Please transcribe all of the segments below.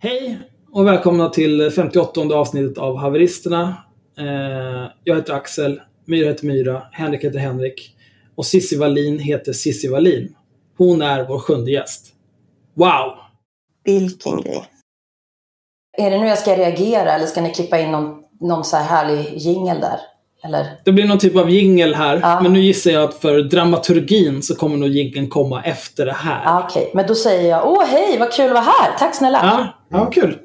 Hej och välkomna till 58 avsnittet av Haveristerna. Eh, jag heter Axel, Myra heter Myra, Henrik heter Henrik och Sissi Wallin heter Sissi Wallin. Hon är vår sjunde gäst. Wow! Vilken grej. Är det nu jag ska reagera eller ska ni klippa in någon, någon så här härlig jingel där? Eller? Det blir någon typ av jingel här, Ja. men nu gissar jag att för dramaturgin så kommer nog jingeln komma efter det här. Ah, Okej, men då säger jag åh hej vad kul att vara här. Tack snälla. Ja, ja kul.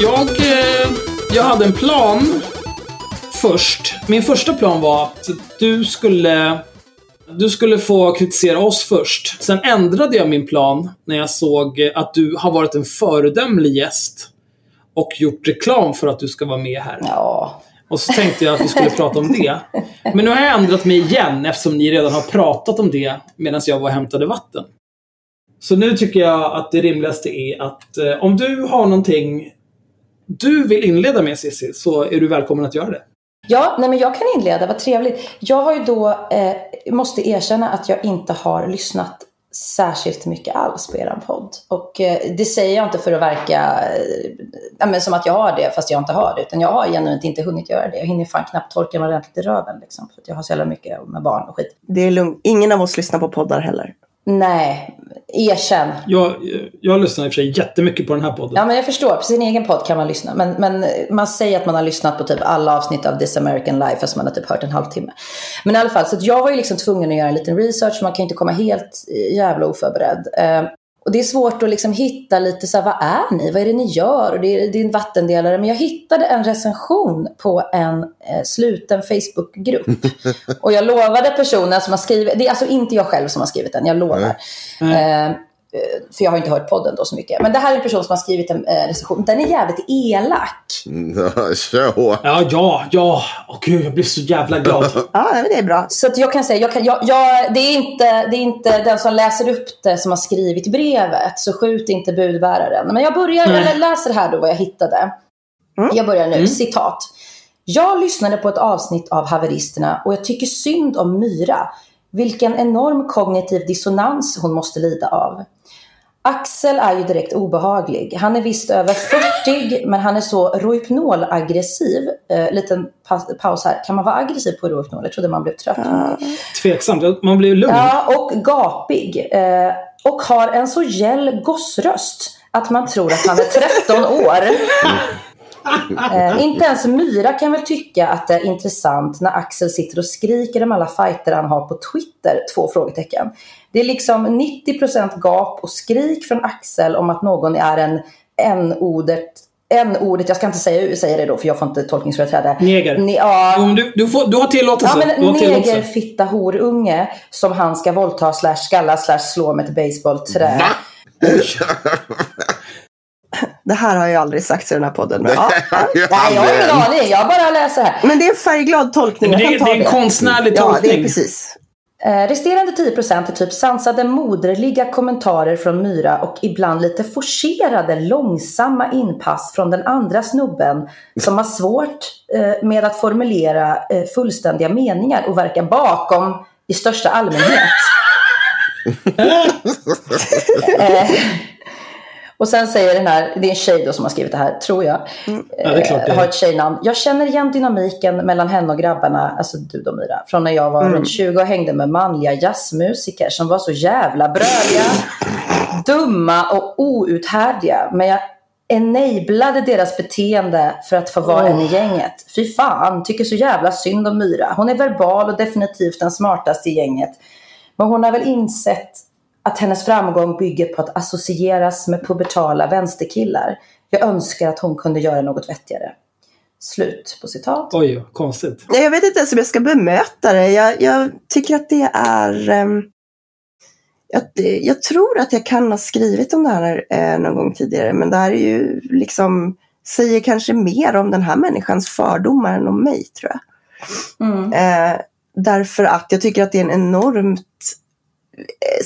Jag, eh, jag hade en plan först. Min första plan var att du skulle du skulle få kritisera oss först. Sen ändrade jag min plan när jag såg att du har varit en föredömlig gäst. Och gjort reklam för att du ska vara med här. Ja, Och så tänkte jag att vi skulle prata om det. Men nu har jag ändrat mig igen eftersom ni redan har pratat om det medan jag var och hämtade vatten. Så nu tycker jag att det rimligaste är att eh, om du har någonting du vill inleda med Cissi så är du välkommen att göra det ja nej, men jag kan inleda, vad trevligt. Jag har ju då, eh, måste erkänna att jag inte har lyssnat särskilt mycket alls på er podd. Och eh, det säger jag inte för att verka eh, men som att jag har det, fast jag inte har det. Utan jag har genuint inte hunnit göra det. Jag hinner fan knappt torka mig ordentligt i röven. Liksom, för att jag har så jävla mycket med barn och skit. Det är lugnt. Ingen av oss lyssnar på poddar heller. Nej, erkänn. Jag, jag lyssnar i och för sig jättemycket på den här podden. Ja, men jag förstår. På sin egen podd kan man lyssna. Men, men man säger att man har lyssnat på typ alla avsnitt av This American Life, fast man har typ hört en halvtimme. Men i alla fall, så jag var ju liksom tvungen att göra en liten research, för man kan inte komma helt eh, jävla oförberedd. Eh, och det är svårt att liksom hitta lite så här, vad är ni? Vad är det ni gör? Och det är, det är en vattendelare. Men jag hittade en recension på en eh, sluten Facebookgrupp. och jag lovade personen som har skrivit, det är alltså inte jag själv som har skrivit den, jag lovar. Eh, för jag har inte hört podden då så mycket. Men det här är en person som har skrivit en eh, recension. Den är jävligt elak. Så. Ja, ja, ja. Åh gud, jag blir så jävla glad. Ja, men det är bra. Så att jag kan säga, jag kan, jag, jag, det, är inte, det är inte den som läser upp det som har skrivit brevet. Så skjut inte budbäraren. Men jag börjar, Nej. jag läser här då vad jag hittade. Jag börjar nu, citat. Jag lyssnade på ett avsnitt av Haveristerna och jag tycker synd om Myra. Vilken enorm kognitiv dissonans hon måste lida av. Axel är ju direkt obehaglig. Han är visst över 40 men han är så Rohypnol-aggressiv. Eh, liten pa paus här. Kan man vara aggressiv på Rohypnol? Jag trodde man blev trött. Tveksamt. Man blir lugn. Ja, och gapig. Eh, och har en så gäll gossröst att man tror att han är 13 år. Eh, inte ens Myra kan väl tycka att det är intressant när Axel sitter och skriker om alla fighter han har på Twitter? Två frågetecken. Det är liksom 90% gap och skrik från Axel om att någon är en n-ordet n-ordet, jag ska inte säga, säga det då för jag får inte tolkningsföreträde. Neger. Ne- ja, Jo, du, du, får, du har tillåtelse. Ja men tillåtelse. negerfitta horunge som han ska våldta slash skalla slash slå med ett baseballträ. Va? Det här har jag aldrig sagt i den här podden. Men, ja, ja. Nej jag har ingen aning, jag bara läser här. men det är en färgglad tolkning. Det, det är en konstnärlig Ja, tolkning. det är precis. Eh, resterande 10% är typ sansade moderliga kommentarer från Myra och ibland lite forcerade långsamma inpass från den andra snubben som har svårt eh, med att formulera eh, fullständiga meningar och verka bakom i största allmänhet. och sen säger den här, det är en tjej då som har skrivit det här, tror jag. Ja, det är klart det Eh, har ett tjejnamn. Jag känner igen dynamiken mellan henne och grabbarna, alltså du då Myra, från när jag var runt 20 och hängde med manliga jazzmusiker som var så jävla bröliga, dumma och outhärdliga. Men jag enablade deras beteende för att få vara en i gänget. Fy fan, tycker så jävla synd om Myra. Hon är verbal och definitivt den smartaste i gänget. Men hon har väl insett att hennes framgång bygger på att associeras med pubertala vänsterkillar. Jag önskar att hon kunde göra något vettigare. Slut på citat. Oj, konstigt. Nej, Jag vet inte ens om jag ska bemöta det. Jag, jag tycker att det är... ehm, jag, jag tror att jag kan ha skrivit om det här eh, någon gång tidigare. Men det här är ju liksom... Säger kanske mer om den här människans fördomar än om mig, tror jag. Mm. Eh, därför att jag tycker att det är en enormt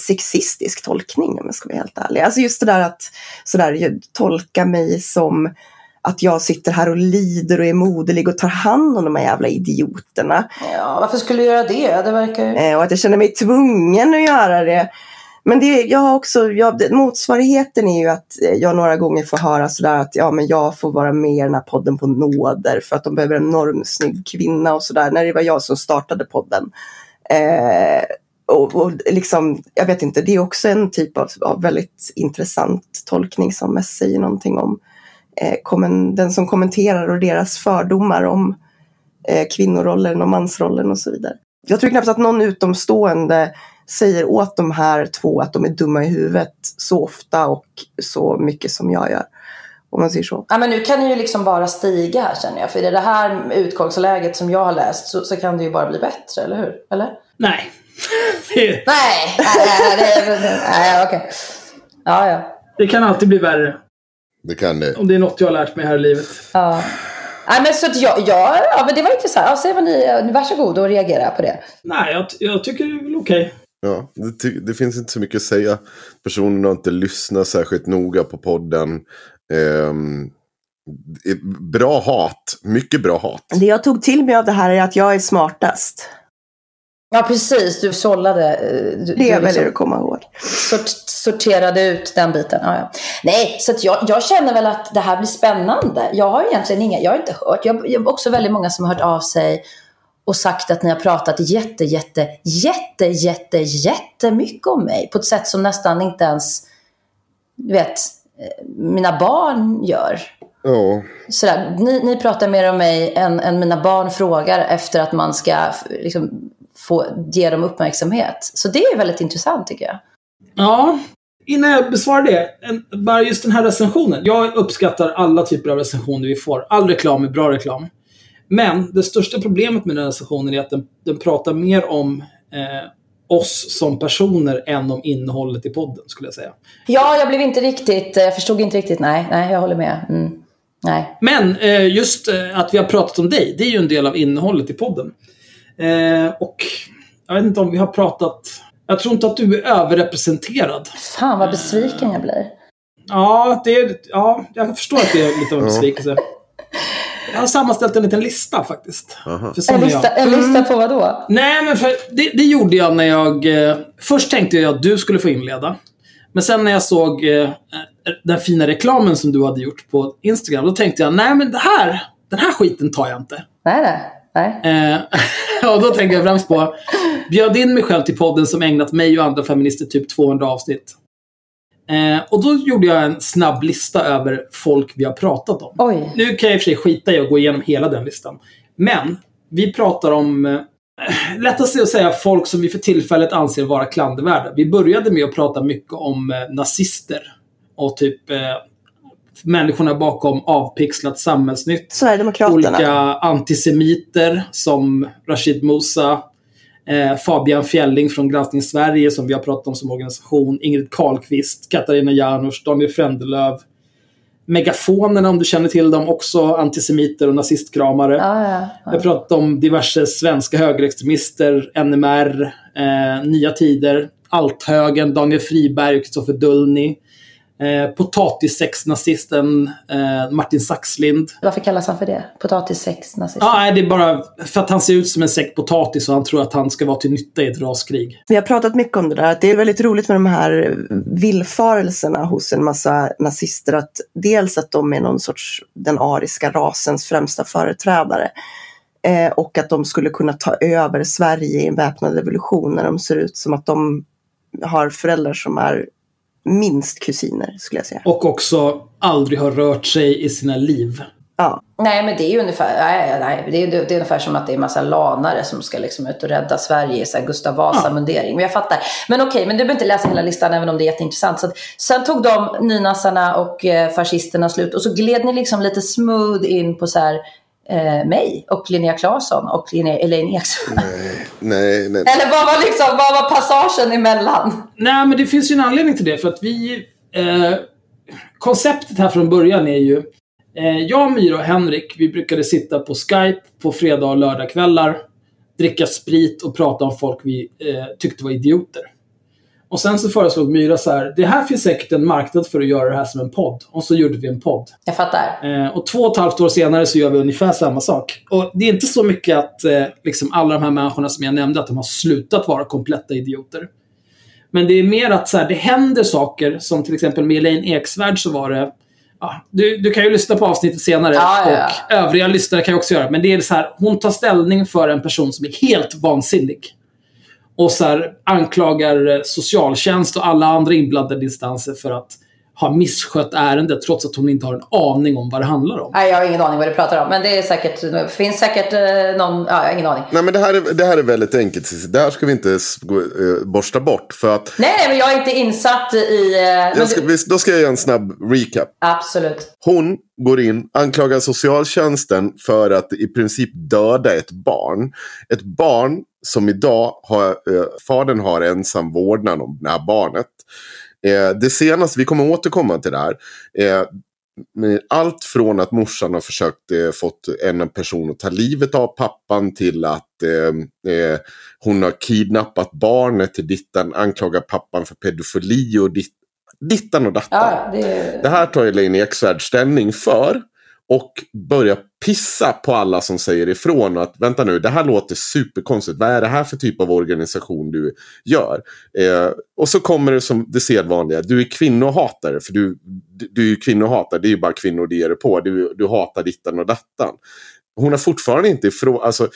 sexistisk tolkning om jag ska vara helt ärlig. Alltså just det där att sådär, tolka mig som att jag sitter här och lider och är moderlig och tar hand om de här jävla idioterna. Ja, varför skulle du göra det? Det verkar ju... Eh, och att jag känner mig tvungen att göra det. Men det, jag har också, jag, motsvarigheten är ju att eh, jag några gånger får höra sådär att ja, men jag får vara med i den här podden på nåder för att de behöver en normsnygg kvinna och sådär. När det var jag som startade podden. Eh, och, och liksom, jag vet inte, det är också en typ av, av väldigt intressant tolkning som mest säger någonting om eh, kommen, den som kommenterar och deras fördomar om eh, kvinnorollen och mansrollen och så vidare. Jag tror knappt att någon utomstående säger åt de här två att de är dumma i huvudet så ofta och så mycket som jag gör. Om man säger så. Ja, men nu kan det ju liksom bara stiga här känner jag. För i det här utgångsläget som jag har läst så, så kan det ju bara bli bättre, eller hur? Eller? Nej. Nej, nej, nej, nej, okej. Ja, ja. det kan alltid bli värre. Det kan det. Om det är något jag har lärt mig här i livet. ja. Nej, men så att jag, ja, ja, men det var intressant. Ja, säg vad ni, varsågod och reagera på det. Nej, jag, jag tycker det är väl okej. Ja, det, det finns inte så mycket att säga. Personen har inte lyssnat särskilt noga på podden. Ehm, bra hat. Mycket bra hat. Det jag tog till mig av det här är att jag är smartast. Ja, precis. Du sållade. eh, Du, Det du jag väljer liksom att komma ihåg. sort, sorterade ut den biten. Ja, ja. Nej, så att jag, jag känner väl att det här blir spännande. Jag har egentligen inga, jag har inte hört. Jag, jag har också väldigt många som har hört av sig och sagt att ni har pratat jätte, jätte, jätte, jätte, jättemycket om mig. På ett sätt som nästan inte ens, du vet, eh, mina barn gör. Ja, Sådär, ni, ni pratar mer om mig än, än mina barn frågar efter att man ska liksom, få ge dem uppmärksamhet. Så det är väldigt intressant tycker jag. Ja, innan jag besvarar det. En, bara just den här recensionen. Jag uppskattar alla typer av recensioner vi får. All reklam är bra reklam. Men det största problemet med den recensionen är att den, den pratar mer om eh, oss som personer än om innehållet i podden, skulle jag säga. Ja, jag blev inte riktigt, jag förstod inte riktigt, nej, nej jag håller med. Mm. Nej. Men eh, just eh, att vi har pratat om dig, det är ju en del av innehållet i podden. Eh, och jag vet inte om vi har pratat... Jag tror inte att du är överrepresenterad. Fan vad besviken jag blir. Ja, det är, ja, jag förstår att det är lite av en besvikelse. Jag har sammanställt en liten lista faktiskt. En lista, en lista på vad då? Nej, men för det, det gjorde jag när jag... Eh, först tänkte jag att du skulle få inleda. Men sen när jag såg eh, den fina reklamen som du hade gjort på Instagram, då tänkte jag, nej men det här, den här skiten tar jag inte. Nej, nej. Nej. Eh, och då tänker jag främst på, bjöd in mig själv till podden som ägnat mig och andra feminister typ 200 avsnitt. Eh, och då gjorde jag en snabb lista över folk vi har pratat om. Oj. Nu kan jag i och för sig skita i att gå igenom hela den listan. Men vi pratar om, eh, lättast är att säga folk som vi för tillfället anser vara klandervärda. Vi började med att prata mycket om eh, nazister och typ eh, människorna bakom avpixlat samhällsnytt. Sverigedemokraterna. Olika antisemiter som Rashid Musa, eh, Fabian Fjälling från Granskning Sverige som vi har pratat om som organisation, Ingrid Carlqvist, Katarina Janouch, Daniel Frändelöv. Megafonerna, om du känner till dem, också antisemiter och nazistkramare. Ja, ja, Jag pratat om diverse svenska högerextremister, NMR, eh, Nya Tider, Althögen, Daniel Friberg och Kristoffer Dullny. Eh, Potatissexnazisten eh, Martin Saxlind. Varför kallas han för det? Potatissex nazist? Ja, nej, det är bara för att han ser ut som en säck potatis och han tror att han ska vara till nytta i ett raskrig. Vi har pratat mycket om det där, att det är väldigt roligt med de här villfarelserna hos en massa nazister. Att dels att de är någon sorts den ariska rasens främsta företrädare. Eh, och att de skulle kunna ta över Sverige i en väpnad revolution när de ser ut som att de har föräldrar som är minst kusiner, skulle jag säga. Och också aldrig har rört sig i sina liv. Ja, Nej, men det är ju ungefär, nej, nej, det är, det är ungefär som att det är en massa lanare som ska liksom ut och rädda Sverige i så Gustav Vasa-mundering. Men jag fattar. Men okej, men du behöver inte läsa hela listan även om det är jätteintressant. Så att, sen tog de nynassarna och eh, fascisterna slut och så gled ni liksom lite smooth in på så här eh, mig och Linnea Claesson och Linnea, Elaine Eksvärd. Nej, nej. Eller vad var, liksom, vad var passagen emellan? Nej, men det finns ju en anledning till det. För att vi... Eh, konceptet här från början är ju... Eh, jag, Myra och Henrik, vi brukade sitta på Skype på fredag och lördagskvällar. Dricka sprit och prata om folk vi eh, tyckte var idioter. Och sen så föreslog Myra så här, det här finns säkert en marknad för att göra det här som en podd. Och så gjorde vi en podd. Jag fattar. Eh, och två och ett halvt år senare så gör vi ungefär samma sak. Och det är inte så mycket att eh, liksom alla de här människorna som jag nämnde, att de har slutat vara kompletta idioter. Men det är mer att så här, det händer saker, som till exempel med Elaine Eksvärd så var det Ja, du, du kan ju lyssna på avsnittet senare ja. och övriga lyssnare kan ju också göra. Men det är så här, hon tar ställning för en person som är helt vansinnig. Och så här, anklagar eh, socialtjänst och alla andra inblandade instanser för att ha misskött ärendet trots att hon inte har en aning om vad det handlar om. Nej, jag har ingen aning vad du pratar om. Men det är säkert, det finns säkert eh, någon, ja, jag har ingen aning. Nej, men det här, är, det här är väldigt enkelt. Det här ska vi inte eh, borsta bort. För att, Nej, nej, men jag är inte insatt i... eh, ska, då ska jag göra en snabb recap. Absolut. Hon går in, anklagar socialtjänsten för att i princip döda ett barn. Ett barn som idag har, fadern har ensam vårdnad om det här barnet. Eh, det senaste, vi kommer återkomma till det här. Eh, allt från att morsan har försökt eh, fått en person att ta livet av pappan till att eh, eh, hon har kidnappat barnet till dittan, anklagar pappan för pedofili och ditt, dittan och dattan. Ja, det. Det här tar Elaine Eksvärd ställning för. Och börjar pissa på alla som säger ifrån. Att vänta nu, det här låter superkonstigt. Vad är det här för typ av organisation du gör? Eh, och så kommer det som det sedvanliga. Du är kvinnohatare. För du, du, är ju kvinnohatare. Det är ju bara kvinnor det ger dig på. Du, du hatar dittan och dattan. Hon har fortfarande inte ifrån... Alltså,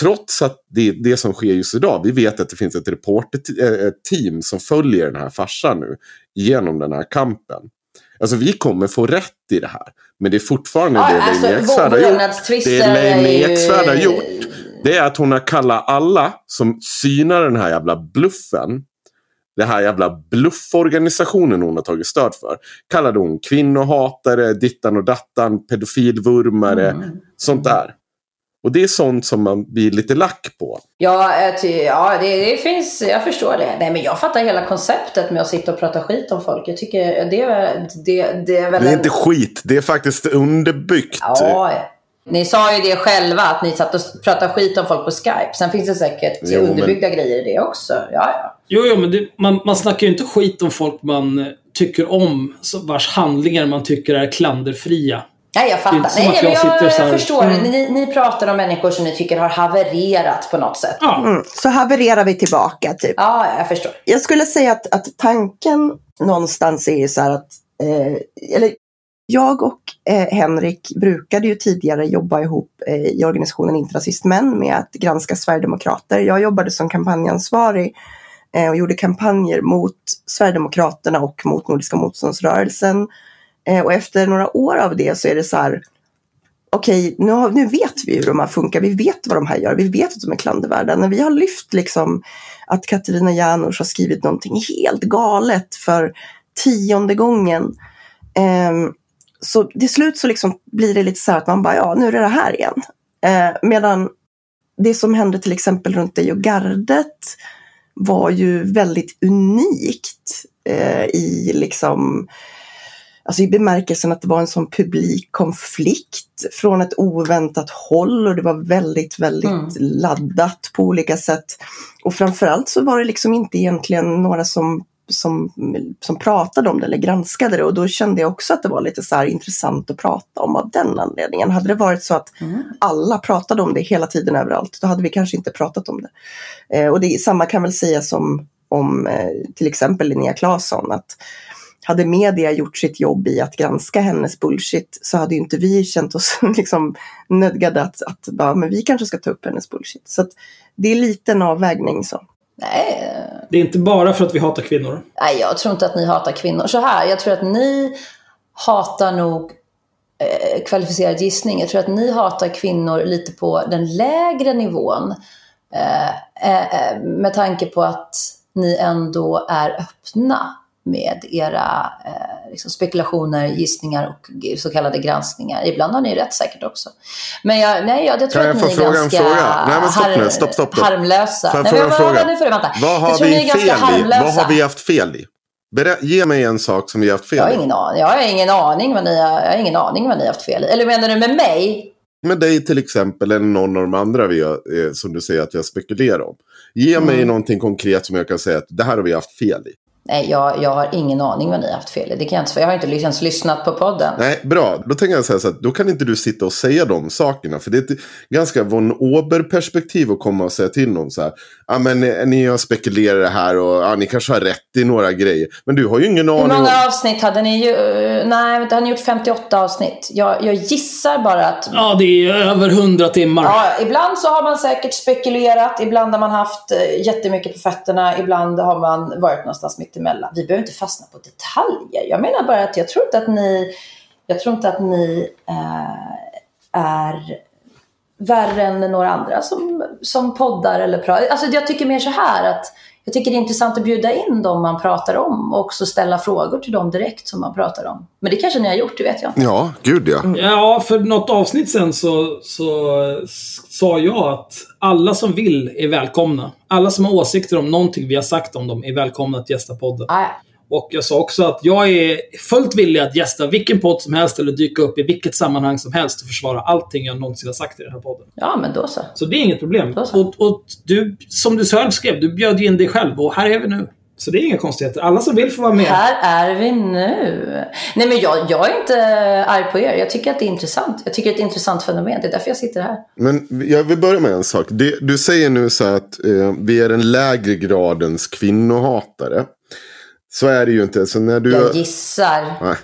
trots att det det som sker just idag. Vi vet att det finns ett reporterteam som följer den här farsan nu. Genom den här kampen. Alltså vi kommer få rätt i det här. Men det är fortfarande Ja, det alltså, Elaine Eksvärd har gjort. Det ju- Eksvärd har gjort. Det är att hon har kallat alla som synar den här jävla bluffen. Det här jävla blufforganisationen hon har tagit stöd för. Kallade hon kvinnohatare, dittan och dattan, pedofilvurmare. Mm. Sånt där. Och det är sånt som man blir lite lack på. Ja, jag ty- ja det, det finns, jag förstår det. Nej, men jag fattar hela konceptet med att sitta och prata skit om folk. Jag tycker det, är- det, det är väl Det är en- inte skit, det är faktiskt underbyggt. Ja, ni sa ju det själva att ni satt och pratade skit om folk på Skype. Sen finns det säkert Jo, men- underbyggda grejer i det också. Ja, ja. Jo, jo, men det, man, man snackar ju inte skit om folk man eh, tycker om, så- vars handlingar man tycker är klanderfria. Nej, jag Det är fattar. inte Nej, jag jag, så här- förstår. Mm. Ni, ni pratar om människor som ni tycker har havererat på något sätt. Ja, Mm, så havererar vi tillbaka typ. Ja, jag förstår. Jag skulle säga att, att tanken någonstans är ju så här att, eh, eller jag och eh, Henrik brukade ju tidigare jobba ihop eh, i organisationen Inte rasist män med att granska Sverigedemokrater. Jag jobbade som kampanjansvarig eh, och gjorde kampanjer mot Sverigedemokraterna och mot Nordiska motståndsrörelsen. Eh, och efter några år av det så är det så här, okej, nu, nu vet vi hur de här funkar, vi vet vad de här gör, vi vet att de är klandervärda. När vi har lyft liksom att Katarina Janouch har skrivit någonting helt galet för tionde gången. eh, så till slut så liksom blir det lite så här att man bara, ja nu är det det här igen. Eh, medan det som hände till exempel runt dig och gardet var ju väldigt unikt eh, i liksom Alltså i bemärkelsen att det var en sån publik konflikt från ett oväntat håll och det var väldigt, väldigt Mm. laddat på olika sätt. Och framförallt så var det liksom inte egentligen några som, som, som pratade om det eller granskade det och då kände jag också att det var lite så intressant att prata om av den anledningen. Hade det varit så att Mm. alla pratade om det hela tiden överallt, då hade vi kanske inte pratat om det. Eh, och det samma kan väl sägas om, om eh, till exempel Linnea Claesson, att hade media gjort sitt jobb i att granska hennes bullshit så hade ju inte vi känt oss liksom nödgade att, att bara, men vi kanske ska ta upp hennes bullshit. Så att det är lite en avvägning så. Nej, det är inte bara för att vi hatar kvinnor. nej, jag tror inte att ni hatar kvinnor. Så här, jag tror att ni hatar nog eh, kvalificerad gissning. Jag tror att ni hatar kvinnor lite på den lägre nivån. Eh, eh, eh, med tanke på att ni ändå är öppna med era eh, liksom spekulationer, gissningar och så kallade granskningar. Ibland har ni rätt säkert också. Men jag, nej, jag, jag tror att jag få ni är fråga ganska fråga? Nej, men stopp nu. har- Stopp, stopp, stopp. harmlösa. Får jag fråga en vad- fråga? vad- nu får du vänta. Vad Jag har vi fel i? harmlösa. Vad har vi haft fel i? Berä- ge mig en sak som vi har haft fel Jag har ingen aning, jag har ingen aning vad ni har, jag har ingen aning vad ni har haft fel i. Eller menar du med mig? med dig till exempel, eller någon av de andra vi har, eh, som du säger att vi har spekulerat om. Ge mig någonting konkret som jag kan säga att det här har vi haft fel i. Nej, jag, jag har ingen aning vad ni har haft fel i. Det kan jag, inte, jag har inte ens lyssnat på podden. Nej, bra. Då tänker jag säga så att då kan inte du sitta och säga de sakerna. För det är ett ganska von Ober-perspektiv att komma och säga till någon så här. Ja, men ni, ni har spekulerat det här och ja, ni kanske har rätt i några grejer. Men du har ju ingen aning Hur om... många avsnitt hade ni? ju- Nej, vänta, har ni gjort 58 avsnitt? Jag, jag gissar bara att Ja, det är över 100 timmar. Ja, ibland så har man säkert spekulerat, ibland har man haft eh, jättemycket på fötterna, ibland har man varit någonstans mitt emellan. Vi behöver inte fastna på detaljer. Jag menar bara att jag tror inte att ni, jag tror inte att ni eh, är värre än några andra som, som poddar eller pratar. Alltså jag tycker mer så här att jag tycker det är intressant att bjuda in dem man pratar om och också ställa frågor till dem direkt som man pratar om. Men det kanske ni har gjort, det vet jag inte. Ja, gud ja. Ja, för något avsnitt sen så, så sa jag att alla som vill är välkomna. Alla som har åsikter om någonting vi har sagt om dem är välkomna att gästa podden. Ah, ja. Och jag sa också att jag är fullt villig att gästa vilken podd som helst eller dyka upp i vilket sammanhang som helst och försvara allting jag någonsin har sagt i den här podden. ja, men då så. Så det är inget problem. Och, och du, som du själv skrev, du bjöd in dig själv och här är vi nu. Så det är inga konstigheter. Alla som vill får vara med. Här är vi nu. Nej men jag, jag är inte arg på er. Jag tycker att det är intressant. Jag tycker att det är ett intressant fenomen. Det är därför jag sitter här. Men jag vill börja med en sak. Det, du säger nu så att eh, vi är den lägre gradens kvinnohatare. Så är det ju inte. Så när du... Jag gissar. Nej.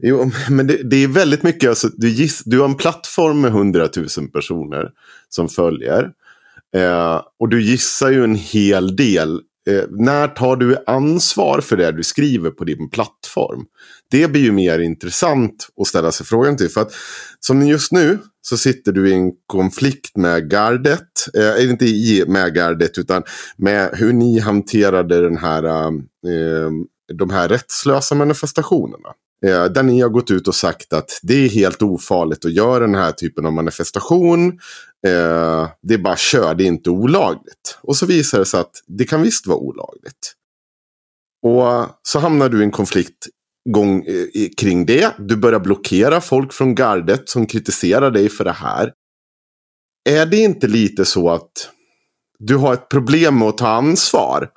Jo, men det, det är väldigt mycket. Alltså, du, giss, du har en plattform med 100 000 personer som följer. Eh, och du gissar ju en hel del. Eh, när tar du ansvar för det du skriver på din plattform? Det blir ju mer intressant att ställa sig frågan till. För att som just nu så sitter du i en konflikt med gardet. Eh, eh, inte i med gardet utan med hur ni hanterade den här, eh, eh, de här rättslösa manifestationerna. Eh, där ni har gått ut och sagt att det är helt ofarligt att göra den här typen av manifestation. Eh, det är bara kör, det är inte olagligt. Och så visar det sig att det kan visst vara olagligt. Och så hamnar du i en konflikt gång, eh, kring det. Du börjar blockera folk från gardet som kritiserar dig för det här. Är det inte lite så att du har ett problem med att ta ansvar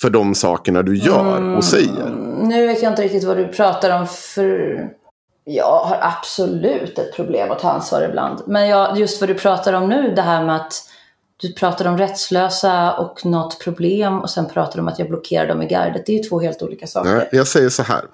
för de sakerna du gör och säger? Mm, Nu vet jag inte riktigt vad du pratar om för... Jag har absolut ett problem att ta ansvar ibland. Men jag, just vad du pratar om nu, det här med att du pratar om rättslösa och något problem och sen pratar du om att jag blockerar dem i gardet. Det är ju två helt olika saker. Nej, jag säger så här.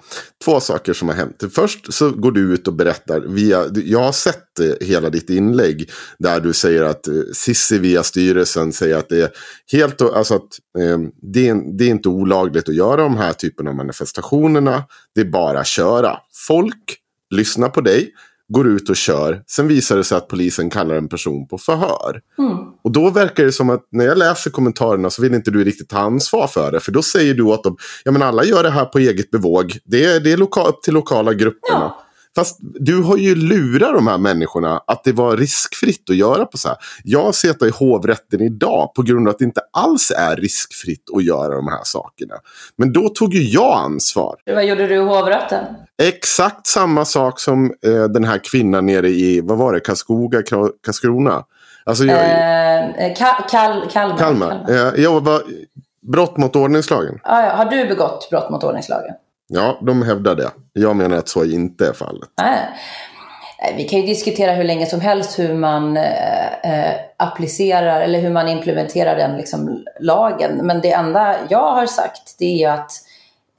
Två saker som har hänt. Först så går du ut och berättar. Via, jag har sett eh, hela ditt inlägg. Där du säger att eh, Sissi via styrelsen säger att det är helt alltså att, eh, det, är, det är inte olagligt att göra de här typen av manifestationerna. Det är bara att köra. Folk lyssnar på dig. Går ut och kör. Sen visar det sig att polisen kallar en person på förhör. Mm. Och då verkar det som att när jag läser kommentarerna så vill inte du riktigt ta ansvar för det. För då säger du att de, ja men alla gör det här på eget bevåg. Det är, det är loka, upp till lokala grupperna. Ja. Fast du har ju lurat de här människorna att det var riskfritt att göra på så här. Jag sitter i hovrätten idag på grund av att det inte alls är riskfritt att göra de här sakerna. Men då tog ju jag ansvar. Vad gjorde du i hovrätten? Exakt samma sak som eh, den här kvinnan nere i, vad var det, Karlskoga, Karlskrona? Alltså, jag, Eh, Kal Kal Kalmar. Kalmar. Eh, jag var brott mot ordningslagen. Ah, ja. Har du begått brott mot ordningslagen? Ja, de hävdar det. Jag menar att så inte är fallet. Nej. Vi kan ju diskutera hur länge som helst hur man eh, eh, applicerar eller hur man implementerar den liksom, lagen. Men det enda jag har sagt det är att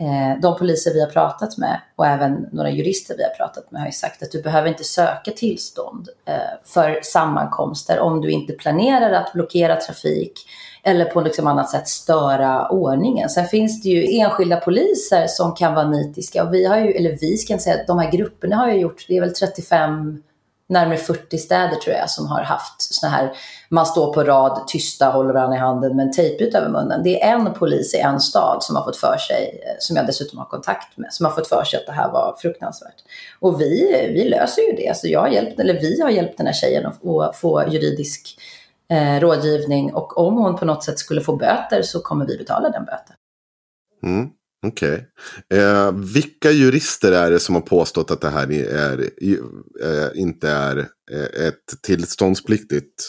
eh, de poliser vi har pratat med och även några jurister vi har pratat med har ju sagt att du behöver inte söka tillstånd eh, för sammankomster om du inte planerar att blockera trafik eller på liksom annat sätt störa ordningen. Sen finns det ju enskilda poliser som kan vara nitiska och vi har ju, eller vi ska inte säga, de här grupperna har ju gjort, det är väl 35, närmare 40 städer tror jag som har haft såna här, man står på rad, tysta, håller varandra i handen med en tejpbit över munnen. Det är en polis i en stad som har fått för sig, eh, som jag dessutom har kontakt med, som har fått för sig att det här var fruktansvärt. Och vi, vi löser ju det. Så jag har hjälpt, eller vi har hjälpt den här tjejen att att få juridisk eh, rådgivning och om hon på något sätt skulle få böter så kommer vi betala den böten. Mm. Okej. Eh, vilka jurister är det som har påstått att det här är, eh, inte är eh, ett tillståndspliktigt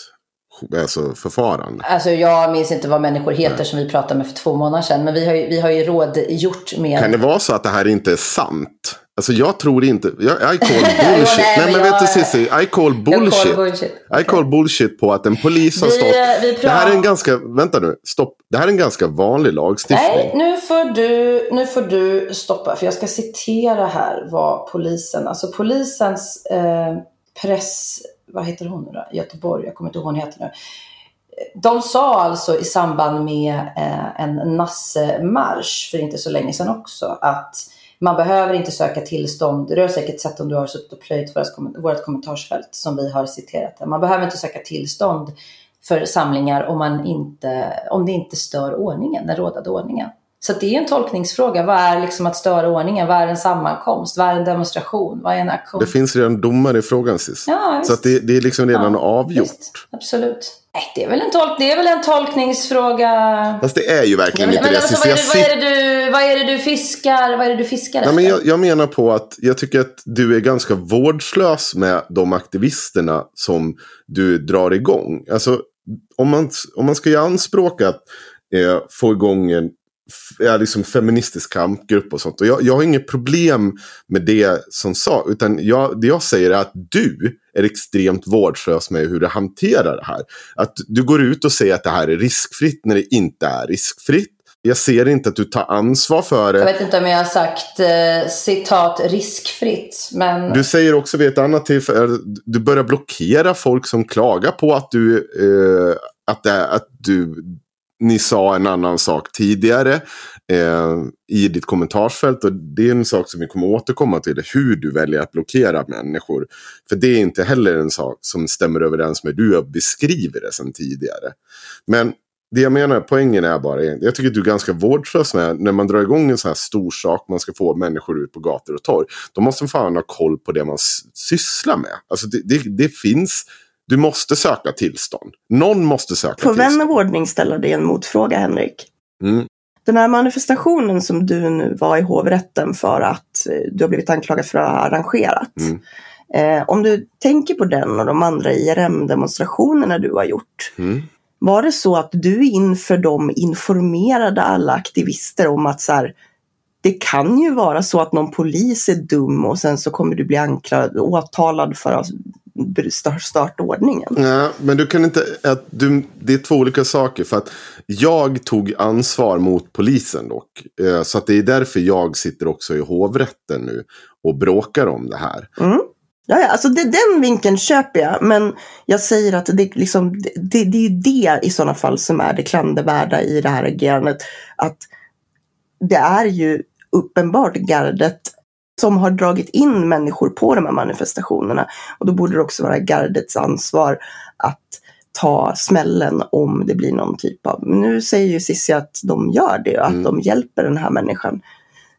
alltså, förfarande? Alltså jag minns inte vad människor heter som vi pratade med för två månader sedan. Men vi har ju, vi har ju rådgjort med... Kan det vara så att det här inte är sant? Alltså jag tror inte, jag, I call bullshit. nej, nej, men men vet du jag- Cissi, I call bullshit. call bullshit. I call bullshit på att en polis har Vi, stått. eh, vi Det här är en ganska, vänta nu, stopp. Det här är en ganska vanlig lagstiftning. Nej, nu får, du, nu får du stoppa. För jag ska citera här vad polisen, alltså polisens eh, press, vad heter hon nu då? Göteborg, jag kommer inte ihåg vad hon heter nu. De sa alltså i samband med eh, en nassemarsch för inte så länge sedan också att man behöver inte söka tillstånd. Du har säkert sett om du har suttit och plöjt vårt, kommentarsfält som vi har citerat. Man behöver inte söka tillstånd för samlingar om, man inte, om det inte stör ordningen, den rådande ordningen. Så det är en tolkningsfråga. Vad är liksom att störa ordningen? Vad är en sammankomst? Vad är en demonstration? Vad är en aktion? Det finns redan domar i frågan Cissi. Ja, så det, det är liksom redan Ja, avgjort. Visst, absolut. Nej, det, är väl en tolk, det är väl en tolkningsfråga. Fast det är ju verkligen Men, inte men det. alltså, vad, är det, vad, sitter- är det du, vad är det du fiskar, vad är det du fiskar Nej, efter? men jag, jag menar på att jag tycker att du är ganska vårdslös med de aktivisterna som du drar igång. Alltså, om man, om man ska göra anspråk att eh, få igång en ja, liksom feministisk kampgrupp och sånt. Och jag, jag har inget problem med det som sa. Utan jag, det jag säger är att du är extremt vårdslös med hur du hanterar det här. Att du går ut och säger att det här är riskfritt när det inte är riskfritt. Jag ser inte att du tar ansvar för det. Jag vet inte om jag har sagt eh, citat riskfritt, men Du säger också vid ett annat tillfälle, du börjar blockera folk som klagar på att du, eh, att, det, att du, ni sa en annan sak tidigare eh, i ditt kommentarsfält. Och det är en sak som vi kommer återkomma till, hur du väljer att blockera människor. För det är inte heller en sak som stämmer överens med hur du beskriver det sedan tidigare. Men det jag menar, poängen är bara, jag tycker att du är ganska vårdslös med när man drar igång en sån här stor sak, man ska få människor ut på gator och torg. Då måste man fan ha koll på det man sysslar med. Alltså det, det, det finns, du måste söka tillstånd. Någon måste söka Får vän tillstånd. av ordning ställa dig en motfråga, Henrik? Mm. Den här manifestationen som du nu var i hovrätten för att eh, du har blivit anklagad för att ha arrangerat. Mm. Eh, om du tänker på den och de andra IRM-demonstrationerna du har gjort. Mm. Var det så att du inför dem informerade alla aktivister om att så här, det kan ju vara så att någon polis är dum och sen så kommer du bli anklagad, åtalad för att ha stört ordningen. Nej, men du kan inte, att du, det är två olika saker. För att jag tog ansvar mot polisen dock. Eh, Så att det är därför jag sitter också i hovrätten nu och bråkar om det här. Mm. Ja, alltså det, den vinkeln köper jag. Men jag säger att det, liksom, det, det, är det i sådana fall som är det klandervärda i det här agerandet. Att det är ju uppenbart gardet som har dragit in människor på de här manifestationerna. Och då borde det också vara gardets ansvar att ta smällen om det blir någon typ av... Nu säger ju Cissi att de gör det och att Mm. de hjälper den här människan.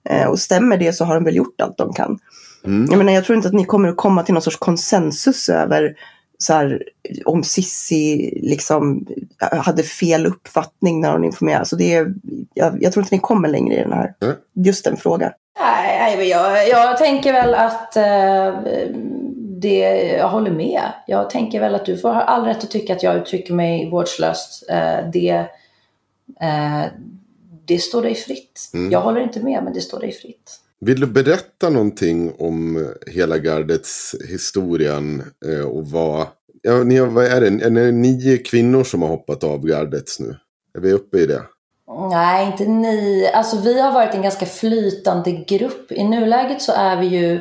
Eh, och stämmer det så har de väl gjort allt de kan. Mm. Jag menar, jag tror inte att ni kommer att komma till någon sorts konsensus över så här, om Sissi liksom hade fel uppfattning när hon informerade. Alltså det är, jag, jag tror inte ni kommer längre i den här, Nej. just den frågan. Nej, men jag, jag tänker väl att eh, det, jag håller med. Jag tänker väl att du får ha all rätt att tycka att jag uttrycker mig vårdslöst. Eh, det, eh, det står dig fritt. Mm. Jag håller inte med, men det står dig fritt. Vill du berätta någonting om hela gardets historien? eh, Och vad, ja, ni, har- vad är det? Är det nio kvinnor som har hoppat av gardets nu? Är vi uppe i det? Nej, inte ni. Alltså vi har varit en ganska flytande grupp. I nuläget så är vi ju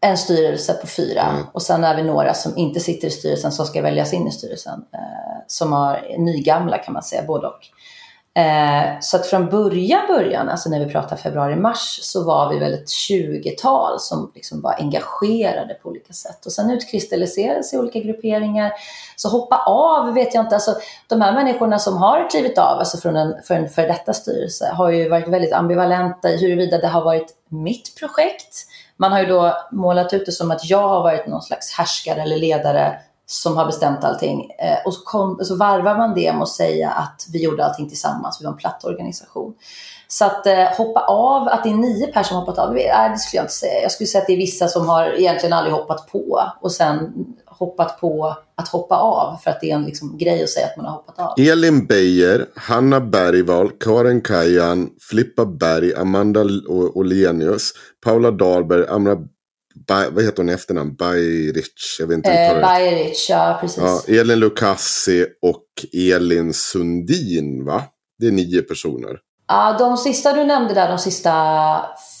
en styrelse på fyra Mm. och sen är vi några som inte sitter i styrelsen som ska väljas in i styrelsen. Eh, som har nygamla kan man säga, både och. Eh, så att från början, början, alltså när vi pratar februari-mars, så var vi väl ett 20-tal som liksom var engagerade på olika sätt. Och sen utkristalliserades i olika grupperingar. Så hoppa av vet jag inte. Alltså, de här människorna som har klivit av alltså från en, för en för detta styrelse har ju varit väldigt ambivalenta i huruvida det har varit mitt projekt. Man har ju då målat ut det som att jag har varit någon slags härskare eller ledare som har bestämt allting. Eh, och så, kom, så varvar man det med att säga att vi gjorde allting tillsammans, vi var en platt organisation. Så att eh, hoppa av, att det är nio personer som hoppat av, nej, det skulle jag inte säga. Jag skulle säga att det är vissa som har egentligen aldrig hoppat på och sen hoppat på att hoppa av för att det är en liksom, grej att säga att man har hoppat av. Elin Beijer, Hanna Bergvall, Karin Kajan, Flippa Berg, Amanda Olenius, Paula Dahlberg, Amra vad heter hon i efternamn? Bajrich? Jag vet inte eh, Bajrich, ja precis. Ja, Elin Lukassi och Elin Sundin, va? Det är nio personer. Ja, de sista du nämnde där, de sista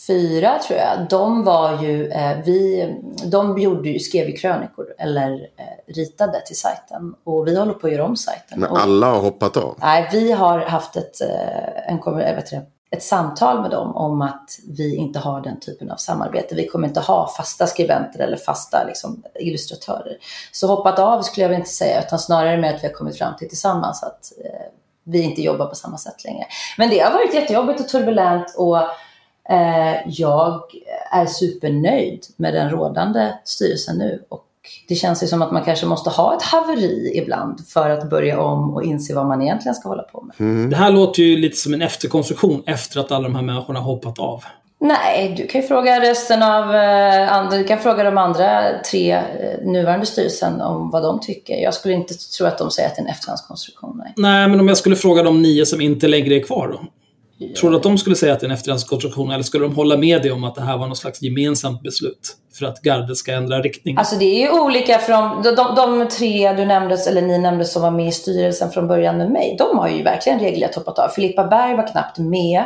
fyra tror jag, de var ju, eh, vi, de gjorde ju, skrev ju krönikor eller eh, ritade till sajten och vi håller på att göra om sajten. Men alla har hoppat av? Nej, vi har haft ett, eh, en, vet det, ett samtal med dem om att vi inte har den typen av samarbete. Vi kommer inte ha fasta skribenter eller fasta liksom, illustratörer. Så hoppat av skulle jag väl inte säga, utan snarare med att vi har kommit fram till tillsammans att eh, vi inte jobbar på samma sätt längre. Men det har varit jättejobbigt och turbulent och eh, jag är supernöjd med den rådande styrelsen nu. Och det känns ju som att man kanske måste ha ett haveri ibland för att börja om och inse vad man egentligen ska hålla på med. Mm. Det här låter ju lite som en efterkonstruktion efter att alla de här människorna har hoppat av. Nej, du kan ju fråga resten av eh, andra, du kan fråga de andra tre eh, nuvarande styrelsen om vad de tycker. Jag skulle inte tro att de säger att det är en efterhandskonstruktion. Nej. nej, men om jag skulle fråga de nio som inte längre är kvar då? Tror du att de skulle säga att det är en efterhandskonstruktion eller skulle de hålla med dig om att det här var något slags gemensamt beslut för att gardet ska ändra riktning? Alltså det är ju olika från de, de, de tre du nämnde, eller ni nämnde som var med i styrelsen från början med mig. De har ju verkligen regelrätt hoppat av. Filippa Berg var knappt med.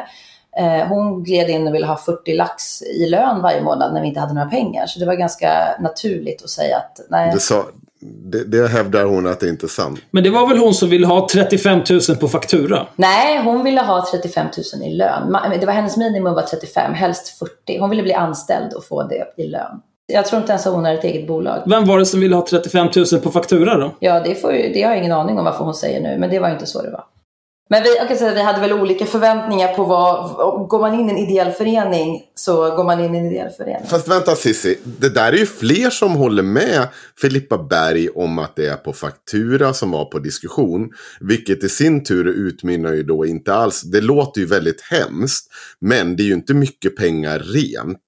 Eh, hon gled in och ville ha 40 lax i lön varje månad när vi inte hade några pengar. Så det var ganska naturligt att säga att nej. Det, sa, det, det hävdar hon att det inte är sant. Men det var väl hon som ville ha 35 000 på faktura? Nej, hon ville ha 35 000 i lön. Det var hennes minimum var 35, helst 40. Hon ville bli anställd och få det i lön. Jag tror inte ens att hon har ett eget bolag. Vem var det som ville ha 35 000 på faktura då? Ja, det, får det har jag ingen aning om varför hon säger nu, men det var inte så det var. Men vi, jag kan säga, vi hade väl olika förväntningar på vad, går man in i en ideell förening så går man in i en ideell förening. Fast vänta Cissi, det där är ju fler som håller med Filippa Berg om att det är på faktura som var på diskussion. Vilket i sin tur utmynnar ju då inte alls, det låter ju väldigt hemskt. Men det är ju inte mycket pengar rent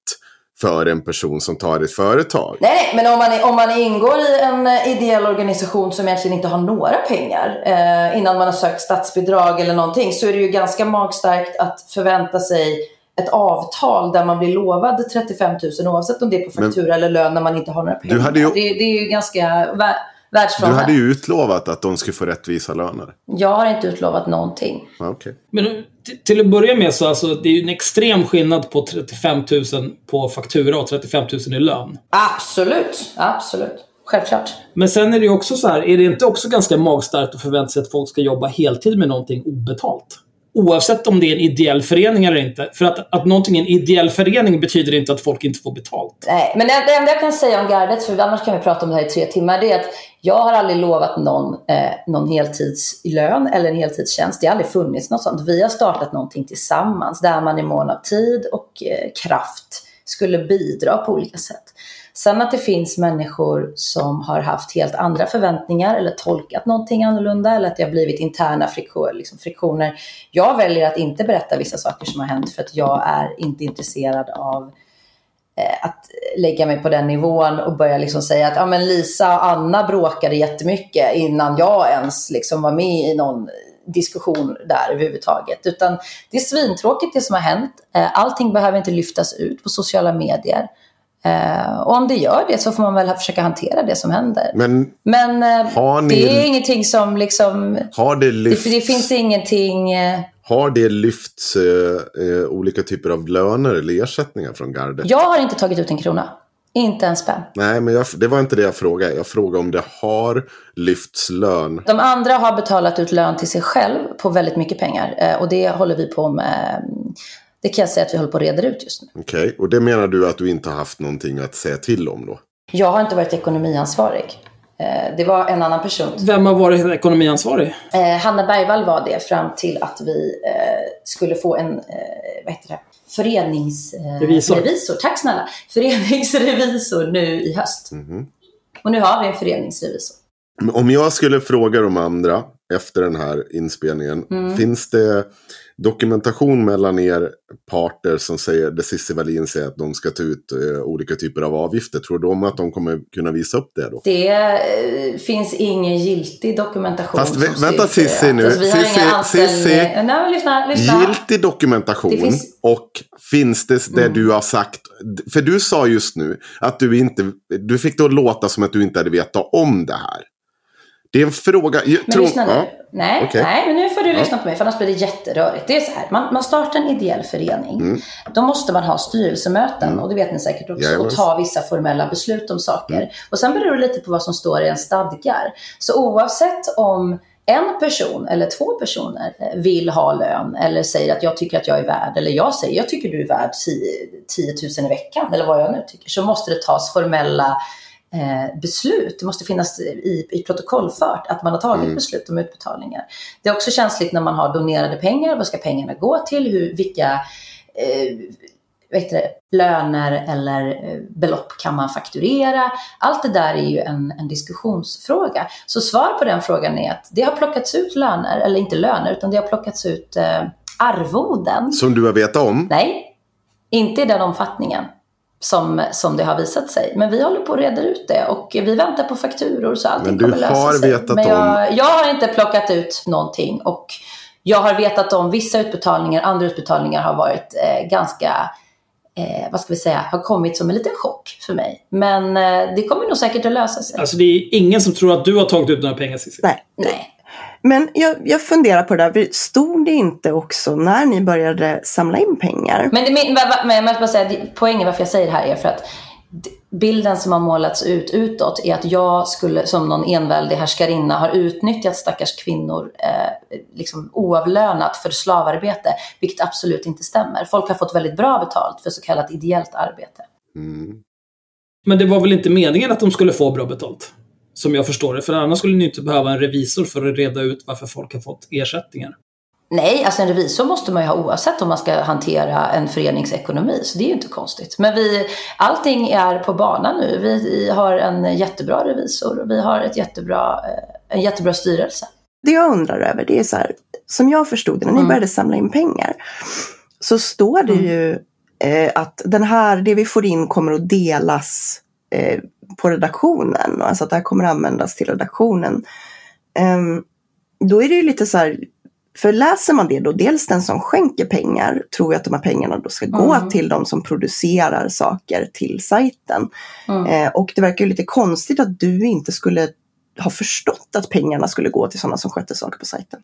för en person som tar ett företag. Nej, men om man, om man ingår i en eh, ideell organisation som egentligen inte har några pengar eh, innan man har sökt statsbidrag eller någonting så är det ju ganska magstarkt att förvänta sig ett avtal där man blir lovad 35 000 oavsett om det är på faktura men, eller lön när man inte har några pengar. Ju... det, det är ju ganska Du hade ju utlovat att de skulle få rättvisa löner. Jag har inte utlovat någonting. Okay. Men till att börja med så alltså, det är ju en extrem skillnad på 35 000 på faktura och 35 000 i lön. Absolut, absolut. Självklart. Men sen är det ju också så här, är det inte också ganska magstarkt att förvänta sig att folk ska jobba heltid med någonting obetalt? Oavsett om det är en ideell förening eller inte. För att, att någonting är en ideell förening betyder inte att folk inte får betalt. Nej, men det, enda jag kan säga om gardet, för annars kan vi prata om det här i tre timmar, det är att jag har aldrig lovat någon eh, någon heltidslön eller en heltidstjänst. Det har aldrig funnits något sånt. Vi har startat någonting tillsammans där man i mån av tid och eh, kraft skulle bidra på olika sätt. Sen att det finns människor som har haft helt andra förväntningar eller tolkat någonting annorlunda eller att det har blivit interna friktioner. Liksom friktioner. Jag väljer att inte berätta vissa saker som har hänt för att jag är inte intresserad av eh, att lägga mig på den nivån och börja liksom säga att ja, men Lisa och Anna bråkade jättemycket innan jag ens liksom var med i någon diskussion där överhuvudtaget. Utan det är svintråkigt det som har hänt. Eh, allting behöver inte lyftas ut på sociala medier. Uh, och om det gör det så får man väl försöka hantera det som händer. Men, Men uh, ni, det är ingenting som liksom... Har det lyfts? Det, det finns ingenting... Uh, har det lyfts olika typer av löner eller ersättningar från gardet? Jag har inte tagit ut en krona. Inte en spänn. Nej, men jag, det var inte det jag frågade. Jag frågade om det har lyfts lön. De andra har betalat ut lön till sig själv på väldigt mycket pengar. och det håller vi på med det kan jag säga att vi håller på att reda ut just nu. Okej, okay. och det menar du att du inte har haft någonting att säga till om då? Jag har inte varit ekonomiansvarig. Eh, det var en annan person. Vem har varit ekonomiansvarig? Eh, Hanna Bergvall var det fram till att vi eh, skulle få en vad heter det? föreningsrevisor. Revisor. Tack snälla! Föreningsrevisor nu i höst. Mm -hmm. Och nu har vi en föreningsrevisor. Om jag skulle fråga de andra efter den här inspelningen. Mm. Finns det dokumentation mellan er parter som säger, där Cissi Wallin säger att de ska ta ut eh, olika typer av avgifter? Tror de att de kommer kunna visa upp det då? Det eh, finns ingen giltig dokumentation Fast vä- vänta, Cissi nu. Alltså, Cissi- inga anställningar. Cissi. Nej, men lyssna, lyssna. Giltig dokumentation finns- och finns det det Mm. du har sagt? För du sa just nu att du inte, du fick att låta som att du inte hade vetat om det här. Det är en fråga. Jag Men tror- lyssna nu. ja. Nej, Okej. nej, men nu får du lyssna på mig för annars blir det jätterörigt. Det är så här, man, man startar en ideell förening. Mm. Då måste man ha styrelsemöten Mm. och det vet ni säkert också. Jajamän. Och ta vissa formella beslut om saker. Mm. Och sen beror det lite på vad som står i en stadgar. Så oavsett om en person eller två personer eh, vill ha lön eller säger att jag tycker att jag är värd eller jag säger jag tycker du är värd 10 000 i veckan eller vad jag nu tycker så måste det tas formella eh, beslut. Det måste finnas i, i protokollfört att man har tagit Mm. beslut om utbetalningar. Det är också känsligt när man har donerade pengar. Vad ska pengarna gå till? Hur, vilka eh, vet du, löner eller eh, belopp kan man fakturera? Allt det där är ju en, en diskussionsfråga. Så svar på den frågan är att det har plockats ut löner, eller inte löner, utan det har plockats ut eh, arvoden. Som du har vetat om. Nej, inte i den omfattningen som, som det har visat sig. Men vi håller på att reda ut det och vi väntar på fakturor så allting Men du kommer lösa har sig. vetat Men om- jag, jag har inte plockat ut någonting och jag har vetat om vissa utbetalningar, andra utbetalningar har varit eh, ganska Eh, vad ska vi säga, har kommit som en liten chock för mig. Men eh, det kommer nog säkert att lösa sig. Alltså det är ingen som tror att du har tagit ut några pengar Cissi. Nej. Nej. Men jag, jag funderar på det där. för Stod det inte också när ni började samla in pengar? Men, det, men, men jag måste bara säga, poängen varför jag säger det här är för att bilden som har målats ut utåt är att jag skulle som någon enväldig härskarinna har utnyttjat stackars kvinnor eh, liksom oavlönat för slavarbete, vilket absolut inte stämmer. Folk har fått väldigt bra betalt för så kallat ideellt arbete. Mm. Men det var väl inte meningen att de skulle få bra betalt? Som jag förstår det. För annars skulle ni inte behöva en revisor för att reda ut varför folk har fått ersättningar. Nej, alltså en revisor måste man ju ha oavsett om man ska hantera en föreningsekonomi, så det är ju inte konstigt. Men vi, allting är på banan nu. Vi har en jättebra revisor och vi har ett jättebra, eh, en jättebra styrelse. Det jag undrar över det är så här, som jag förstod det när ni Mm. började samla in pengar. Så står det Mm. ju eh, att den här, det vi får in kommer att delas eh, på redaktionen. Alltså att det här kommer användas till redaktionen. Ehm, då är det ju lite så här, för läser man det då, dels den som skänker pengar tror ju att de här pengarna då ska gå Mm. till de som producerar saker till sajten. Mm. Eh, och det verkar ju lite konstigt att du inte skulle ha förstått att pengarna skulle gå till sådana som skötte saker på sajten.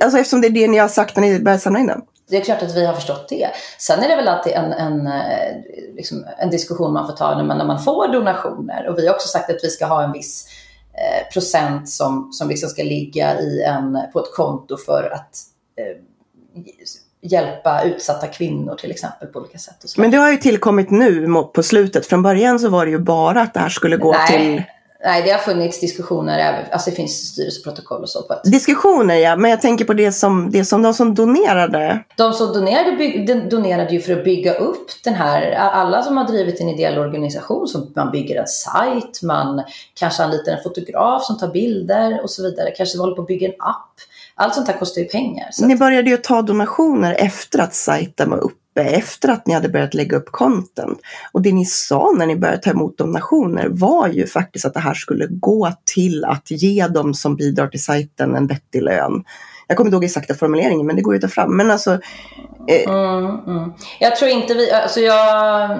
Alltså eftersom det är det ni har sagt när ni började samla in den. Det är klart att vi har förstått det. Sen är det väl alltid en, en, eh, liksom en diskussion man får ta när man, när man får donationer. Och vi har också sagt att vi ska ha en viss eh, procent som, som liksom ska ligga i en, på ett konto för att eh, hjälpa utsatta kvinnor till exempel på olika sätt. Men det har ju tillkommit nu på slutet. Från början så var det ju bara att det här skulle gå Nej. till Nej, det har funnits diskussioner, alltså det finns styrelseprotokoll och så. På att diskussioner ja. Men jag tänker på det som, det som de som donerade. De som donerade, bygg, de donerade ju för att bygga upp den här, alla som har drivit en ideell organisation, som man bygger en sajt, man kanske anlitar en fotograf som tar bilder och så vidare, kanske håller på att bygga en app. Allt sånt här kostar ju pengar. Ni började ju ta donationer efter att sajten var uppe. Efter att ni hade börjat lägga upp content. Och det ni sa när ni började ta emot donationer var ju faktiskt att det här skulle gå till att ge dem som bidrar till sajten en vettig lön. Jag kommer inte ihåg exakta formuleringen men det går ju att ta fram. Men alltså, eh, mm, mm. Jag tror inte vi, alltså jag,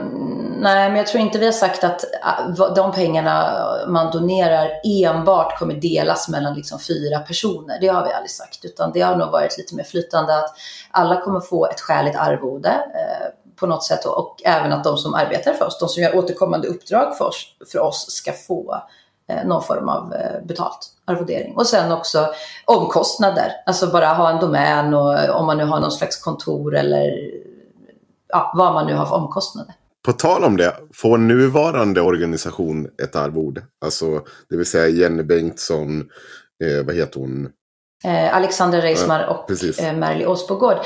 nej men jag tror inte vi har sagt att äh, de pengarna man donerar enbart kommer delas mellan liksom fyra personer. Det har vi aldrig sagt, utan det har nog varit lite mer flytande att alla kommer få ett skäligt arvode eh, på något sätt och, och även att de som arbetar för oss, de som gör återkommande uppdrag för oss, för oss ska få eh, någon form av eh, betalt arvodering. Och sen också omkostnader, alltså bara ha en domän och om man nu har någon slags kontor eller ja, vad man nu har för omkostnader. På tal om det, får nuvarande organisation ett arvode? Alltså, det vill säga Jenny Bengtsson, eh, vad heter hon? Eh, Alexander Reismar Ja, och precis. eh, Merli Åsbogård.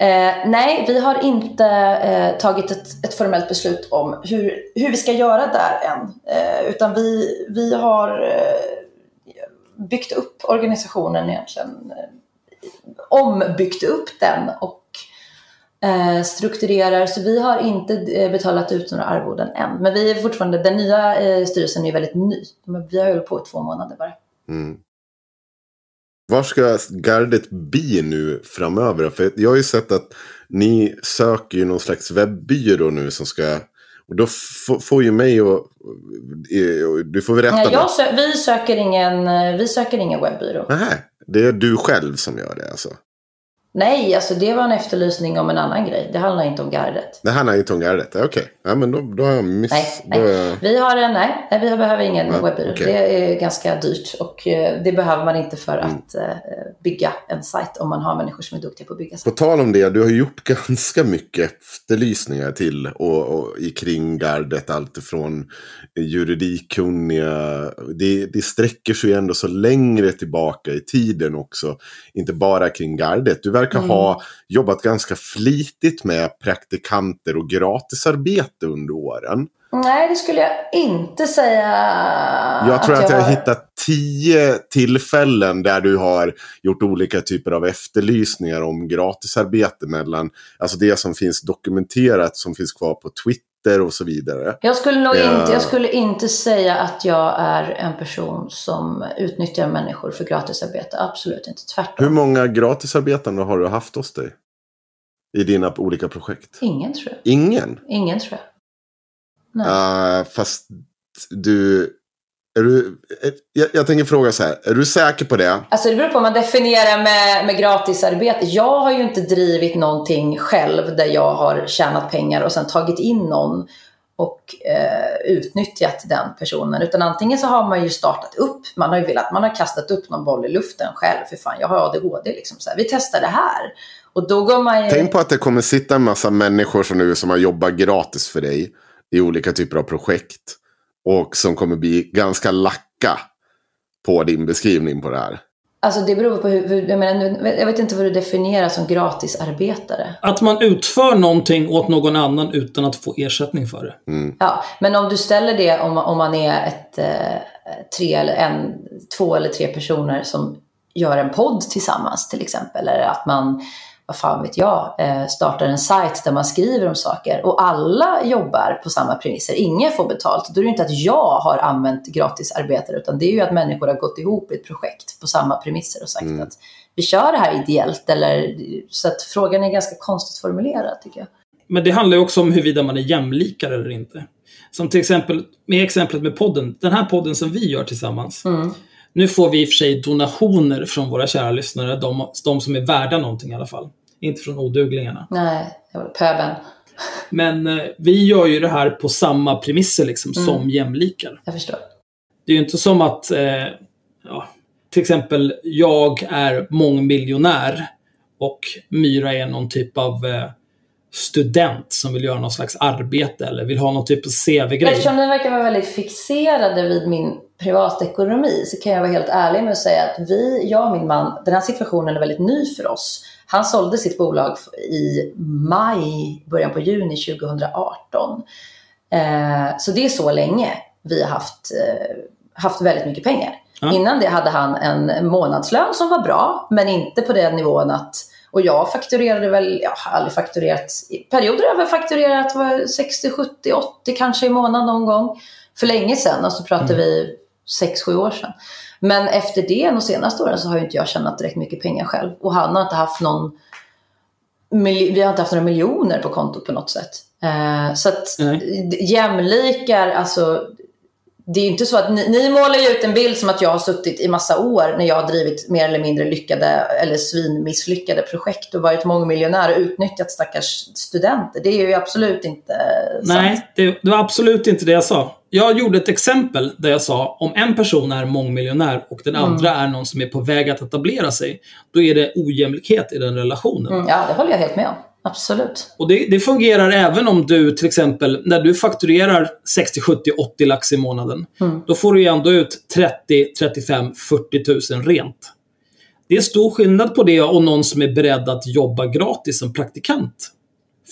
Eh, nej, vi har inte eh, tagit ett, ett formellt beslut om hur, hur vi ska göra där än. Eh, utan vi, vi har eh, byggt upp organisationen egentligen. Ombyggt upp den och eh, strukturerar. Så vi har inte eh, betalat ut några arvoden än. Men vi är fortfarande, den nya eh, styrelsen är väldigt ny. Vi har hållit på i två månader bara. Mm. Var ska gardet bli nu framöver? För jag har ju sett att ni söker ju någon slags webbyrå nu som ska... Och då får ju mig och... Du får berätta. Nej, sö vi, söker ingen, vi söker ingen webbyrå. Nej, det är du själv som gör det alltså? Nej, alltså det var en efterlysning om en annan grej. Det handlar inte om gardet. Det handlar inte om gardet? Okej, okay ja, men då, då har jag miss... Nej, nej. Jag... Vi, har nej, vi behöver ingen ja, webbyrå. Okay. Det är ganska dyrt och eh, det behöver man inte för mm. att uh, bygga en sajt om man har människor som är duktiga på att bygga sajter. På tal om det, du har gjort ganska mycket efterlysningar till och, och i kring gardet. Allt ifrån juridikkunniga. Det, det sträcker sig ändå så längre tillbaka i tiden också. Inte bara kring gardet. Du verkar mm. ha jobbat ganska flitigt med praktikanter och gratisarbete under åren. Nej, det skulle jag inte säga. Jag tror att, att jag har hittat tio tillfällen där du har gjort olika typer av efterlysningar om gratisarbete mellan, alltså det som finns dokumenterat som finns kvar på Twitter och så vidare. Jag skulle nog ja. inte, jag skulle inte säga att jag är en person som utnyttjar människor för gratisarbete. Absolut inte, tvärtom. Hur många gratisarbetande har du haft hos dig? I dina olika projekt? Ingen tror jag. Ingen? Ingen tror jag. Uh, fast du... Är du jag, jag, tänker fråga så här, är du säker på det? Alltså det beror på vad man definierar med, med gratisarbete. Jag har ju inte drivit någonting själv där jag har tjänat pengar och sen tagit in någon och eh, utnyttjat den personen. Utan antingen så har man ju startat upp, man har ju velat, man har kastat upp någon boll i luften själv. För fan, jag har ADHD liksom. Så här, vi testar det här. Och då går man ju... Tänk på att det kommer sitta en massa människor som nu som har jobbat gratis för dig i olika typer av projekt. Och som kommer bli ganska lacka på din beskrivning på det här. Alltså det beror på hur, jag, menar, jag vet inte vad du definierar som gratisarbetare. Att man utför någonting åt någon annan utan att få ersättning för det. Mm. Ja, men om du ställer det om, om man är ett, eh, tre eller en, två eller tre personer som gör en podd tillsammans till exempel. Eller att man vad fan vet jag, eh, startar en sajt där man skriver om saker och alla jobbar på samma premisser. Ingen får betalt. Då är det inte att jag har använt gratisarbetare utan det är ju att människor har gått ihop i ett projekt på samma premisser och sagt mm. att vi kör det här ideellt. Eller, så att frågan är ganska konstigt formulerad tycker jag. Men det handlar ju också om huruvida man är jämlikare eller inte. Som till exempel med exemplet med podden. Den här podden som vi gör tillsammans. Mm. Nu får vi i och för sig donationer från våra kära lyssnare, de, de som är värda någonting i alla fall. Inte från oduglingarna. Nej, pöben. Men eh, vi gör ju det här på samma premisser liksom, mm. som jämlikar. Jag förstår. Det är ju inte som att, eh, ja, till exempel, jag är mångmiljonär och Myra är någon typ av eh, student som vill göra någon slags arbete eller vill ha någon typ av CV-grej. Eftersom ni verkar vara väldigt fixerade vid min privatekonomi så kan jag vara helt ärlig med att säga att vi, jag och min man, den här situationen är väldigt ny för oss. Han sålde sitt bolag i maj, början på juni 2018. Eh, så det är så länge vi har haft, eh, haft väldigt mycket pengar. Ja. Innan det hade han en månadslön som var bra, men inte på den nivån att och jag fakturerade väl, jag har aldrig fakturerat, i perioder har jag väl fakturerat 60, 70, 80 kanske i månaden någon gång. För länge sedan, alltså pratar mm. vi 6-7 år sedan. Men efter det, de senaste åren, så har ju inte jag tjänat direkt mycket pengar själv. Och han har inte haft någon... Vi har inte haft några miljoner på kontot på något sätt. Eh, så att Nej. jämlikar, alltså det är inte så att ni, ni målar ju ut en bild som att jag har suttit i massa år när jag har drivit mer eller mindre lyckade eller svinmisslyckade projekt och varit mångmiljonär och utnyttjat stackars studenter. Det är ju absolut inte sant. Nej, det, det var absolut inte det jag sa. Jag gjorde ett exempel där jag sa om en person är mångmiljonär och den mm. andra är någon som är på väg att etablera sig, då är det ojämlikhet i den relationen. Mm, ja, det håller jag helt med om. Absolut. Och det, det, fungerar även om du till exempel, när du fakturerar 60, 70, 80 lax i månaden. Mm. Då får du ju ändå ut 30, 35, 40 000 rent. Det är stor skillnad på det och någon som är beredd att jobba gratis som praktikant.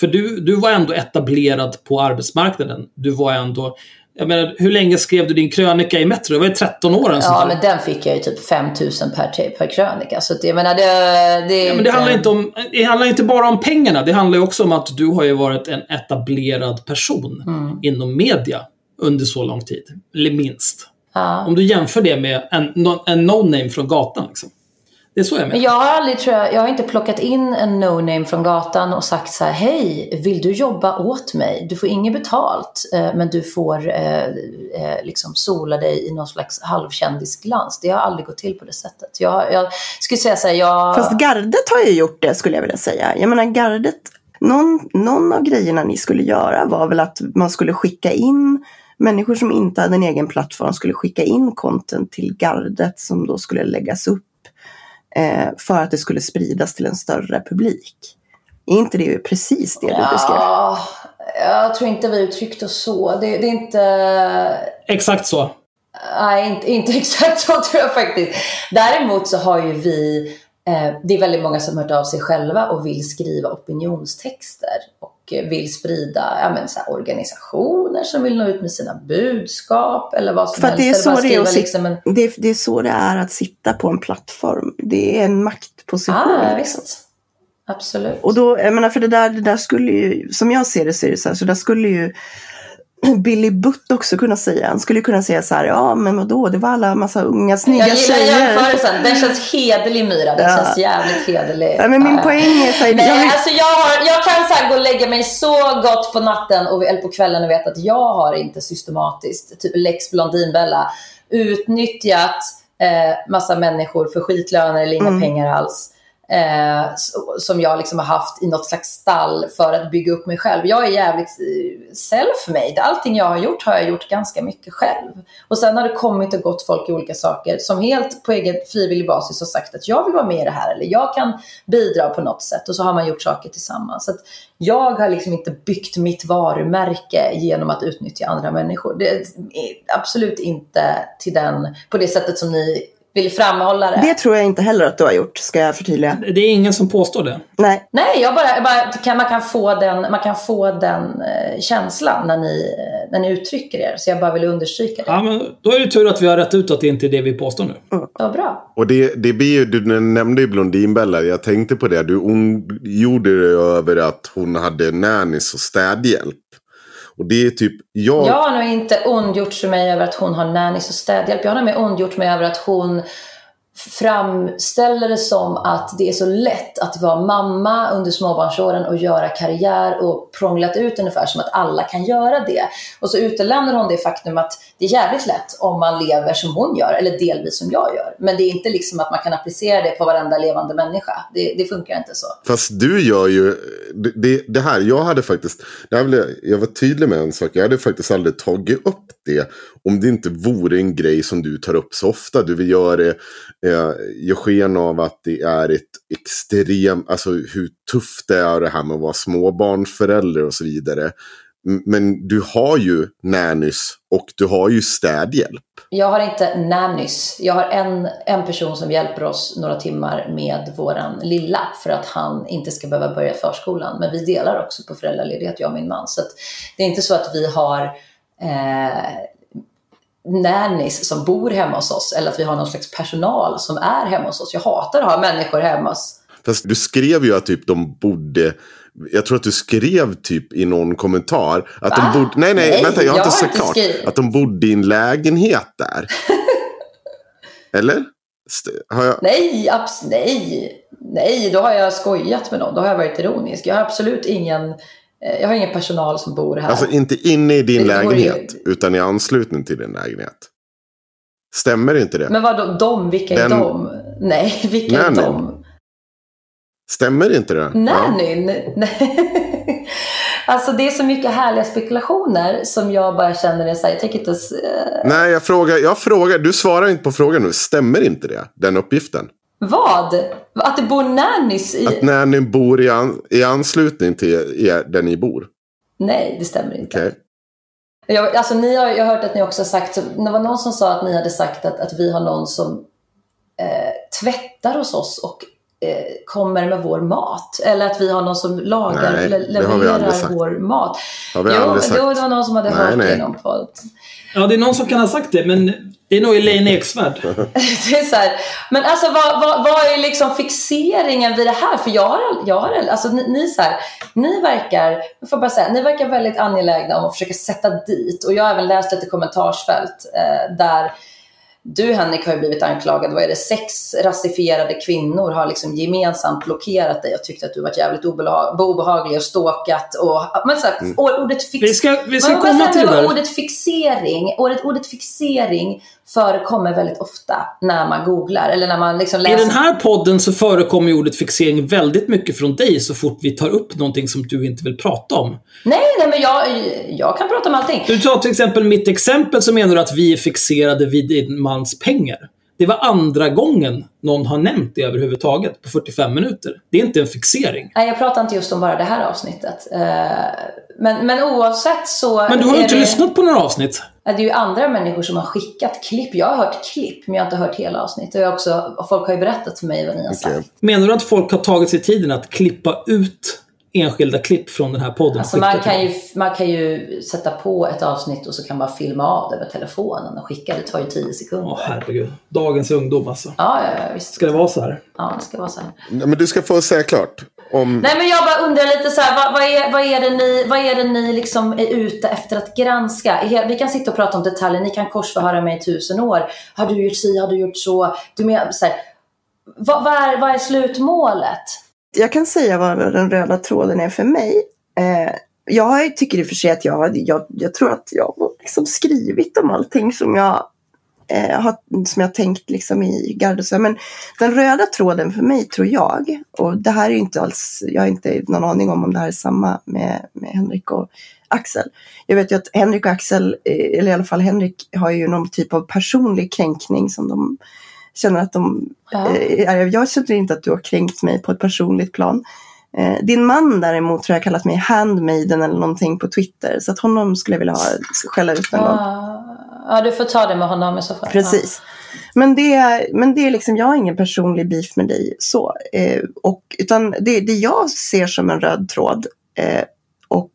För du, du var ändå etablerad på arbetsmarknaden. Du var ändå Jag menar, hur länge skrev du din krönika i Metro? Det var ju 13 år sånt Ja, där. men den fick jag ju typ 5000 per, te- per krönika. Så att jag menar, det, det, Ja, men det handlar, inte om, det handlar inte bara om pengarna. Det handlar ju också om att du har ju varit en etablerad person Mm. inom media under så lång tid. Eller minst. Ja. Om du jämför det med en, en no-name från gatan. Liksom. Det är så jag Men menar. jag har aldrig, tror jag, jag har inte plockat in en no-name från gatan och sagt så här, hej, vill du jobba åt mig? Du får inget betalt, eh, men du får eh, eh, liksom sola dig i någon slags halvkändisglans. Det har aldrig gått till på det sättet. Jag, jag skulle säga så här, jag... Fast gardet har ju gjort det skulle jag vilja säga. Jag menar gardet, någon, någon av grejerna ni skulle göra var väl att man skulle skicka in människor som inte hade en egen plattform skulle skicka in content till gardet som då skulle läggas upp eh, för att det skulle spridas till en större publik. Är inte det ju precis det du beskrev? Ja, jag tror inte vi uttryckte oss så. Det, det är inte... Exakt så. Nej, inte, inte exakt så tror jag faktiskt. Däremot så har ju vi, eh, det är väldigt många som har hört av sig själva och vill skriva opinionstexter och vill sprida ja, men, så här, organisationer som vill nå ut med sina budskap eller vad som För helst. det är, så det, är liksom en... det, det är så det är att sitta på en plattform. Det är en maktposition. Ah, liksom. visst. Absolut. Och då, jag menar för det där, det där skulle ju, som jag ser det så är det så här, så där skulle ju Billy Butt också kunna säga. Han skulle kunna säga så här, ja men vadå, det var alla massa unga snygga jag gillar tjejer. jämförelsen. Den känns hederlig Myra. Den Ja. känns jävligt hederlig. Ja, men min Ja. poäng är så här, jag Nej, vill, alltså jag, har, jag kan så gå och lägga mig så gott på natten och, eller på kvällen och veta att jag har inte systematiskt, typ Lex Blondinbella, utnyttjat eh, massa människor för skitlöner eller inga Mm. pengar alls. Eh, som jag liksom har haft i något slags stall för att bygga upp mig själv. Jag är jävligt eh, self-made. Allting jag har gjort har jag gjort ganska mycket själv. Och sen har det kommit och gått folk i olika saker som helt på egen frivillig basis har sagt att jag vill vara med i det här eller jag kan bidra på något sätt och så har man gjort saker tillsammans. Så att jag har liksom inte byggt mitt varumärke genom att utnyttja andra människor. Det är absolut inte till den, på det sättet som ni vill framhålla det. det tror jag inte heller att du har gjort, ska jag förtydliga. Det är ingen som påstår det. Nej, Nej, jag bara, jag bara kan, man, kan få den, man kan få den eh, känslan när ni, eh, när ni uttrycker er. Så jag bara vill understryka det. Ja, men då är det tur att vi har rätt ut att det inte är det vi påstår nu. Vad bra. Och det, det blir ju, du nämnde ju Blondinbella, jag tänkte på det. Du ondgjorde dig över att hon hade nannies och städhjälp. Och det är typ, jag... Jag har nog inte ondgjort mig över att hon har nannies och städhjälp. Jag har nog mer ondgjort mig över att hon framställer det som att det är så lätt att vara mamma under småbarnsåren och göra karriär och prånglat ut ungefär som att alla kan göra det. Och så utelämnar hon det faktum att det är jävligt lätt om man lever som hon gör, eller delvis som jag gör. Men det är inte liksom att man kan applicera det på varenda levande människa. Det, det funkar inte så. Fast du gör ju, det, det, här, jag hade faktiskt, det här vill jag, jag var tydlig med en sak, jag hade faktiskt aldrig tagit upp det om det inte vore en grej som du tar upp så ofta. Du vill göra det, eh, ger sken av att det är ett extremt, alltså hur tufft det är det här med att vara småbarnsförälder och så vidare. Men du har ju nannys och du har ju städhjälp. Jag har inte nannys, Jag har en, en person som hjälper oss några timmar med våran lilla för att han inte ska behöva börja förskolan. Men vi delar också på föräldraledighet, jag och min man. Så att det är inte så att vi har eh, nannies som bor hemma hos oss eller att vi har någon slags personal som är hemma hos oss. Jag hatar att ha människor hemma hos Fast du skrev ju att typ de borde... Jag tror att du skrev typ i någon kommentar att Va? de borde... Nej, nej, Nej, vänta, jag har jag inte inte klart. Att de bodde i en lägenhet där. Eller? Jag... Nej, abs- nej, nej, då har jag skojat med någon. Då har jag varit ironisk. Jag har absolut ingen, jag har ingen personal som bor här. Alltså inte inne i din Det vore ju- lägenhet, utan i anslutning till din lägenhet. Stämmer inte det? Men vad då, de? Vilka är Den- de? Nej, vilka är Nannyn. de? Stämmer inte det? Ja. Nannyn? Nej. Alltså det är så mycket härliga spekulationer som jag bara känner är så här, jag tänker inte eh, Nej, jag frågar, jag frågar. Du svarar inte på frågan nu. Stämmer inte det? Den uppgiften? Vad? Att det bor nannies i... Att när ni bor i, an, i anslutning till er, där ni bor? Nej, det stämmer inte. Okej. Jag, alltså, ni har, jag har hört att ni också har sagt, så, det var någon som sa att ni hade sagt att, att vi har någon som eh, tvättar hos oss och eh, kommer med vår mat. Eller att vi har någon som lagar, Nej, le- det har vi aldrig levererar sagt. vår mat. Har vi jo, aldrig sagt. jo, det var någon som hade Nej, hört det nej. i någon podd. Ja, det är någon som kan ha sagt det, men det är nog Elaine Eksvärd. Det är så här, men alltså vad, vad, vad är liksom fixeringen vid det här? För jag har, all- jag har all- alltså ni, ni, så här, ni verkar, jag får bara säga, ni verkar väldigt angelägna om att försöka sätta dit. Och jag har även läst lite kommentarsfält eh, där du Henrik har ju blivit anklagad, vad är det, sex rasifierade kvinnor har liksom gemensamt blockerat dig och tyckt att du varit jävligt obehag, obehaglig och ståkat och, men så här, ordet fix, Vi ska, vi ska men komma säger till det ordet fixering, ordet, ordet fixering förekommer väldigt ofta när man googlar eller när man liksom I läser. den här podden så förekommer ordet fixering väldigt mycket från dig så fort vi tar upp någonting som du inte vill prata om. Nej, nej, men jag, jag kan prata om allting. Du tar till exempel mitt exempel så menar du att vi är fixerade vid din mans pengar. Det var andra gången någon har nämnt det överhuvudtaget på 45 minuter. Det är inte en fixering. Nej, jag pratar inte just om bara det här avsnittet. Eh, Men, men oavsett så... Men du har ju inte det, lyssnat på några avsnitt. Det är ju andra människor som har skickat klipp. Jag har hört klipp, men jag har inte hört hela avsnitt. Och jag också, och folk har ju berättat för mig vad ni har Okej. sagt. Menar du att folk har tagit sig tiden att klippa ut enskilda klipp från den här podden? Alltså man, kan ju, man kan ju sätta på ett avsnitt och så kan man filma av det med telefonen och skicka. Det tar ju tio sekunder. Åh herregud. Dagens ungdom alltså. Ja, ja, ja, visst. Ska det vara så här? Ja, det ska vara så här. Nej, Men du ska få säga klart. Om... Nej men jag bara undrar lite så här, vad, vad, är, vad är det ni, vad är det ni liksom är ute efter att granska? Vi kan sitta och prata om detaljer, ni kan korsförhöra mig i tusen år. Har du gjort si, har du gjort så? Du menar, så här, vad, vad, är, vad är slutmålet? Jag kan säga vad den röda tråden är för mig. Eh, jag tycker i och för sig att jag, jag, jag tror att jag har liksom skrivit om allting som jag eh, har, som jag tänkt liksom i garde. Men den röda tråden för mig tror jag, och det här är inte alls, jag har inte någon aning om om det här är samma med, med Henrik och Axel. Jag vet ju att Henrik och Axel, eh, eller i alla fall Henrik, har ju någon typ av personlig kränkning som de känner att de Ja. Eh, Jag känner inte att du har kränkt mig på ett personligt plan. Eh, Din man däremot tror jag kallat mig handmaiden eller någonting på Twitter. Så att honom skulle jag vilja ha skälla ut någon gång. Ja, ja, du får ta det med honom i så fall. Precis. Men det, men det är liksom, jag har ingen personlig beef med dig så. Eh, och, utan det, det jag ser som en röd tråd eh, och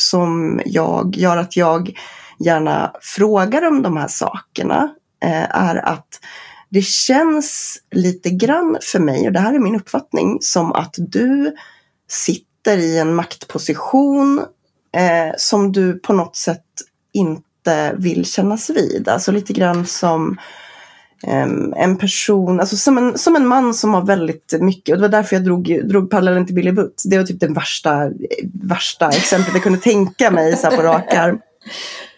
som jag gör att jag gärna frågar om de här sakerna eh, är att det känns lite grann för mig, och det här är min uppfattning, som att du sitter i en maktposition eh, som du på något sätt inte vill kännas vid. Alltså lite grann som ehm, en person, alltså som en, som en man som har väldigt mycket, och det var därför jag drog, drog parallellen till Billy Butt. Det var typ det värsta, värsta exemplet jag kunde tänka mig så här på rak arm.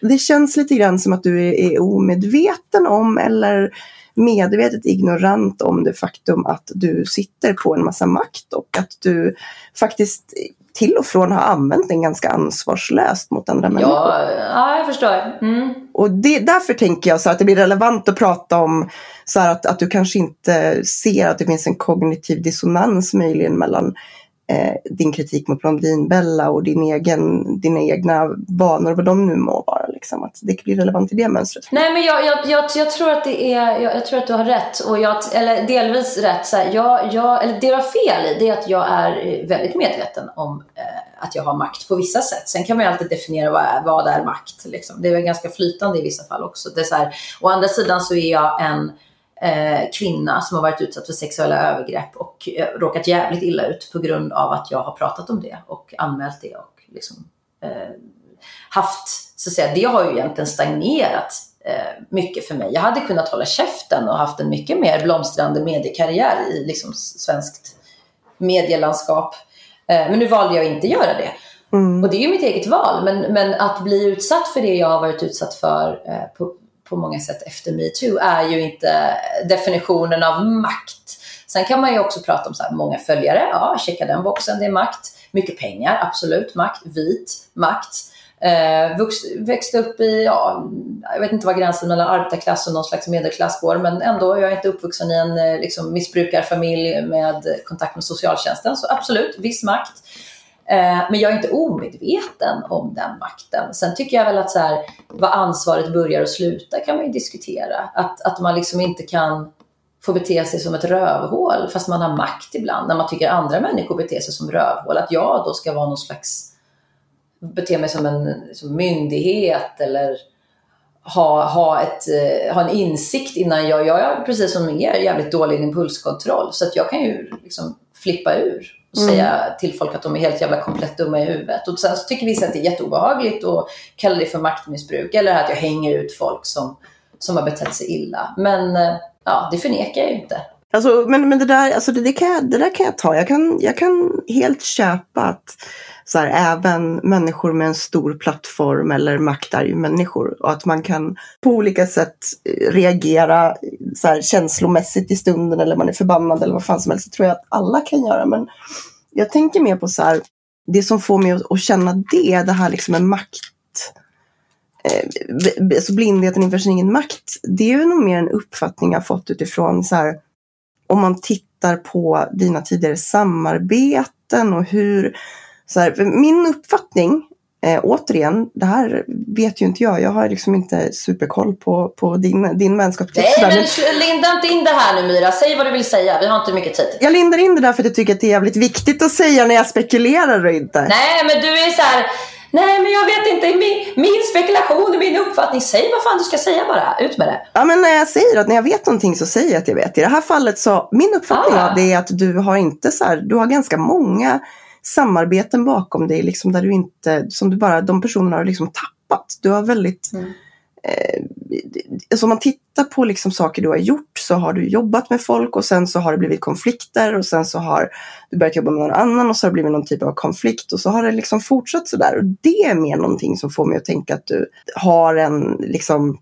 Det känns lite grann som att du är, är omedveten om eller medvetet ignorant om det faktum att du sitter på en massa makt och att du faktiskt till och från har använt den ganska ansvarslöst mot andra människor. Ja, ja, jag förstår. Mm. Och det, därför tänker jag så att det blir relevant att prata om så att, att du kanske inte ser att det finns en kognitiv dissonans möjligen mellan eh, din kritik mot Blondinbella och din egen, dina egna vanor, vad de nu må vara. Liksom. Att det blir relevant i det mönstret. Nej men jag, jag, jag, jag tror att det är, jag, jag tror att du har rätt. Och jag, eller delvis rätt. Så här, jag, jag, eller det du har fel i det är att jag är eh, väldigt medveten om eh, att jag har makt på vissa sätt. Sen kan man ju alltid definiera vad är, vad är makt. Liksom. Det är väl ganska flytande i vissa fall också. Det är så här, å andra sidan så är jag en eh, kvinna som har varit utsatt för sexuella övergrepp och eh, råkat jävligt illa ut på grund av att jag har pratat om det och anmält det och liksom, eh, haft, så att säga, det har ju egentligen stagnerat eh, mycket för mig. Jag hade kunnat hålla käften och haft en mycket mer blomstrande mediekarriär i liksom svenskt medielandskap. Eh, men nu valde jag att inte göra det. Mm. Och det är ju mitt eget val, men, men att bli utsatt för det jag har varit utsatt för eh, på, på många sätt efter metoo är ju inte definitionen av makt. Sen kan man ju också prata om så här, många följare, ja, checka den boxen, det är makt. Mycket pengar, absolut, makt. Vit, makt. Eh, vux, växte upp i, ja, jag vet inte vad gränsen mellan arbetarklass och någon slags medelklass går, men ändå, jag är inte uppvuxen i en eh, liksom, missbrukarfamilj med kontakt med socialtjänsten, så absolut, viss makt. Eh, men jag är inte omedveten om den makten. Sen tycker jag väl att så här, vad ansvaret börjar och slutar kan man ju diskutera. Att, att man liksom inte kan få bete sig som ett rövhål fast man har makt ibland. När man tycker andra människor beter sig som rövhål. Att jag då ska vara någon slags, bete mig som en som myndighet eller ha, ha, ett, eh, ha en insikt innan jag, jag är precis som er jävligt dålig impulskontroll. Så att jag kan ju liksom flippa ur och mm. säga till folk att de är helt jävla komplett dumma i huvudet. Och sen så tycker vissa att det är jätteobehagligt och kallar det för maktmissbruk eller att jag hänger ut folk som, som har betett sig illa. Men eh, ja, det förnekar jag ju inte. Alltså, men, men det där, alltså det, det, kan jag, det där kan jag ta. Jag kan, jag kan helt köpa att så här, även människor med en stor plattform eller makt är ju människor. Och att man kan på olika sätt eh, reagera så här, känslomässigt i stunden eller man är förbannad eller vad fan som helst. Det tror jag att alla kan göra. Men jag tänker mer på så här, det som får mig att, att känna det, det här liksom med makt eh, alltså blindheten inför sin egen makt, det är ju nog mer en uppfattning jag fått utifrån så här, om man tittar på dina tidigare samarbeten och hur så här, min uppfattning, eh, återigen, det här vet ju inte jag. Jag har liksom inte superkoll på, på din, din vänskapstext. Nej, men linda inte in det här nu Myra. Säg vad du vill säga. Vi har inte mycket tid. Jag lindar in det där för att jag tycker att det är jävligt viktigt att säga när jag spekulerar och inte. Nej, men du är så här... Nej, men jag vet inte. Min, min spekulation, min uppfattning. Säg vad fan du ska säga bara. Ut med det. Ja, men när jag säger att när jag vet någonting så säger jag att jag vet. I det här fallet så, min uppfattning ah. av det är att du har inte så här, du har ganska många samarbeten bakom dig, liksom där du inte, som du bara, de personerna har liksom tappat. Du har väldigt, mm. eh, alltså om man tittar på liksom saker du har gjort så har du jobbat med folk och sen så har det blivit konflikter och sen så har du börjat jobba med någon annan och så har det blivit någon typ av konflikt och så har det liksom fortsatt sådär. Och det är mer någonting som får mig att tänka att du har en liksom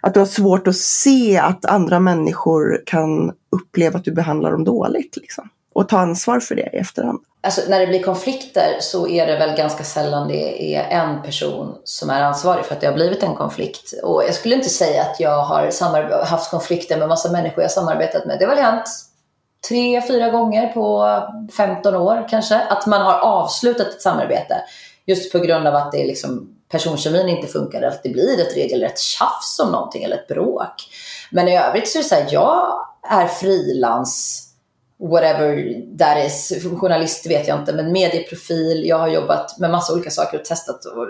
att du har svårt att se att andra människor kan uppleva att du behandlar dem dåligt. Liksom. Och ta ansvar för det i efterhand. Alltså, när det blir konflikter så är det väl ganska sällan det är en person som är ansvarig för att det har blivit en konflikt. Och jag skulle inte säga att jag har haft konflikter med massa människor jag samarbetat med. Det har väl hänt tre, fyra gånger på 15 år kanske. Att man har avslutat ett samarbete just på grund av att det är liksom personkemin inte funkar, att det blir ett regelrätt tjafs om någonting eller ett bråk. Men i övrigt så är det så här, jag är frilans whatever that is. Journalist vet jag inte, men medieprofil. Jag har jobbat med massa olika saker och testat och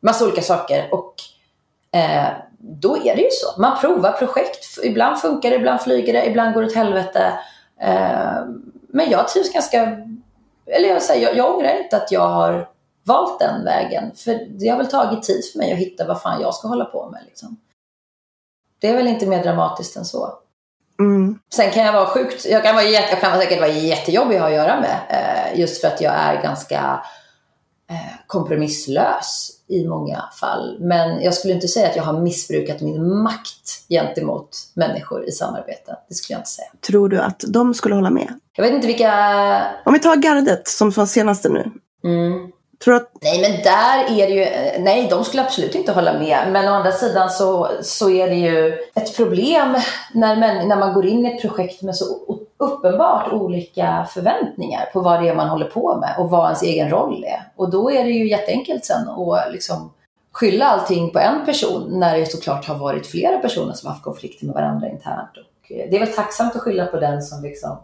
massa olika saker. Och eh, då är det ju så. Man provar projekt. Ibland funkar det, ibland flyger det, ibland går det åt helvete. Eh, men jag trivs ganska... Eller jag, säga, jag, jag ångrar inte att jag har valt den vägen. För det har väl tagit tid för mig att hitta vad fan jag ska hålla på med. Liksom. Det är väl inte mer dramatiskt än så. Mm. Sen kan jag vara sjukt, jag kan, vara, jag kan säkert vara jättejobbig att ha att göra med. Eh, just för att jag är ganska eh, kompromisslös i många fall. Men jag skulle inte säga att jag har missbrukat min makt gentemot människor i samarbete. Det skulle jag inte säga. Tror du att de skulle hålla med? Jag vet inte vilka... Om vi tar gardet som var senaste nu. Mm. Tror att... Nej, men där är det ju... Eh, nej, de skulle absolut inte hålla med. Men å andra sidan så, så är det ju ett problem när, man, när man går in i ett projekt med så uppenbart olika förväntningar på vad det är man håller på med och vad ens egen roll är. Och då är det ju jätteenkelt sen att liksom skylla allting på en person när det såklart har varit flera personer som har haft konflikter med varandra internt. Och eh, det är väl tacksamt att skylla på den som, liksom,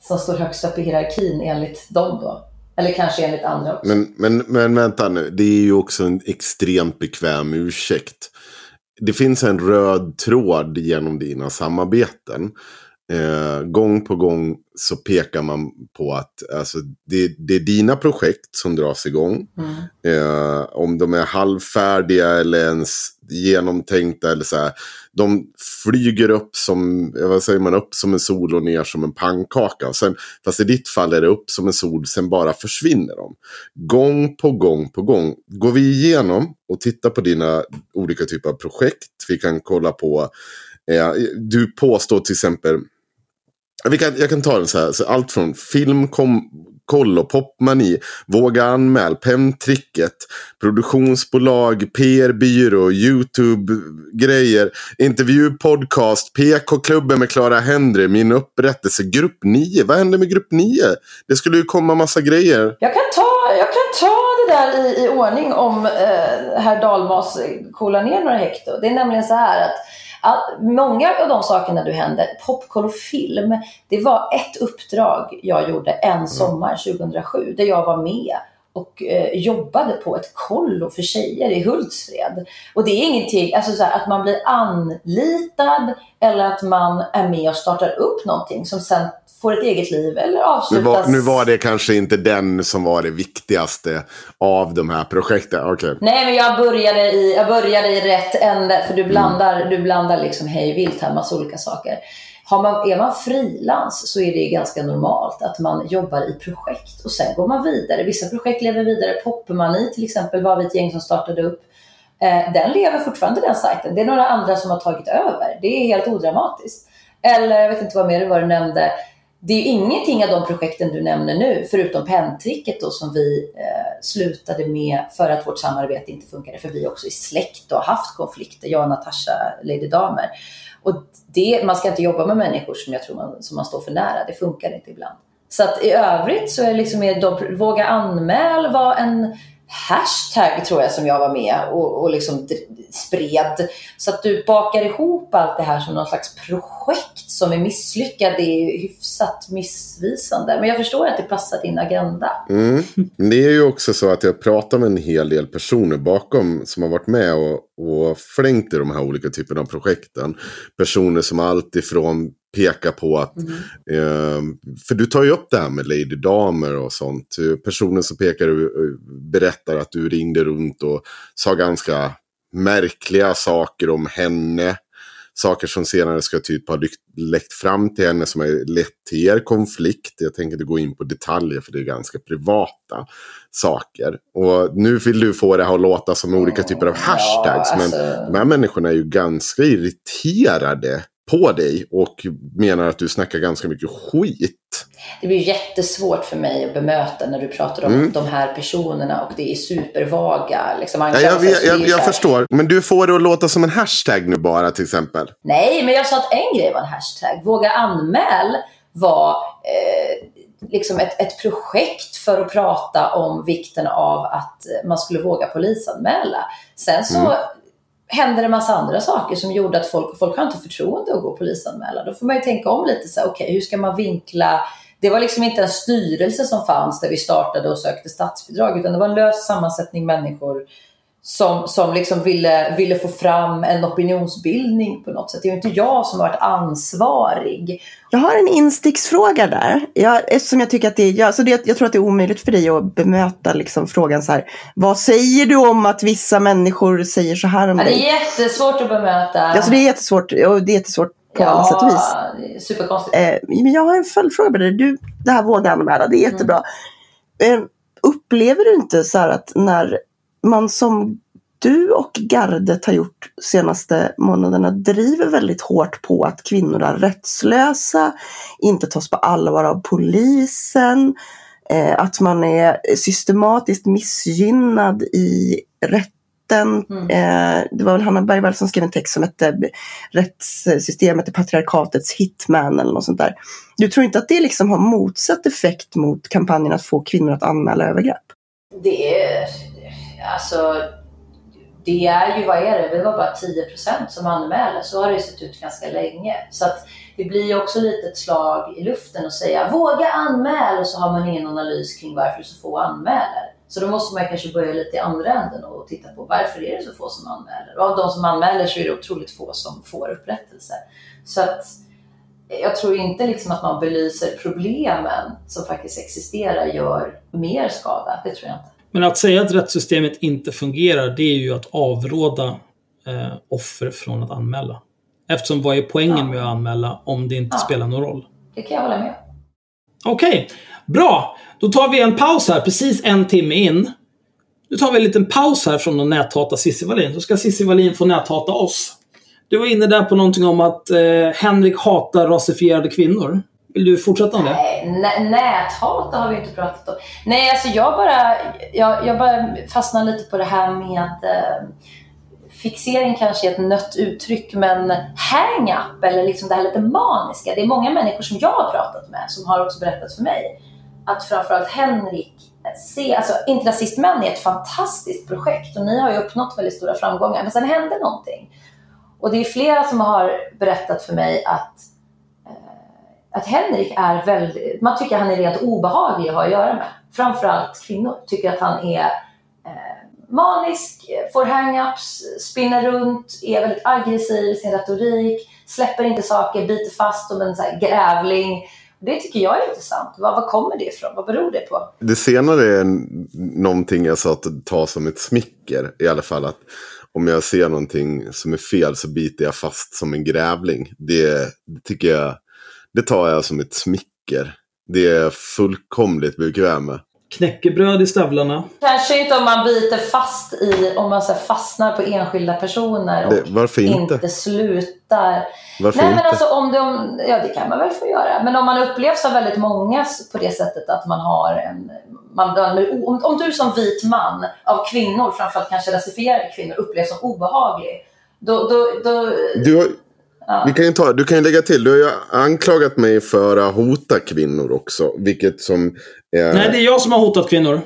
som står högst upp i hierarkin enligt dem då. Eller kanske enligt andra också. Men, men, men vänta nu, det är ju också en extremt bekväm ursäkt. Det finns en röd tråd genom dina samarbeten. Eh, gång på gång så pekar man på att alltså, det, det är dina projekt som dras igång. Mm. Eh, om de är halvfärdiga eller ens genomtänkta eller så här. De flyger upp som, vad säger man, upp som en sol och ner som en pannkaka. Sen, fast i ditt fall är det upp som en sol, sen bara försvinner de. Gång på gång på gång. Går vi igenom och tittar på dina olika typer av projekt. Vi kan kolla på, eh, du påstår till exempel vi kan, jag kan ta den så här. Så allt från filmkom, koll och popmani, våga anmäl, pemtricket, produktionsbolag, PR-byrå, YouTube-grejer, intervjupodcast, PK-klubben med Clara Henry, min upprättelse, grupp 9. Vad hände med grupp 9? Det skulle ju komma massa grejer. Jag kan ta, jag kan ta det där i, i ordning om eh, herr Dalmas kolar ner några hekto. Det är nämligen så här att all, många av de sakerna du hände, popcorn och film, det var ett uppdrag jag gjorde en sommar 2007 där jag var med och eh, jobbade på ett kollo för tjejer i Hultsfred. Och det är ingenting, alltså så här, att man blir anlitad eller att man är med och startar upp någonting som sen får ett eget liv eller avslutas. Nu var, nu var det kanske inte den som var det viktigaste av de här projekten. Okay. Nej, men jag började i, jag började i rätt ände. För du blandar, mm. du blandar liksom hej vilt här, massa olika saker. Har man, är man frilans så är det ganska normalt att man jobbar i projekt och sen går man vidare. Vissa projekt lever vidare. Popmani till exempel var vi ett gäng som startade upp. Eh, den lever fortfarande den sajten. Det är några andra som har tagit över. Det är helt odramatiskt. Eller jag vet inte vad mer det var du nämnde det är ingenting av de projekten du nämner nu, förutom penntricket då som vi eh, slutade med för att vårt samarbete inte funkade, för vi också är släkt och har haft konflikter, jag och Natasha Lady Damer. Och det, man ska inte jobba med människor som jag tror man, som man står för nära, det funkar inte ibland. Så att i övrigt så är det liksom, de, våga anmäl var en hashtag tror jag som jag var med och, och liksom spred. Så att du bakar ihop allt det här som någon slags projekt som är misslyckad det är hyfsat missvisande. Men jag förstår att det passar din agenda. Mm. Det är ju också så att jag pratar med en hel del personer bakom som har varit med och, och flängt i de här olika typerna av projekten. Personer som alltifrån peka på att, mm. eh, för du tar ju upp det här med Lady Damer och sånt. Personer som pekar berättar att du ringde runt och sa ganska märkliga saker om henne. Saker som senare ska typ ha läckt fram till henne som har lett till er konflikt. Jag tänker inte gå in på detaljer för det är ganska privata saker. Och nu vill du få det här att låta som olika typer av hashtags. Ja, alltså... Men de här människorna är ju ganska irriterade på dig och menar att du snackar ganska mycket skit. Det blir jättesvårt för mig att bemöta när du pratar om mm. de här personerna och det är supervaga. Liksom, ja, jag, jag, jag, jag förstår, men du får det att låta som en hashtag nu bara till exempel. Nej, men jag sa att en grej var en hashtag. Våga anmäl var eh, liksom ett, ett projekt för att prata om vikten av att man skulle våga polisanmäla. Sen så mm händer det massa andra saker som gjorde att folk, folk har inte förtroende att gå och polisanmäla. Då får man ju tänka om lite så okej, okay, hur ska man vinkla det var liksom inte en styrelse som fanns där vi startade och sökte statsbidrag, utan det var en lös sammansättning människor som, som liksom ville, ville få fram en opinionsbildning på något sätt. Det är ju inte jag som har varit ansvarig. Jag har en insticksfråga där. Jag, eftersom jag tycker att det är, alltså det, jag tror att det är omöjligt för dig att bemöta liksom frågan så här. Vad säger du om att vissa människor säger så här om ja, dig? Det är jättesvårt att bemöta. Alltså det är jättesvårt, och det är jättesvårt på ja, alla sätt och vis. Superkonstigt. Eh, men jag har en följdfråga på det. Du, det här våga anmäla, det är jättebra. Mm. Eh, upplever du inte så här att när man som du och gardet har gjort senaste månaderna driver väldigt hårt på att kvinnor är rättslösa, inte tas på allvar av polisen, eh, att man är systematiskt missgynnad i rätten. Mm. Eh, det var väl Hanna Bergvall som skrev en text som hette Rättssystemet är patriarkatets hitman eller något sånt där. Du tror inte att det liksom har motsatt effekt mot kampanjen att få kvinnor att anmäla övergrepp? Det är alltså, det är ju, vad är det, det var bara 10% som anmäler. Så har det sett ut ganska länge. Så att det blir ju också lite ett slag i luften att säga våga anmäla och så har man ingen analys kring varför så få anmäler. Så då måste man kanske börja lite i andra änden och titta på varför är det så få som anmäler? Och av de som anmäler så är det otroligt få som får upprättelse. Så att jag tror inte liksom att man belyser problemen som faktiskt existerar gör mer skada. Det tror jag inte. Men att säga att rättssystemet inte fungerar, det är ju att avråda eh, offer från att anmäla. Eftersom vad är poängen ja. med att anmäla om det inte ja. spelar någon roll? Det kan jag hålla med Okej, okay. bra. Då tar vi en paus här, precis en timme in. Nu tar vi en liten paus här från att näthata Cissi Wallin. Så ska Cissi Wallin få näthata oss. Du var inne där på någonting om att eh, Henrik hatar rasifierade kvinnor. Vill du fortsätta om det? Nej, näthat har vi inte pratat om. Nej, alltså jag bara, jag, jag bara fastnar lite på det här med eh, fixering kanske är ett nött uttryck, men hang-up eller liksom det här lite maniska. Det är många människor som jag har pratat med som har också berättat för mig att framförallt Henrik eh, se, alltså Inte rasistmän är ett fantastiskt projekt och ni har ju uppnått väldigt stora framgångar, men sen hände någonting. Och det är flera som har berättat för mig att, att Henrik är väldigt, man tycker att han är rent obehaglig att ha att göra med. Framförallt kvinnor tycker att han är eh, manisk, får hang-ups, spinner runt, är väldigt aggressiv i sin retorik, släpper inte saker, biter fast som en så här grävling. Det tycker jag är intressant. Vad, vad kommer det ifrån? Vad beror det på? Det senare är någonting jag sa att ta som ett smicker. I alla fall att om jag ser någonting som är fel så biter jag fast som en grävling. Det, det tycker jag, det tar jag som ett smicker. Det är jag fullkomligt bekväm med. Knäckebröd i stövlarna. Kanske inte om man biter fast i, om man så här fastnar på enskilda personer och Det, varför inte? inte slutar. Varför Nej inte? men alltså om de, ja det kan man väl få göra. Men om man upplevs av väldigt många på det sättet att man har en, man, om, om du som vit man av kvinnor, framförallt kanske rasifierade kvinnor, upplevs som obehaglig. Då, då, då, Du, har, ja. vi kan ju ta, du kan ju lägga till, du har ju anklagat mig för att hota kvinnor också. Vilket som... Eh, Nej, det är jag som har hotat kvinnor.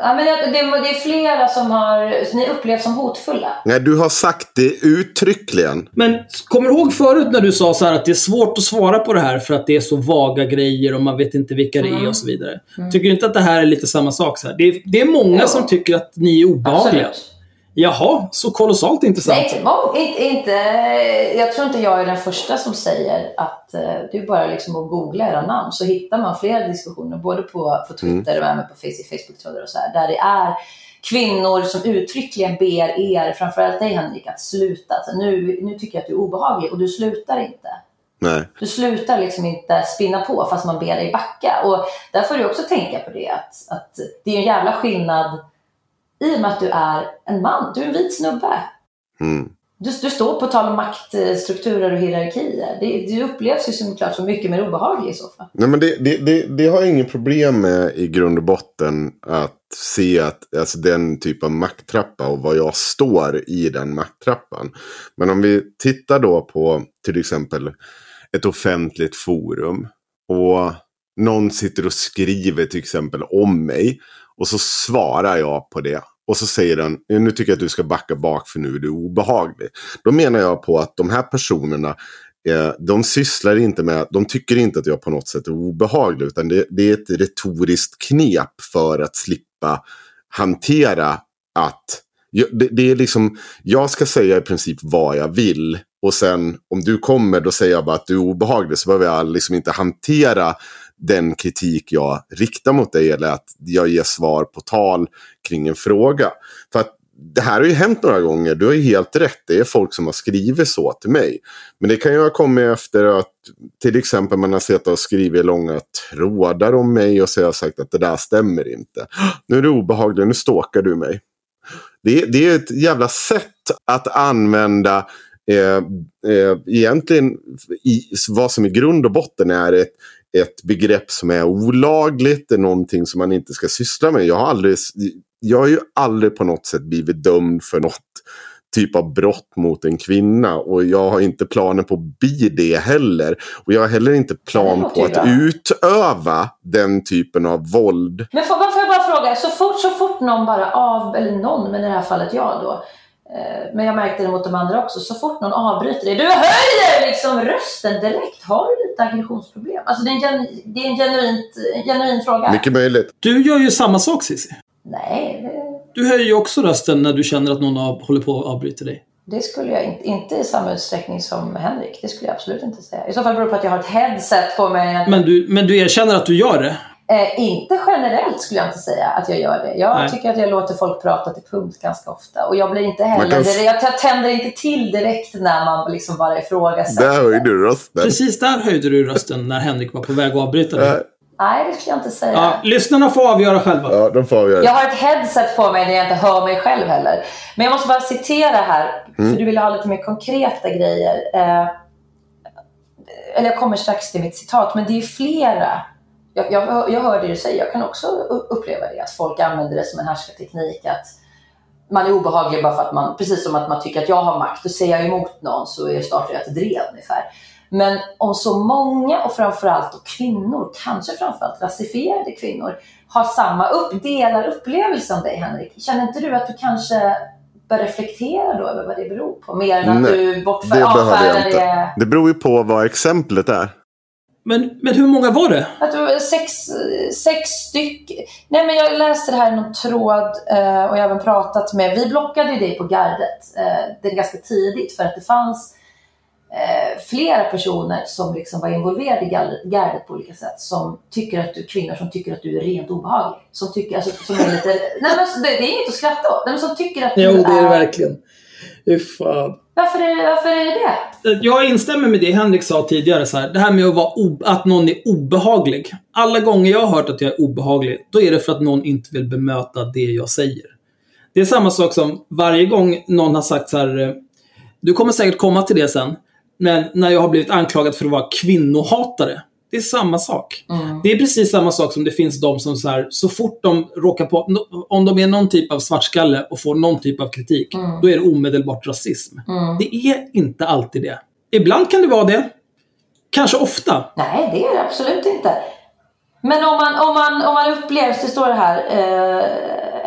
Ja, men det, det, det är flera som har, ni upplevs som hotfulla. nej, du har sagt det uttryckligen. Men kommer du ihåg förut när du sa så här att det är svårt att svara på det här för att det är så vaga grejer och man vet inte vilka det är Mm. och så vidare. Tycker du inte att det här är lite samma sak? Så här? Det, är, det är många Jo. som tycker att ni är obehagliga. Absolut. Jaha, så kolossalt intressant. Nej, inte, må- inte, inte, jag tror inte jag är den första som säger att eh, det är bara liksom att googla era namn så hittar man flera diskussioner både på, på Twitter och även på Facebook- Facebook-trådar och så här, där det är kvinnor som uttryckligen ber er, framförallt dig Henrik, att sluta. Alltså, nu, nu tycker jag att du är obehaglig och du slutar inte. Nej. Du slutar liksom inte spinna på fast man ber dig backa. Och där får du också tänka på det att, att det är en jävla skillnad i och med att du är en man. Du är en vit snubbe. Mm. Du, du står på tal om maktstrukturer och hierarkier. Det, det upplevs ju som klart som mycket mer obehagligt i så fall. Nej, men det, det, det, har jag ingen problem med i grund och botten. Att se att alltså, den typ av makttrappa och vad jag står i den makttrappan. Men om vi tittar då på till exempel ett offentligt forum. Och någon sitter och skriver till exempel om mig. Och så svarar jag på det. Och så säger den, eh, nu tycker jag att du ska backa bak för nu är du obehaglig. Då menar jag på att de här personerna eh, de sysslar inte med, de tycker inte att jag på något sätt är obehaglig. Utan det, det är ett retoriskt knep för att slippa hantera att det, det är liksom, jag ska säga i princip vad jag vill. Och sen om du kommer då säger jag bara att du är obehaglig. Så behöver jag liksom inte hantera den kritik jag riktar mot dig. Eller att jag ger svar på tal kring en fråga. För att det här har ju hänt några gånger. Du har ju helt rätt. Det är folk som har skrivit så till mig. Men det kan ju ha kommit efter att till exempel man har sett och skrivit långa trådar om mig. Och så har jag sagt att det där stämmer inte. Nu är du obehaglig, nu stalkar du mig. Det, det är ett jävla sätt att använda eh, eh, egentligen i, vad som i grund och botten är ett, ett begrepp som är olagligt. Det är någonting som man inte ska syssla med. Jag har, aldrig, jag har ju aldrig på något sätt blivit dömd för något typ av brott mot en kvinna. Och jag har inte planer på att bli det heller. Och jag har heller inte plan på att utöva den typen av våld. Men får, får jag bara fråga, så fort, så fort någon bara av, eller någon, men i det här fallet jag då, men jag märkte det mot de andra också, så fort någon avbryter dig, du höjer liksom rösten direkt. Har du lite aggressionsproblem? Alltså det är en, gen, det är en genuint, en genuin fråga. Mycket möjligt. Du gör ju samma sak Cissi. Nej, det, Du höjer ju också rösten när du känner att någon av, håller på att avbryta dig. det skulle jag inte, inte i samma utsträckning som Henrik. Det skulle jag absolut inte säga. I så fall beror det på att jag har ett headset på mig. Men du, men du erkänner att du gör det? Eh, inte generellt skulle jag inte säga att jag gör det. Jag Nej. tycker att jag låter folk prata till punkt ganska ofta. Och jag blir inte heller, kan- direkt- jag, jag tänder inte till direkt när man liksom bara ifrågasätter. Där höjde du rösten. Precis där höjde du rösten när Henrik var på väg att avbryta dig. Ja, Nej, det skulle jag inte säga. Ja, lyssnarna får avgöra själva. ja, de får avgöra. Jag har ett headset på mig där jag inte hör mig själv heller. Men jag måste bara citera här, för du vill ha lite mer konkreta grejer. Eh, eller jag kommer strax till mitt citat, men det är flera. Jag, jag, jag hör det du säger, jag kan också uppleva det, att folk använder det som en härskarteknik. Att man är obehaglig bara för att man, precis som att man tycker att jag har makt, då säger jag emot någon så startar jag ett drev ungefär. Men om så många, och framförallt då kvinnor, kanske framförallt rasifierade kvinnor, har samma upp, delar upplevelse som dig Henrik. Känner inte du att du kanske börja reflektera då över vad det beror på? Mer än att Nej, du Det bortför, behöver avfärdar jag inte. det? Det beror ju på vad exemplet är. Men, men hur många var det? Det var sex, sex stycken. Nej men jag läste det här i någon tråd eh, och jag har även pratat med, vi blockade ju dig på gardet eh, det är ganska tidigt för att det fanns eh, flera personer som liksom var involverade i gardet, på olika sätt som tycker att du, kvinnor som tycker att du är rent obehaglig. Som tycker, alltså, som är lite, nej men det, det är inget att skratta åt. Men som tycker att du Jo, det är det är, verkligen. Fy fan varför är, det- varför är det det? Jag instämmer med det Henrik sa tidigare. Så här, det här med att, vara att någon är obehaglig. Alla gånger jag har hört att jag är obehaglig, då är det för att någon inte vill bemöta det jag säger. Det är samma sak som varje gång någon har sagt så här. Eh, du kommer säkert komma till det sen. Men när jag har blivit anklagad för att vara kvinnohatare. Det är samma sak. Det är precis samma sak som det finns de som så här, så fort de råkar på, om de är någon typ av svartskalle och får någon typ av kritik, då är det omedelbart rasism. Det är inte alltid det. Ibland kan det vara det. Kanske ofta. Nej, det är det absolut inte. Men om man, om man, om man upplever, det står det här, eh,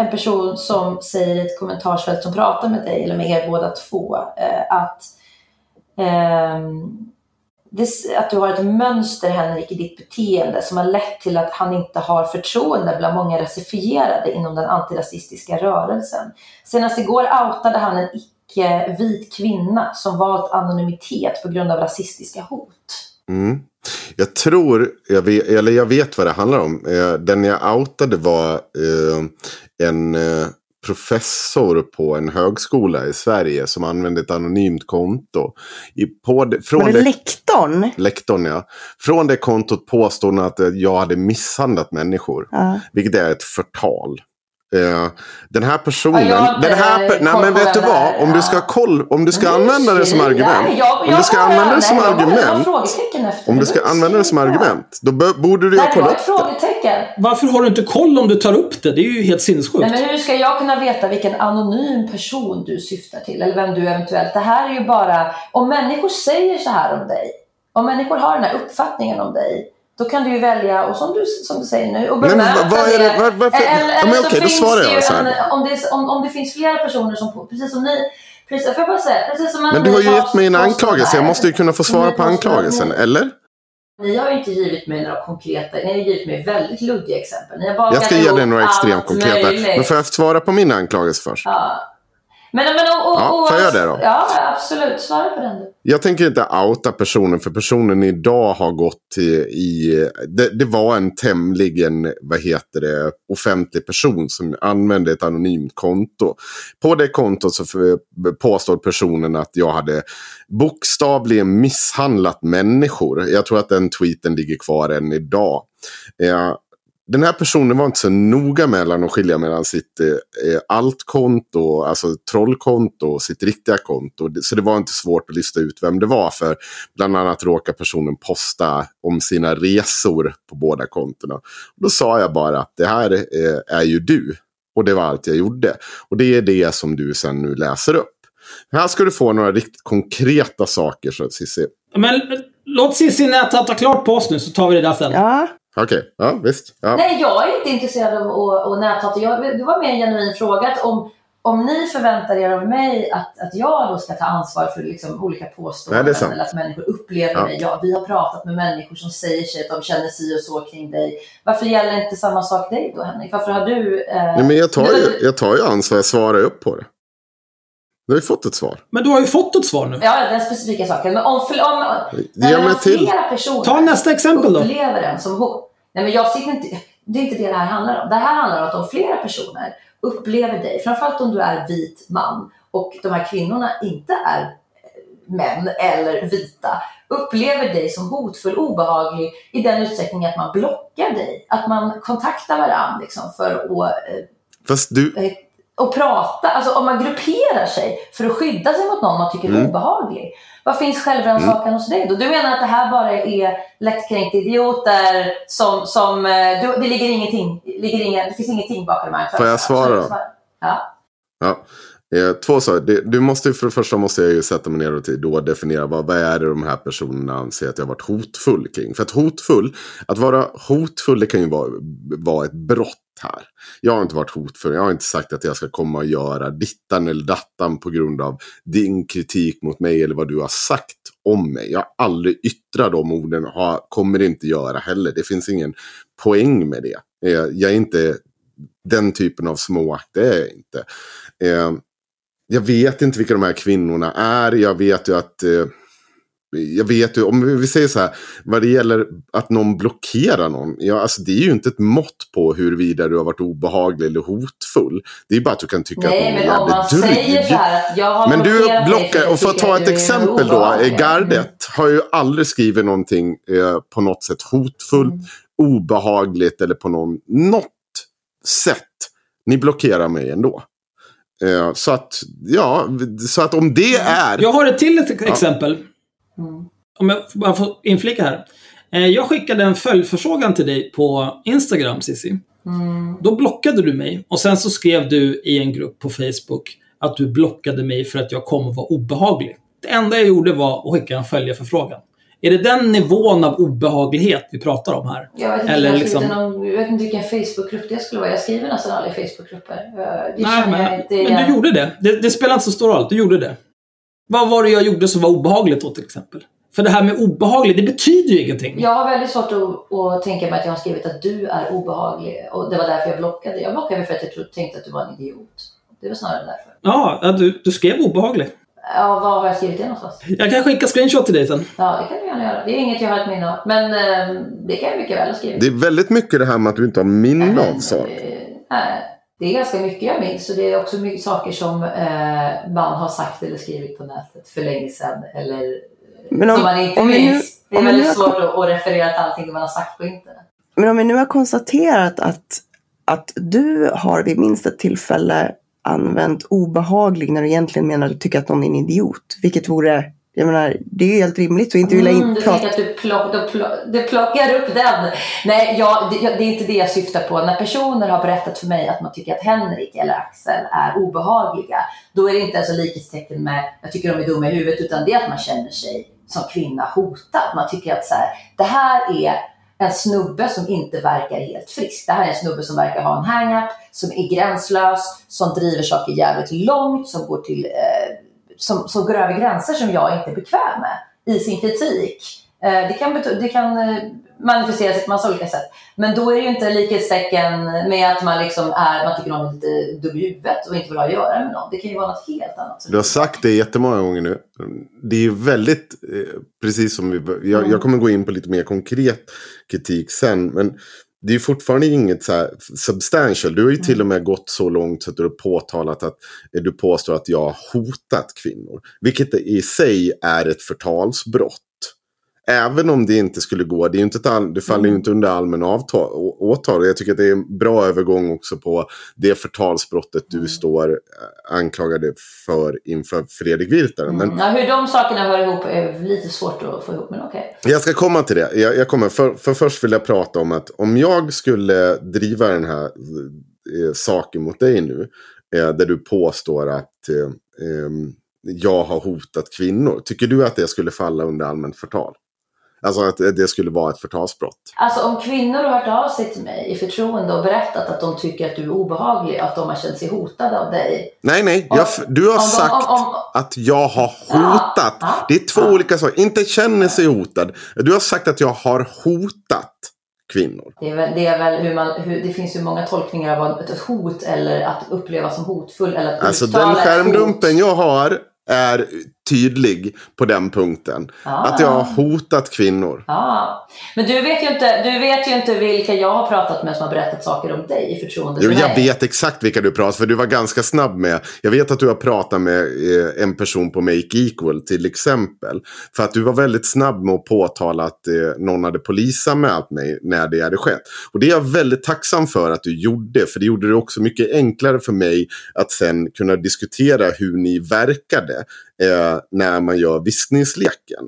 en person som säger i ett kommentarsfält som pratar med dig, eller med er båda två, eh, att, ehm, det, att du har ett mönster, Henrik, i ditt beteende som har lett till att han inte har förtroende bland många rasifierade inom den antirasistiska rörelsen. Senast igår outade han en icke-vit kvinna som valt anonymitet på grund av rasistiska hot. Mm. Jag tror, jag vet, eller jag vet vad det handlar om. Eh, den jag outade var eh, en eh, professor på en högskola i Sverige som använde ett anonymt konto. I, på det, från Var det lektorn? lektorn, ja. Från det kontot påstod hon att jag hade misshandlat människor. Ja. Vilket är ett förtal. Eh, den här personen... Ja, den här, inte per- nej men vet du vad? Om du ska, koll, om du ska använda det som argument. Nej, jag- om du ska använda det som argument. Om du ska använda det som argument. Då borde du ju ett upp det. Varför har du inte koll om du tar upp det? Det är ju helt sinnessjukt. Nej, men hur ska jag kunna veta vilken anonym person du syftar till? Eller vem du eventuellt... Det här är ju bara... Om människor säger så här om dig. Om människor har den här uppfattningen om dig. Då kan du ju välja, och som du, som du säger nu, och Nej, men bemöta vad är det- var- varför- Eller, Ja, men så okej, då finns svarar det ju en, om, det, om, om det finns flera personer som, precis som ni, precis, får bara säga, precis som Men du har ju gett mig en anklagelse. Jag måste ju kunna få svara på anklagelsen. Eller? Ni har ju inte givit mig några konkreta, ni har givit mig väldigt luddiga exempel. Ni har bakat Jag ska ge dig några extremt konkreta. möjligt. Men får jag svara på min anklagelse först? Ja. Men, men och, och, Ja, får jag det då? Ja, absolut. Svara på den. Jag tänker inte outa personen för personen idag har gått till, i... Det, det var en tämligen, vad heter det, offentlig person som använde ett anonymt konto. På det kontot så påstår personen att jag hade bokstavligen misshandlat människor. Jag tror att den tweeten ligger kvar än idag. Eh, den här personen var inte så noga mellan att skilja mellan sitt eh, altkonto, alltså trollkonto och sitt riktiga konto. Så det var inte svårt att lista ut vem det var för bland annat råkar personen posta om sina resor på båda kontona. Då sa jag bara att det här eh, är ju du. Och det var allt jag gjorde. Och det är det som du sen nu läser upp. Här ska du få några riktigt konkreta saker så Cissi. Men låt Cissi nättatta klart på oss nu så tar vi det där sen. Ja, Okej, ja visst. Ja. Nej, jag är inte intresserad av att, att näthata. Jag, det var mer en genuin fråga. Att om, om ni förväntar er av mig att, att jag då ska ta ansvar för liksom olika påståenden Nej, eller att människor upplever Ja. mig. Ja, vi har pratat med människor som säger sig att de känner si och så kring dig. Varför gäller inte samma sak dig då, Henrik? Varför har du... Eh, Nej, men jag tar, ju, jag tar ju ansvar, jag svarar upp på det. Du har ju fått ett svar. Men du har ju fått ett svar nu. Ja, den specifika saken. Men om, fl- om, Ge mig till. flera personer Ta nästa exempel då. upplever den som hot. Nej, men jag sitter inte, det är inte det det här handlar om. Det här handlar om att om flera personer upplever dig, framförallt om du är vit man och de här kvinnorna inte är män eller vita, upplever dig som hotfull, obehaglig i den utsträckning att man blockar dig. Att man kontaktar varandra liksom, för att eh, Fast du, eh, och prata, alltså om man grupperar sig för att skydda sig mot någon man tycker är Mm. obehaglig. Vad finns självrannsakan hos dig då? Du menar att det här bara är lättkränkta idioter som, som eh, du, det ligger ingenting, ligger ingen, det finns ingenting bakom de här Får jag svara då? Ja. ja. Eh, två saker. Du måste, för det första måste jag ju sätta mig ner och då definiera vad, vad är det de här personerna anser att jag har varit hotfull kring. För att hotfull, att vara hotfull det kan ju vara, vara ett brott här. Jag har inte varit hotfull, jag har inte sagt att jag ska komma och göra dittan eller dattan på grund av din kritik mot mig eller vad du har sagt om mig. Jag har aldrig yttrat de orden och kommer inte göra heller. Det finns ingen poäng med det. Eh, jag är inte den typen av småakt, det är jag inte. Eh, jag vet inte vilka de här kvinnorna är. Jag vet ju att... Eh, jag vet ju, om vi säger så här, vad det gäller att någon blockerar någon. Ja, alltså det är ju inte ett mått på huruvida du har varit obehaglig eller hotfull. Det är bara att du kan tycka Nej, att någon men är jävligt dryg. säger så här att jag har Men du blockar, och för att ta ett exempel då. eh, Gardet har ju aldrig skrivit någonting eh, på något sätt hotfullt, Mm. obehagligt eller på någon, något sätt. Ni blockerar mig ändå. Eh, så att, ja, så att om det är... Jag har ett till ett exempel. Mm. Om jag bara får inflika här. Eh, Jag skickade en följdförfrågan till dig på Instagram, Cissi. Mm. Då blockade du mig och sen så skrev du i en grupp på Facebook att du blockade mig för att jag kom att vara obehaglig. Det enda jag gjorde var att skicka en följarförfrågan. Är det den nivån av obehaglighet vi pratar om här? Jag vet, inte, Eller jag, liksom- någon, jag vet inte vilken Facebookgrupp det skulle vara. Jag skriver nästan aldrig i Facebookgrupper. Eh, Det Nej, men, inte men du gjorde det. det. Det spelar inte så stor roll. Du gjorde det. Vad var det jag gjorde som var obehagligt då till exempel? För det här med obehagligt, det betyder ju ingenting. Jag har väldigt svårt att, att tänka mig att jag har skrivit att du är obehaglig och det var därför jag blockade. Jag blockade för att jag tänkte att du var en idiot. Det var snarare därför. Ja, du, du skrev obehaglig. Ja, var har jag skrivit det någonstans? Jag kan skicka screenshot till dig sen. Ja, det kan du gärna göra. Det är inget jag har ett minne av. Men eh, det kan jag mycket väl ha skrivit. Det är väldigt mycket det här med att du inte har minne av saker. nej, det är ganska mycket jag minns och det är också mycket saker som eh, man har sagt eller skrivit på nätet för länge sedan eller Men om- som man inte om vi nu- minns. det är väldigt har- svårt att, att referera till allting man har sagt på internet. Men om vi nu har konstaterat att, att du har vid minst ett tillfälle använt obehaglig när du egentligen menar att du tycker att någon är en idiot. Vilket vore, jag menar, det är ju helt rimligt att inte vilja Mm, in, du prata. tänker att du, plock, du, plock, du plockar upp den. Nej, jag, det, det är inte det jag syftar på. När personer har berättat för mig att man tycker att Henrik eller Axel är obehagliga, då är det inte alltså likhetstecken med jag tycker de är dumma i huvudet, utan det är att man känner sig som kvinna hotad. Man tycker att så här, det här är en snubbe som inte verkar helt frisk. Det här är en snubbe som verkar ha en hang-up, som är gränslös, som driver saker jävligt långt, som går till eh, som, som går över gränser som jag inte är bekväm med i sin kritik. Eh, det kan, det kan eh, manifestera sig på massa olika sätt. Men då är det ju inte likhetstecken med att man liksom är, man tycker någon är lite dum i huvudet och inte vill ha att göra med någon. Det kan ju vara något helt annat. Du har sagt det jättemånga gånger nu. Det är ju väldigt, eh, precis som vi... Jag, jag kommer gå in på lite mer konkret kritik sen. Men det är ju fortfarande inget så här substantial. Du har ju till och med gått så långt så att du har påtalat att du påstår att jag har hotat kvinnor. Vilket i sig är ett förtalsbrott. Även om det inte skulle gå, det, är inte all, det faller ju inte under allmän avtal, å- åtal. Jag tycker att det är en bra övergång också på det förtalsbrottet du står eh, anklagade för inför Fredrik Virtanen. Mm. Ja, hur de sakerna hör ihop är lite svårt att få ihop, men okej. jag ska komma till det. Jag, jag kommer, för, för först vill jag prata om att om jag skulle driva den här eh, saken mot dig nu. Eh, där du påstår att eh, ehm, jag har hotat kvinnor. Tycker du att det skulle falla under allmänt förtal? Alltså att det skulle vara ett förtalsbrott. Alltså om kvinnor har hört av sig till mig i förtroende och berättat att de tycker att du är obehaglig att de har känt sig hotade av dig. Nej, nej. Om- Jag, du har de- sagt om- om- att jag har hotat. ja, Det är två ja. olika saker. Inte känner sig hotad. Du har sagt att jag har hotat kvinnor. Det är väl, det är väl hur man, hur, det finns ju många tolkningar av vad ett hot eller att uppleva som hotfull eller att Alltså den skärmdumpen jag har är tydlig på den punkten. Ah. Att jag har hotat kvinnor. Ja, men du vet, ju inte, du vet ju inte vilka jag har pratat med som har berättat saker om dig i förtroende Jo, jag vet exakt vilka du pratar för du var ganska snabb med. Jag vet att du har pratat med eh, en person på Make Equal till exempel. För att du var väldigt snabb med att påtala att eh, någon hade polisanmält mig när det hade skett. Och det är jag väldigt tacksam för att du gjorde. För det gjorde det också mycket enklare för mig att sen kunna diskutera hur ni verkade eh, när man gör viskningsleken.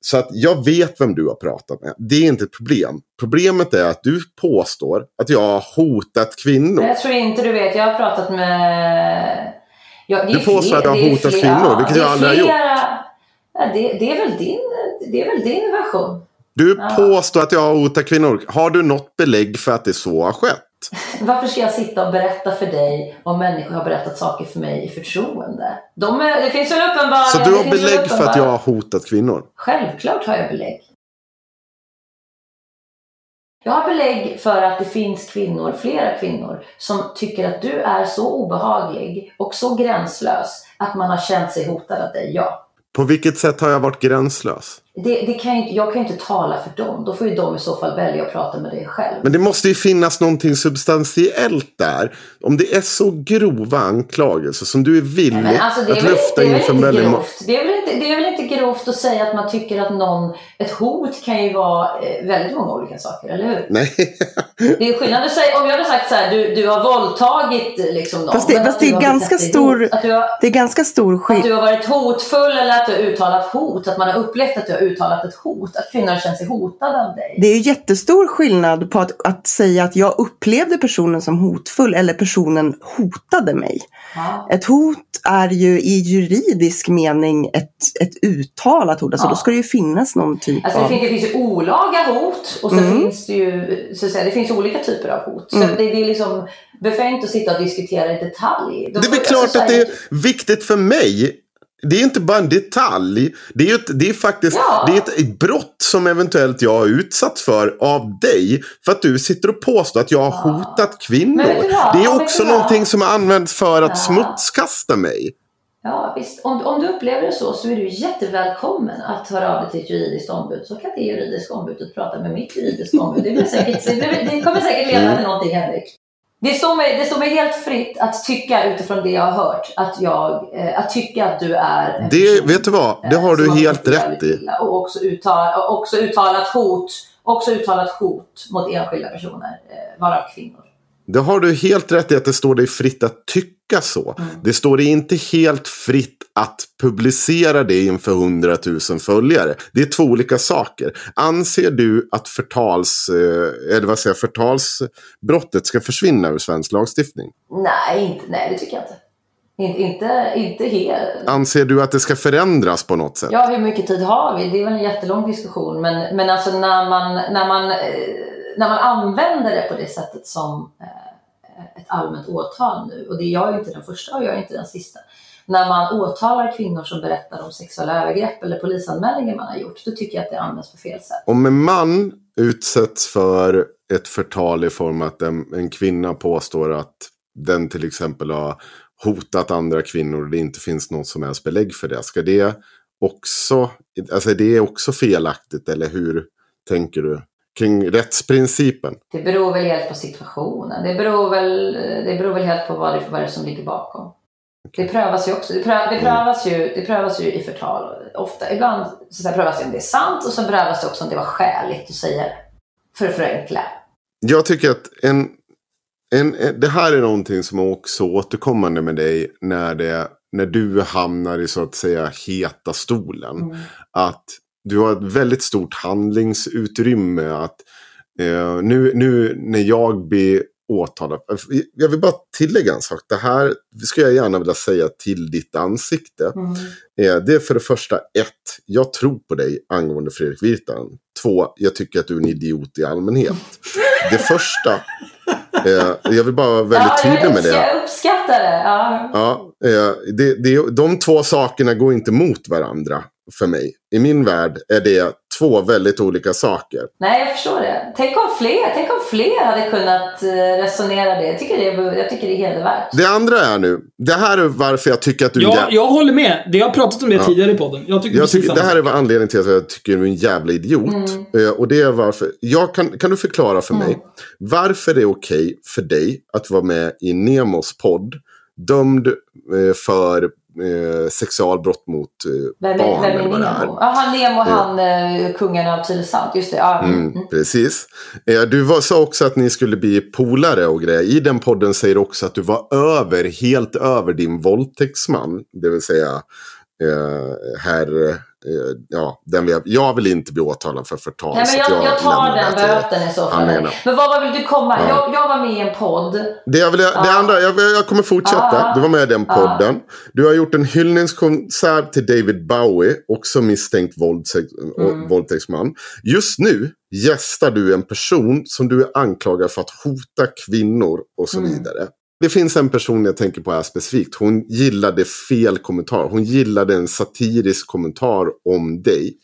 Så att jag vet vem du har pratat med. Det är inte ett problem. Problemet är att du påstår att jag har hotat kvinnor. Jag tror inte du vet. Jag har pratat med... Ja, Du påstår att jag har hotat fler- kvinnor, vilket jag aldrig har gjort. Ja, det, det, är väl din, det är väl din version. Du Ja. påstår att jag har hotat kvinnor. Har du något belägg för att det så har skett? Varför ska jag sitta och berätta för dig om människor har berättat saker för mig i förtroende? De är, det finns väl uppenbara... Så du har belägg för att jag har hotat kvinnor? Självklart har jag belägg. Jag har belägg för att det finns kvinnor, flera kvinnor, som tycker att du är så obehaglig och så gränslös att man har känt sig hotad av dig, ja. På vilket sätt har jag varit gränslös? Det, det kan ju, jag kan ju inte tala för dem. Då får ju de i så fall välja att prata med dig själv. Men det måste ju finnas någonting substantiellt där. Om det är så grova anklagelser som du är villig Men alltså, att väl, lufta inför väldigt. Det, är väl inte, det är väl inte grovt att säga att man tycker att någon... Ett hot kan ju vara eh, väldigt många olika saker, eller hur? Nej. Det är skillnad att om jag hade sagt så här, du, du har våldtagit liksom någon. Fast det- fast att det är ganska stor- hot, Att har, Det är ganska stor att skillnad. du har varit hotfull eller att du har uttalat hot. Att man har upplevt att du har uttalat ett hot. Att kvinnor känt sig hotade av dig. Det är ju jättestor skillnad på att, att säga att jag upplevde personen som hotfull eller personen hotade mig. Ja. Ett hot är ju i juridisk mening ett, ett uttalat hot. Alltså Ja. då ska det ju finnas någon typ Alltså det, av... finns, det finns ju olaga hot och så Mm. finns det ju så att säga, det finns olika typer av hot. Så Mm. det, det är liksom befängt att sitta och diskutera i detalj. De Det är väl klart alltså, att så det är viktigt för mig. Det är inte bara en detalj. Det är, ett, det är faktiskt Ja. det är ett, brott som eventuellt jag har utsatt för av dig. För att du sitter och påstår att jag har hotat kvinnor. Det är också någonting som används för att smutskasta mig. Ja, visst. Om, om du upplever det så, så är du jättevälkommen att höra av dig till ett juridiskt ombud. Så kan det juridiska ombudet prata med mitt juridiska ombud. Det, blir säkert, det, kommer säkert leda till någonting, Henrik. Det står, mig, det står mig helt fritt att tycka utifrån det jag har hört, att, jag, eh, att tycka att du är Det, person, vet du vad? Det har du helt jävligt rätt i. Och också, uttal, och också uttalat hot också uttalat hot mot enskilda personer, eh, varav kvinnor. Det har du helt rätt i att det står dig fritt att tycka så. Mm. Det står dig inte helt fritt att publicera det inför 100 000 följare. Det är två olika saker. Anser du att förtals, eh, eller vad säger, förtalsbrottet ska försvinna ur svensk lagstiftning? Nej, inte, nej det tycker jag inte. Inte, inte, inte helt. Anser du att det ska förändras på något sätt? Ja, hur mycket tid har vi? Det är väl en jättelång diskussion. Men, men alltså när man, när, man, eh, när man använder det på det sättet som eh, ett allmänt åtal nu, och det är jag är inte den första och jag är inte den sista. När man åtalar kvinnor som berättar om sexuella övergrepp eller polisanmälningar man har gjort, då tycker jag att det används på fel sätt. Om en man utsätts för ett förtal i form av att en, en kvinna påstår att den till exempel har hotat andra kvinnor och det inte finns något som helst belägg för det. Ska det också, alltså det är också felaktigt eller hur tänker du? Kring rättsprincipen? Det beror väl helt på situationen. Det beror väl, det beror väl helt på vad det, vad det är som ligger bakom. Det prövas ju också. Det, prö, det, prövas ju, det prövas ju i förtal. Ofta, ibland så att prövas det om det är sant och så prövas det också om det var skäligt att säga det. För att förenkla. Jag tycker att en, en, en, det här är någonting som är också återkommande med dig när, det, när du hamnar i så att säga heta stolen. Mm. Att du har ett väldigt stort handlingsutrymme. Att eh, nu, nu när jag blir åtalad. Jag vill bara tillägga en sak. Det här skulle jag gärna vilja säga till ditt ansikte. Mm. Eh, det är för det första ett, jag tror på dig angående Fredrik Virtanen. Två, jag tycker att du är en idiot i allmänhet. Det första, eh, jag vill bara vara väldigt ja, tydlig med det. jag uppskattar det. Ja. Ja, eh, det, det, de två sakerna går inte mot varandra för mig. I min värld är det två väldigt olika saker. Nej, jag förstår det. Tänk om fler, tänk om fler hade kunnat eh, resonera det. Jag tycker det är, jag tycker det är hedervärt. Det andra är nu, det här är varför jag tycker att du Ja, jä- jag håller med. Det jag har pratat om det Ja. tidigare i podden. Jag tycker jag tycker, det här är anledningen till att jag tycker du är en jävla idiot. Mm. Eh, och det är varför. Jag kan, kan du förklara för mig Mm. varför det är okej för dig att vara med i Nemos podd dömd eh, för eh, sexualbrott mot eh, Vem barn vem är. Nemo? Jaha, Nemo, han eh, kungen av Tylösand. Just det. Ja, mm. Mm, precis. Eh, Du var, sa också att ni skulle bli polare och grejer. I den podden säger du också att du var över, helt över din våldtäktsman. Det vill säga eh, herr eh, ja, den vi har, jag vill inte bli åtalad för förtal. Nej, men så jag, att jag tar den böten i så fall. Men vad vad vill du komma? Ja. Jag, jag var med i en podd. Det, jag vill, det andra, jag, jag kommer fortsätta. Ja. Du var med i den podden. Du har gjort en hyllningskonsert till David Bowie, också misstänkt våldtäkt, Mm. våldtäktsman. Just nu gästar du en person som du är anklagad för att hota kvinnor och så Mm. Det finns en person jag tänker på här specifikt. Hon gillade fel kommentar. Hon gillade en satirisk kommentar om dig.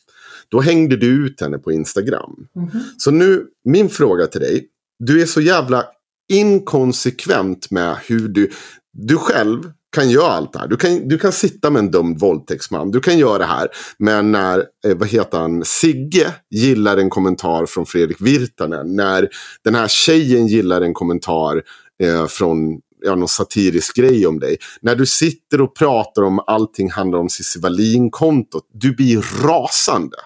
Då hängde du ut henne på Instagram. Mhm. Så nu, min fråga till dig. Du är så jävla inkonsekvent med hur du, du själv kan göra allt det här. Du kan, du kan sitta med en dömd våldtäktsman. Du kan göra det här. Men när, eh, vad heter han, Sigge gillar en kommentar från Fredrik Virtanen. När den här tjejen gillar en kommentar eh, från ja, någon satirisk grej om dig. När du sitter och pratar om allting handlar om Cissi Wallin-kontot. Du blir rasande.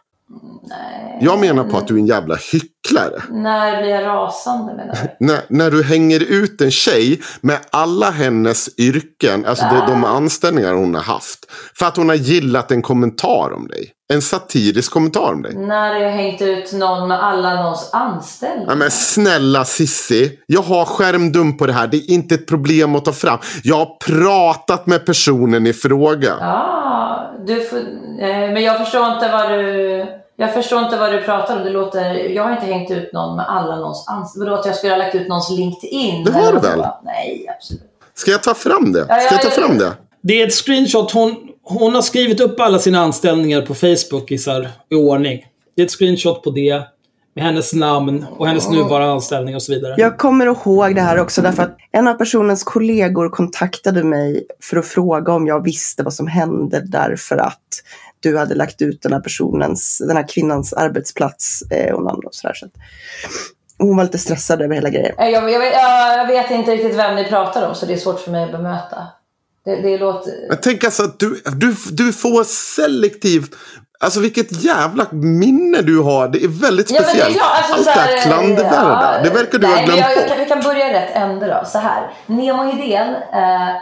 Nej. Jag menar på att du är en jävla hycklare. När blir jag rasande menar du? När, när du hänger ut en tjej med alla hennes yrken, alltså de, de anställningar hon har haft. För att hon har gillat en kommentar om dig. En satirisk kommentar om dig. När har jag hängt ut någon med alla någons anställningar? Ja, men snälla Sissi, jag har skärmdump på det här. Det är inte ett problem att ta fram. Jag har pratat med personen i fråga. Ja, du eh, men jag förstår inte vad du... Jag förstår inte vad du pratar om. Det låter, jag har inte hängt ut någon med alla någons anställningar. Vadå att jag skulle ha lagt ut någons LinkedIn? Det har du väl? Nej, absolut. Ska jag ta fram det? Ska jag ta fram det? Det är ett screenshot. Hon, hon har skrivit upp alla sina anställningar på Facebook i, så här, i ordning. Det är ett screenshot på det. Med hennes namn och hennes nuvarande anställning och så vidare. Jag kommer ihåg det här också därför att en av personens kollegor kontaktade mig för att fråga om jag visste vad som hände därför att du hade lagt ut den här personens, den här kvinnans arbetsplats eh, och namn och sådär. Så hon var lite stressad över hela grejen. Eh, Jag, jag, vet, jag vet inte riktigt vem ni pratar om så det är svårt för mig att bemöta. Det, det låter... Jag tänker alltså att du, du, du får selektiv... Alltså vilket jävla minne du har. Det är väldigt Ja, men det är speciellt. klart, alltså, Allt det här, här klandervärda. ja, det verkar du nej, ha men glömt jag, bort. kan, Vi kan börja rätt ände då. Så här. Nemo Hedén eh,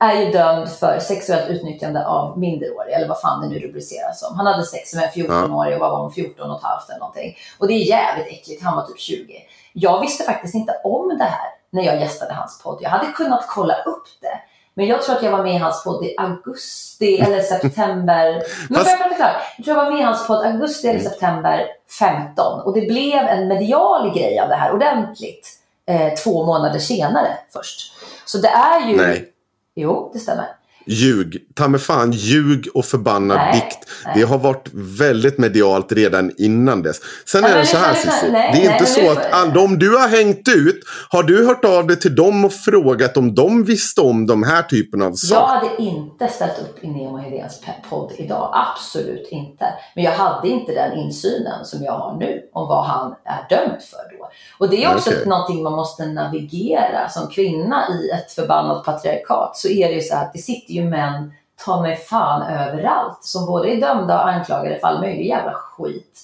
är ju dömd för sexuellt utnyttjande av minderåriga, eller vad fan det nu rubriceras som. Han hade sex med en 14-årig och var hon 14 och ett halvt eller någonting. Och det är jävligt äckligt. Han var typ 20. Jag visste faktiskt inte om det här när jag gästade hans podd. Jag hade kunnat kolla upp det. Men jag tror att jag var med i hans podd i augusti eller september. Men Fast- jag klart? Jag tror jag var med i hans podd augusti eller september 15. Och det blev en medial grej av det här ordentligt. Eh, två månader senare först. Så det är ju... Nej. Jo, det stämmer. Ljug. Ta mig fan ljug och förbannad Nej, dikt. nej. Det har varit väldigt medialt redan innan dess. Sen Ja, är det så här Cissi. Det är nej, inte så att all- om du har hängt ut. Har du hört av dig till dem och frågat om de visste om de här typen av Jag saker? hade inte ställt upp i Nemo Hedéns podd idag. Absolut inte. Men jag hade inte den insynen som jag har nu om vad han är dömd för då. Och det är också Okej. någonting man måste navigera som kvinna i ett förbannat patriarkat. Så är det ju så att det sitter ju män ta mig fan överallt som både är dömda och anklagade för all möjlig jävla skit.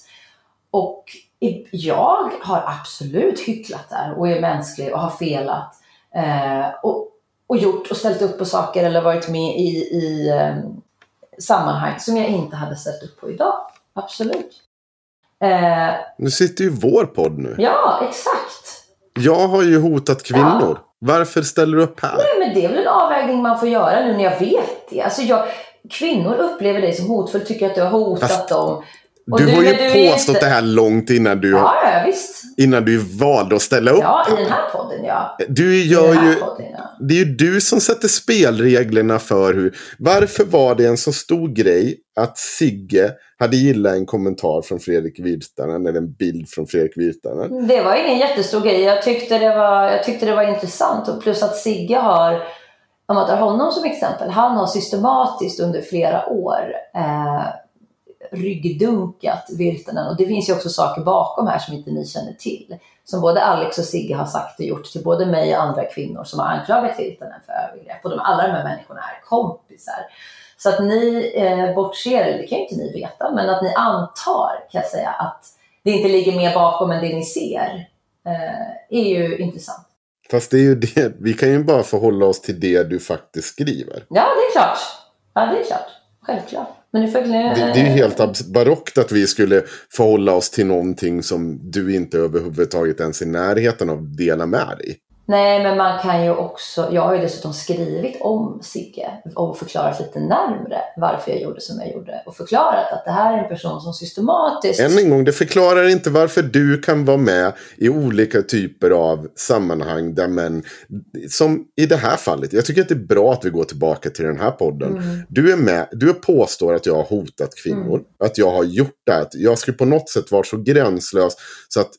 Och jag har absolut hycklat där och är mänsklig och har felat. Eh, och, och gjort och ställt upp på saker eller varit med i, i eh, sammanhang som jag inte hade ställt upp på idag. Absolut. Eh, Nu sitter ju vår podd nu. ja, exakt. Jag har ju hotat kvinnor. Varför ställer du upp här? Nej, men det är väl en avvägning man får göra nu när jag vet det. Alltså jag, kvinnor upplever dig som hotfull, tycker att du har hotat Fast dem. Och Du, har ju du påstått inte- det här långt innan du, Ja, innan du valde att ställa upp. Ja, i den här podden ja. Du gör ju... podden, ja. Det är ju du som sätter spelreglerna för hur... Varför var det en så stor grej att Sigge hade gillat en kommentar från Fredrik Virtanen, eller en bild från Fredrik Virtanen? Det var ingen jättestor grej. Jag tyckte det var, jag tyckte det var intressant. Och plus att Sigge har, om man tar honom som exempel, han har systematiskt under flera år eh, ryggdunkat Virtanen. Och det finns ju också saker bakom här som inte ni känner till. Som både Alex och Sigge har sagt och gjort till både mig och andra kvinnor som har anklagat Virtanen för övergrepp. Och de, alla de här människorna är kompisar. Så att ni eh, bortser, eller det kan ju inte ni veta, men att ni antar kan jag säga att det inte ligger mer bakom än det ni ser eh, är ju intressant. Fast det är ju det, vi kan ju bara förhålla oss till det du faktiskt skriver. Ja, det är klart. Ja, det är klart. Självklart. Men nu. Det, det är ju helt barockt att vi skulle förhålla oss till någonting som du inte överhuvudtaget ens i närheten av delar med dig. Nej, men man kan ju också... Jag har ju dessutom skrivit om Sigge och förklarat lite närmre varför jag gjorde som jag gjorde. Och förklarat att det här är en person som systematiskt... Än en gång, det förklarar inte varför du kan vara med i olika typer av sammanhang där män, som i det här fallet, jag tycker att det är bra att vi går tillbaka till den här podden. Mm. Du är med, du påstår att jag har hotat kvinnor, att jag har gjort det här, jag skulle på något sätt vara så gränslös så att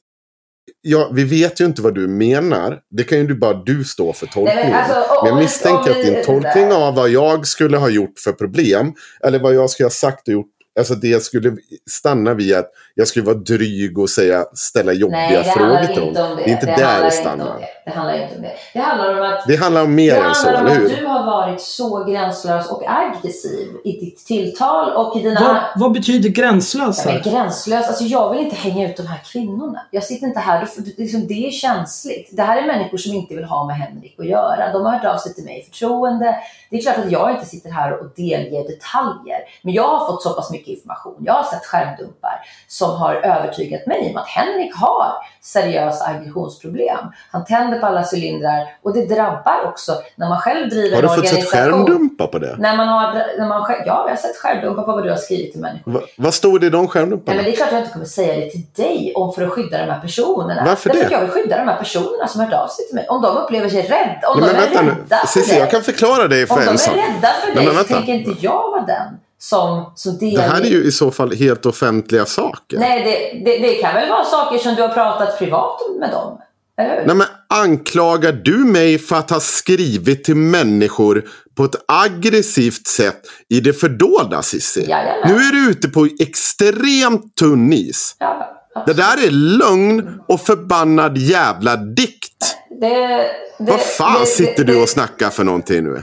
Ja, vi vet ju inte vad du menar. Det kan ju du bara du stå för tolkningen. Alltså, Men jag misstänker att din tolkning av vad jag skulle ha gjort för problem, eller vad jag skulle ha sagt och gjort, alltså det skulle stanna vid att jag skulle vara dryg och säga, ställa jobbiga Nej, det frågor till dem. inte om det. Det är inte det där det stannar. det. Det handlar inte om det. Det handlar om att Det handlar om mer det än så, handlar om eller att hur? du har varit så gränslös och aggressiv i ditt tilltal och i dina... Vad, vad betyder gränslös Ja, gränslös. Alltså jag vill inte hänga ut de här kvinnorna. Jag sitter inte här, det- liksom, det är känsligt. Det här är människor som inte vill ha med Henrik att göra. De har hört av sig till mig i förtroende. Det är klart att jag inte sitter här och delger detaljer. Men jag har fått så pass mycket information. Jag har sett skärmdumpar som har övertygat mig om att Henrik har seriösa aggressionsproblem. Han tänder på alla cylindrar och det drabbar också när man själv driver Har du en fått sett organisation. skärmdumpar på det? När man har, när man, själv- ja, jag har sett skärmdumpar på vad du har skrivit till människor. Va, vad stod det i de Nej, skärmdumparna? men det är klart att jag inte kommer säga det till dig om för att skydda de här personerna. Varför Därför det? att jag vill skydda de här personerna som har hört av sig till mig. Om de upplever sig rädda, om Nej, de är vänta nu. rädda för Cissi, dig. jag kan förklara dig om för de en sak. är rädda för Nej, dig men så tänker inte jag vara den som, som Det här är ju i så fall helt offentliga saker. Nej, det, det, det kan väl vara saker som du har pratat privat med dem? Eller hur? Nej, men anklagar du mig för att ha skrivit till människor på ett aggressivt sätt i det fördolda, Cissi? Nu är du ute på extremt tunn is. Ja, Det där är lögn och förbannad jävla dikt. det, det, Vad fan det- sitter du och snackar för någonting nu?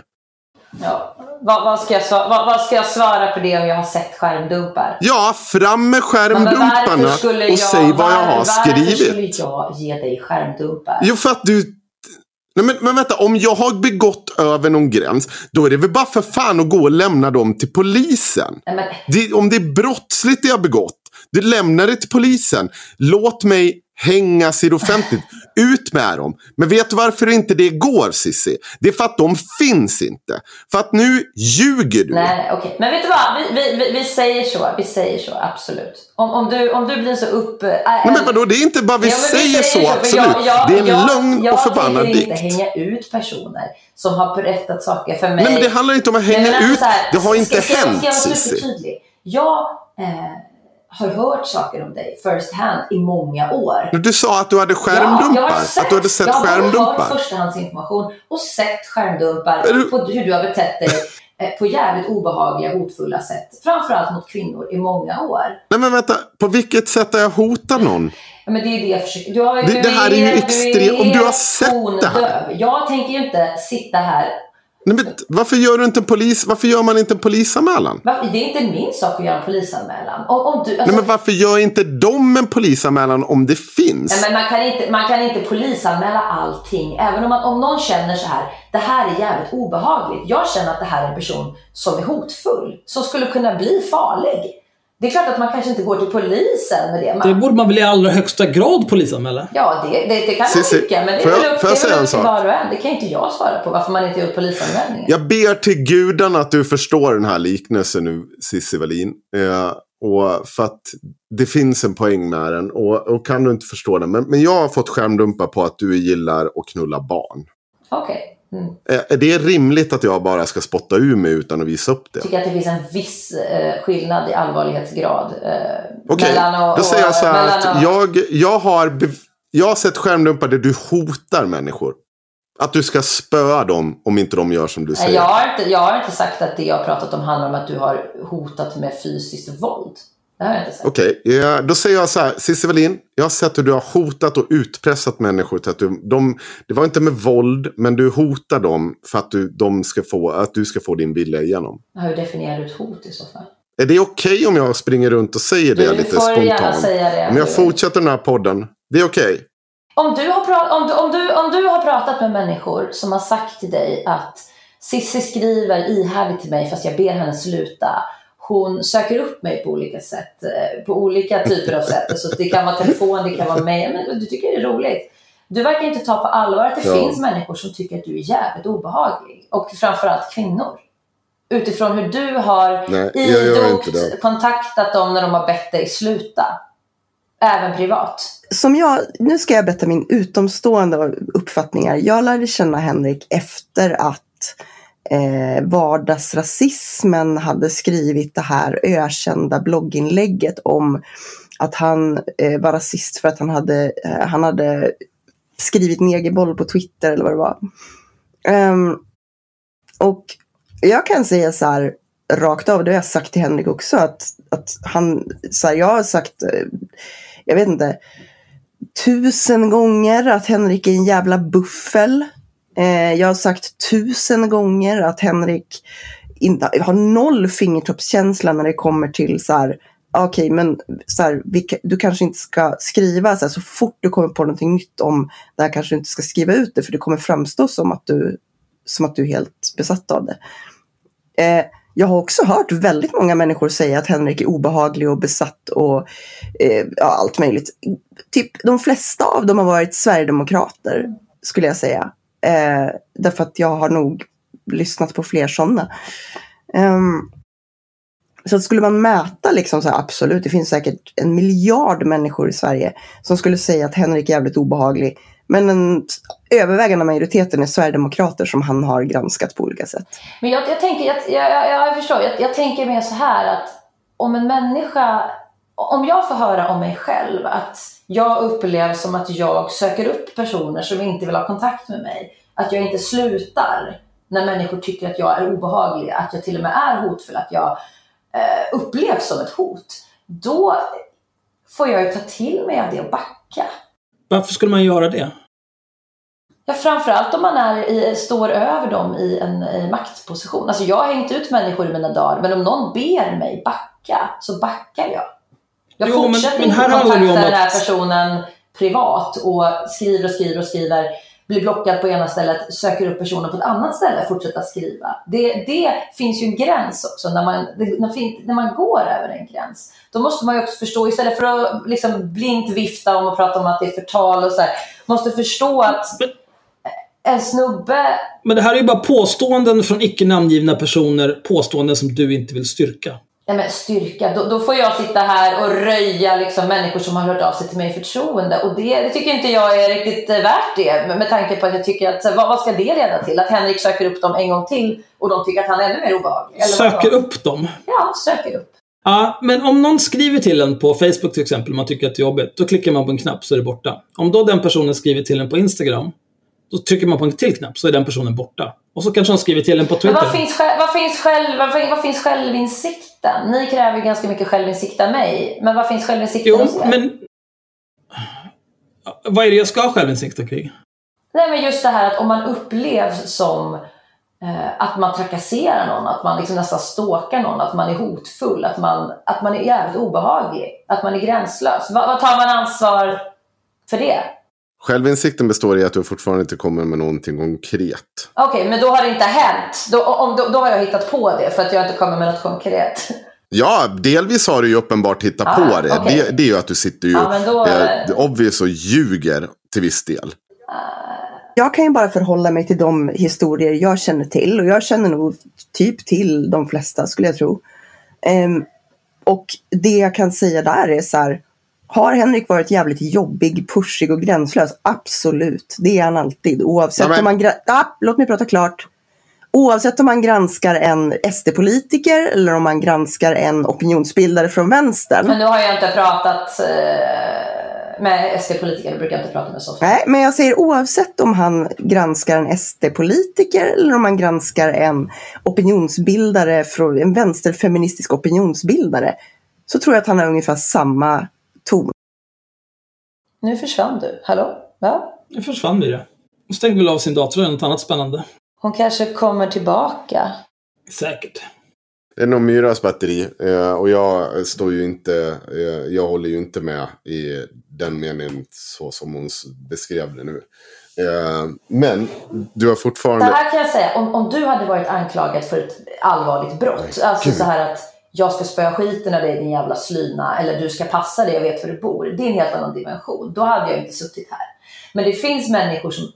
Ja. Vad, vad, ska jag, vad, vad ska jag svara på det om jag har sett skärmdumpar? Ja, fram med skärmdumparna skulle och säg vad jag har Varför skulle skrivit. jag ge dig skärmdumpar? Jo, för att du... Nej, men, men vänta, om jag har begått över någon gräns, då är det väl bara för fan att gå och lämna dem till polisen. Nej, men, Det, om det är brottsligt det jag har begått, du lämnar det till polisen. Låt mig hängas i det offentligt. Ut med dem. Men vet du varför inte det går, Sissi? Det är för att de finns inte. För att nu ljuger du. nej, nej, okej. Men vet du vad? Vi, vi, vi, vi säger så. Vi säger så, absolut. Om, om, du, om du blir så upp... Äh, Nej, men vadå, det är inte bara vi Ja, men säger så, för absolut. jag- jag- det är en jag- lögn och förbannad Jag tänker inte dikt. hänga ut personer som har berättat saker för mig. Nej, men det handlar inte om att Nej, hänga men alltså ut. så här, det har inte ska, ska, hänt, ska jag vara supertydlig? Jag eh, har hört saker om dig first hand i många år. Du sa att du hade Ja, skärmdumpar. jag har att du hade sett jag har skärmdumpar. hört förstahandsinformation och sett skärmdumpar Är du- på hur du har betett dig eh, på jävligt obehagliga, hotfulla sätt. Framförallt mot kvinnor i många år. Nej men vänta, på vilket sätt har jag hotat någon? Ja, men det är det jag försöker... Du har, Det- du det här är ju helt- extremt- om du har sett det här. Jag tänker ju inte sitta här... Nej, men varför gör du inte en polis? Varför gör man inte en polisanmälan? Va? Det är inte min sak att göra en polisanmälan. Om, om du, alltså, Nej men varför gör inte de en polisanmälan om det finns? Nej, men man, kan inte, man kan inte polisanmäla allting. Även om, man, om någon känner så här, det här är jävligt obehagligt. Jag känner att det här är en person som är hotfull, som skulle kunna bli farlig. Det är klart att man kanske inte går till polisen med det. Man, Det borde man väl i allra högsta grad polisanmäla? Ja, det, det, det kan man tycka, men det är väl upp, det är upp till var och en. Det kan inte jag svara på, varför man inte gjort polisanmälningar. Jag ber till gudarna att du förstår den här liknelsen nu, Cissi Wallin. Eh, och för att det finns en poäng med den. Och, och kan du inte förstå den. Men, men jag har fått skärmdumpar på att du gillar att knulla barn. Okej. Mm. Eh, Är det rimligt att jag bara ska spotta ur mig utan att visa upp det? Jag tycker att det finns en viss eh, skillnad i allvarlighetsgrad. Eh, Okej, och- då säger jag så här att och- jag, jag, har jag har sett skärmdumpar där du hotar människor. Att du ska spöa dem om inte de gör som du säger. jag, har inte, jag har inte sagt att det jag har pratat om handlar om att du har hotat med fysiskt våld. Det har jag inte sagt. Okej, ja, då säger jag så här. Cissi Wallin, jag har sett hur du har hotat och utpressat människor. Till att du, de, det var inte med våld, men du hotar dem för att du, de ska få, att du ska få din vilja igenom. Hur definierar du ett hot i så fall? Är det okej om jag springer runt och säger det Du lite får gärna spontant? säga det. Om jag fortsätter den här podden, det är okej? Om du, har pra- om, du, om, du, om du har pratat med människor som har sagt till dig att Sissi skriver ihärdigt till mig fast jag ber henne sluta. Hon söker upp mig på olika sätt, eh, på olika typer av sätt. Så det kan vara telefon, det kan vara mejl, men du tycker det är roligt. Du verkar inte ta på allvar att det Ja. finns människor som tycker att du är jävligt obehaglig. Och framförallt kvinnor. Utifrån hur du har Nej, idogt kontaktat dem när de har bett dig sluta. Även privat. Som jag, nu ska jag berätta min utomstående uppfattningar. Jag lärde känna Henrik efter att eh, vardagsrasismen hade skrivit det här ökända blogginlägget om att han eh, var rasist för att han hade, eh, han hade skrivit negerboll på Twitter eller vad det var. Um, och jag kan säga så här rakt av, det har jag sagt till Henrik också, att, att han, så här, jag har sagt, eh, jag vet inte, tusen gånger att Henrik är en jävla buffel. Eh, jag har sagt tusen gånger att Henrik inte, har noll fingertoppskänsla när det kommer till så här, okej men så här, vi, du kanske inte ska skriva så här, så fort du kommer på någonting nytt om det här kanske du inte ska skriva ut det för det kommer framstå som att du, som att du är helt besatt av det. Eh, jag har också hört väldigt många människor säga att Henrik är obehaglig och besatt och eh, ja, allt möjligt. Typ de flesta av dem har varit sverigedemokrater, skulle jag säga. Eh, därför att jag har nog lyssnat på fler sådana. Um, så att skulle man mäta liksom så här, absolut, det finns säkert en miljard människor i Sverige som skulle säga att Henrik är jävligt obehaglig. Men den övervägande majoriteten är sverigedemokrater som han har granskat på olika sätt. Men jag, jag tänker, jag, jag, jag, jag förstår, jag, jag tänker mer så här att om en människa, om jag får höra om mig själv att jag upplevs som att jag söker upp personer som inte vill ha kontakt med mig, att jag inte slutar när människor tycker att jag är obehaglig, att jag till och med är hotfull, att jag eh, upplevs som ett hot, då får jag ju ta till mig av det och backa. Varför skulle man göra det? Ja, framförallt om man är i, står över dem i en i maktposition. Alltså jag har hängt ut människor i mina dagar, men om någon ber mig backa, så backar jag. Jag Jo, men- fortsätter men inte här handlar kontakta den här personen privat och skriver och skriver och skriver, blir blockad på ena stället, söker upp personen på ett annat ställe, fortsätter skriva. Det, det finns ju en gräns också, när man, när, när man går över en gräns. Då måste man ju också förstå, istället för att liksom blint vifta om och prata om att det är förtal och så här, måste förstå att en snubbe Men det här är ju bara påståenden från icke namngivna personer, påståenden som du inte vill styrka. Nej, men styrka, då, då får jag sitta här och röja liksom, människor som har hört av sig till mig i förtroende. Och det, det tycker inte jag är riktigt eh, värt det. Med, med tanke på att jag tycker att, här, vad, vad ska det leda till? Att Henrik söker upp dem en gång till och de tycker att han är ännu mer obehaglig? Eller? Söker upp dem. Ja, söker upp. Ja, men om någon skriver till en på Facebook till exempel, om man tycker att det är jobbigt, då klickar man på en knapp så är det borta. Om då den personen skriver till en på Instagram, då trycker man på en till knapp så är den personen borta. Och så kanske de skriver till en på Men Twitter. vad finns, vad, finns själv, vad, vad finns självinsikten? Ni kräver ju ganska mycket självinsikt av mig. Men vad finns självinsikten Jo, hos er? men... Vad är det jag ska ha självinsikt kring? Nej, men just det här att om man upplevs som eh, att man trakasserar någon, att man liksom nästan stalkar någon, att man är hotfull, att man, att man är jävligt obehaglig, att man är gränslös. Vad, vad tar man ansvar för det? Självinsikten består i att du fortfarande inte kommer med någonting konkret. Okej, men då har det inte hänt. Då, om, då, då har jag hittat på det för att jag inte kommer med något konkret. Ja, delvis har du ju uppenbart hittat Ah, på det. okej. det. Det är ju att du sitter ju Ja, men då- eh, obvious och ljuger till viss del. Jag kan ju bara förhålla mig till de historier jag känner till och jag känner nog typ till de flesta skulle jag tro. Ehm, och det jag kan säga där är så här. Har Henrik varit jävligt jobbig, pushig och gränslös? Absolut, det är han alltid. Oavsett Ja, om man... gra- Ah, låt mig prata klart. Oavsett om man granskar en SD-politiker eller om man granskar en opinionsbildare från vänstern. Men nu har jag inte pratat eh, med SD-politiker, jag brukar inte prata med så. Nej, men jag säger oavsett om han granskar en SD-politiker eller om han granskar en opinionsbildare, från, en vänsterfeministisk opinionsbildare, så tror jag att han har ungefär samma ton. Nu försvann du. Hallå? Ja? Nu försvann vi det. Hon stängde väl av sin dator eller något annat spännande. Hon kanske kommer tillbaka. Säkert. Det är nog Myras batteri. eh, Och jag står ju inte, eh, jag håller ju inte med i den meningen så som hon beskrev det nu. Eh, Men du har Det fortfarande... här kan jag säga, om, om du hade varit anklagad för ett allvarligt brott, alltså Gud. så här att jag ska spöa skiten av dig din jävla slyna eller du ska passa dig, jag vet var du bor. Det är en helt annan dimension. Då hade jag inte suttit här. Men det finns människor som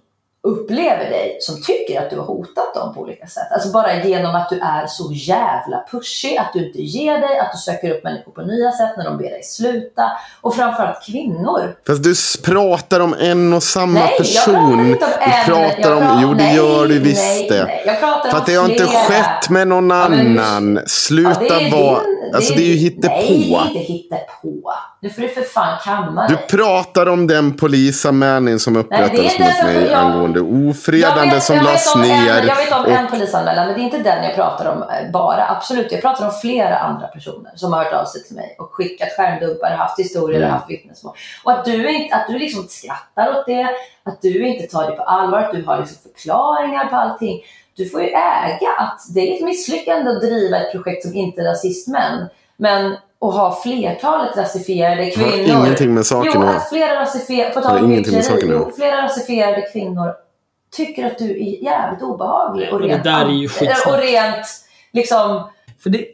upplever dig som tycker att du har hotat dem på olika sätt. Alltså bara genom att du är så jävla pushig, att du inte ger dig, att du söker upp människor på nya sätt när de ber dig sluta. Och framförallt kvinnor. Fast du pratar om en och samma Nej, jag person. pratar inte om en. du pratar jag om, pratar- jo det nej, gör du nej, visst det. Nej, jag pratar För att det har inte skett med någon Ja, annan. Sluta Ja, det är vara... Alltså det är ju Nej, det hittepå. är inte hittepå. Nu får du för fan kamma Du dig. pratar om den polisanmälning som upprättades mot mig jag- angående ofredande som jag lades vet om ner. En, jag vet om och- en polisanmälan, men det är inte den jag pratar om eh, bara. Absolut, jag pratar om flera andra personer som har hört av sig till mig och skickat skärmdumpar, haft historier Mm. och haft vittnesmål. Och att du, inte, att du liksom skrattar åt det, att du inte tar det på allvar, att du har liksom förklaringar på allting. Du får ju äga att det är ett misslyckande att driva ett projekt som inte är rasistmän. Men att ha flertalet rasifierade har kvinnor. ingenting med saken jo, att flera rasifierade, på Har tal om flera rasifierade kvinnor tycker att du är jävligt obehaglig. Och rent, skitsnack. och rent liksom... För det,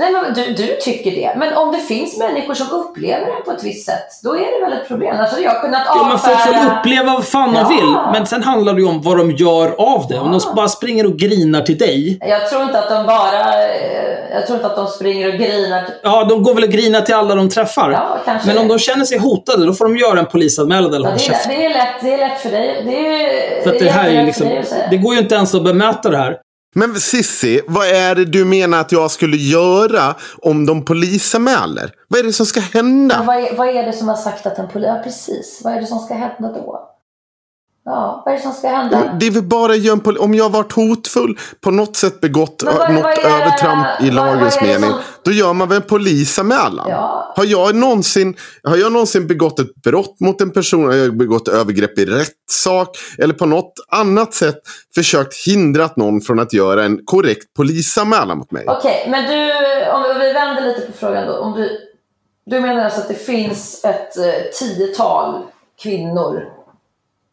Nej, men du, du tycker det. Men om det finns människor som upplever det på ett visst sätt, då är det väl ett problem. Alltså jag har kunnat ja, men folk får avfärda... uppleva vad fan de Ja. vill. Men sen handlar det ju om vad de gör av det. Om de bara springer och grinar till dig. Jag tror inte att de bara... eh, Jag tror inte att de springer och grinar. Ja, de går väl och grinar till alla de träffar. Ja, kanske. Men om de känner sig hotade, då får de göra en polisanmälan eller Ja, det, är, det, är lätt, det är lätt för dig. Det, är, För att det här är ju liksom, det går ju inte ens att bemöta det här. Men Sissi, vad är det du menar att jag skulle göra om de polisanmäler? Vad är det som ska hända? vad, är, vad är det som har sagt att en polis... Ja, precis. Vad är det som ska hända då? Ja, vad är det som ska hända? Det är väl bara en poli- om jag har varit hotfull, på något sätt begått vad- något vad det- övertramp i vad lagens mening. som- Då gör man väl en polisanmälan? Ja. Har, jag någonsin, har jag någonsin begått ett brott mot en person? Har jag begått övergrepp i rättssak? Eller på något annat sätt försökt hindra någon från att göra en korrekt polisanmälan mot mig? Okej, men du, om vi- vi vänder lite på frågan då. Om du, du menar alltså att det finns ett eh, tiotal kvinnor,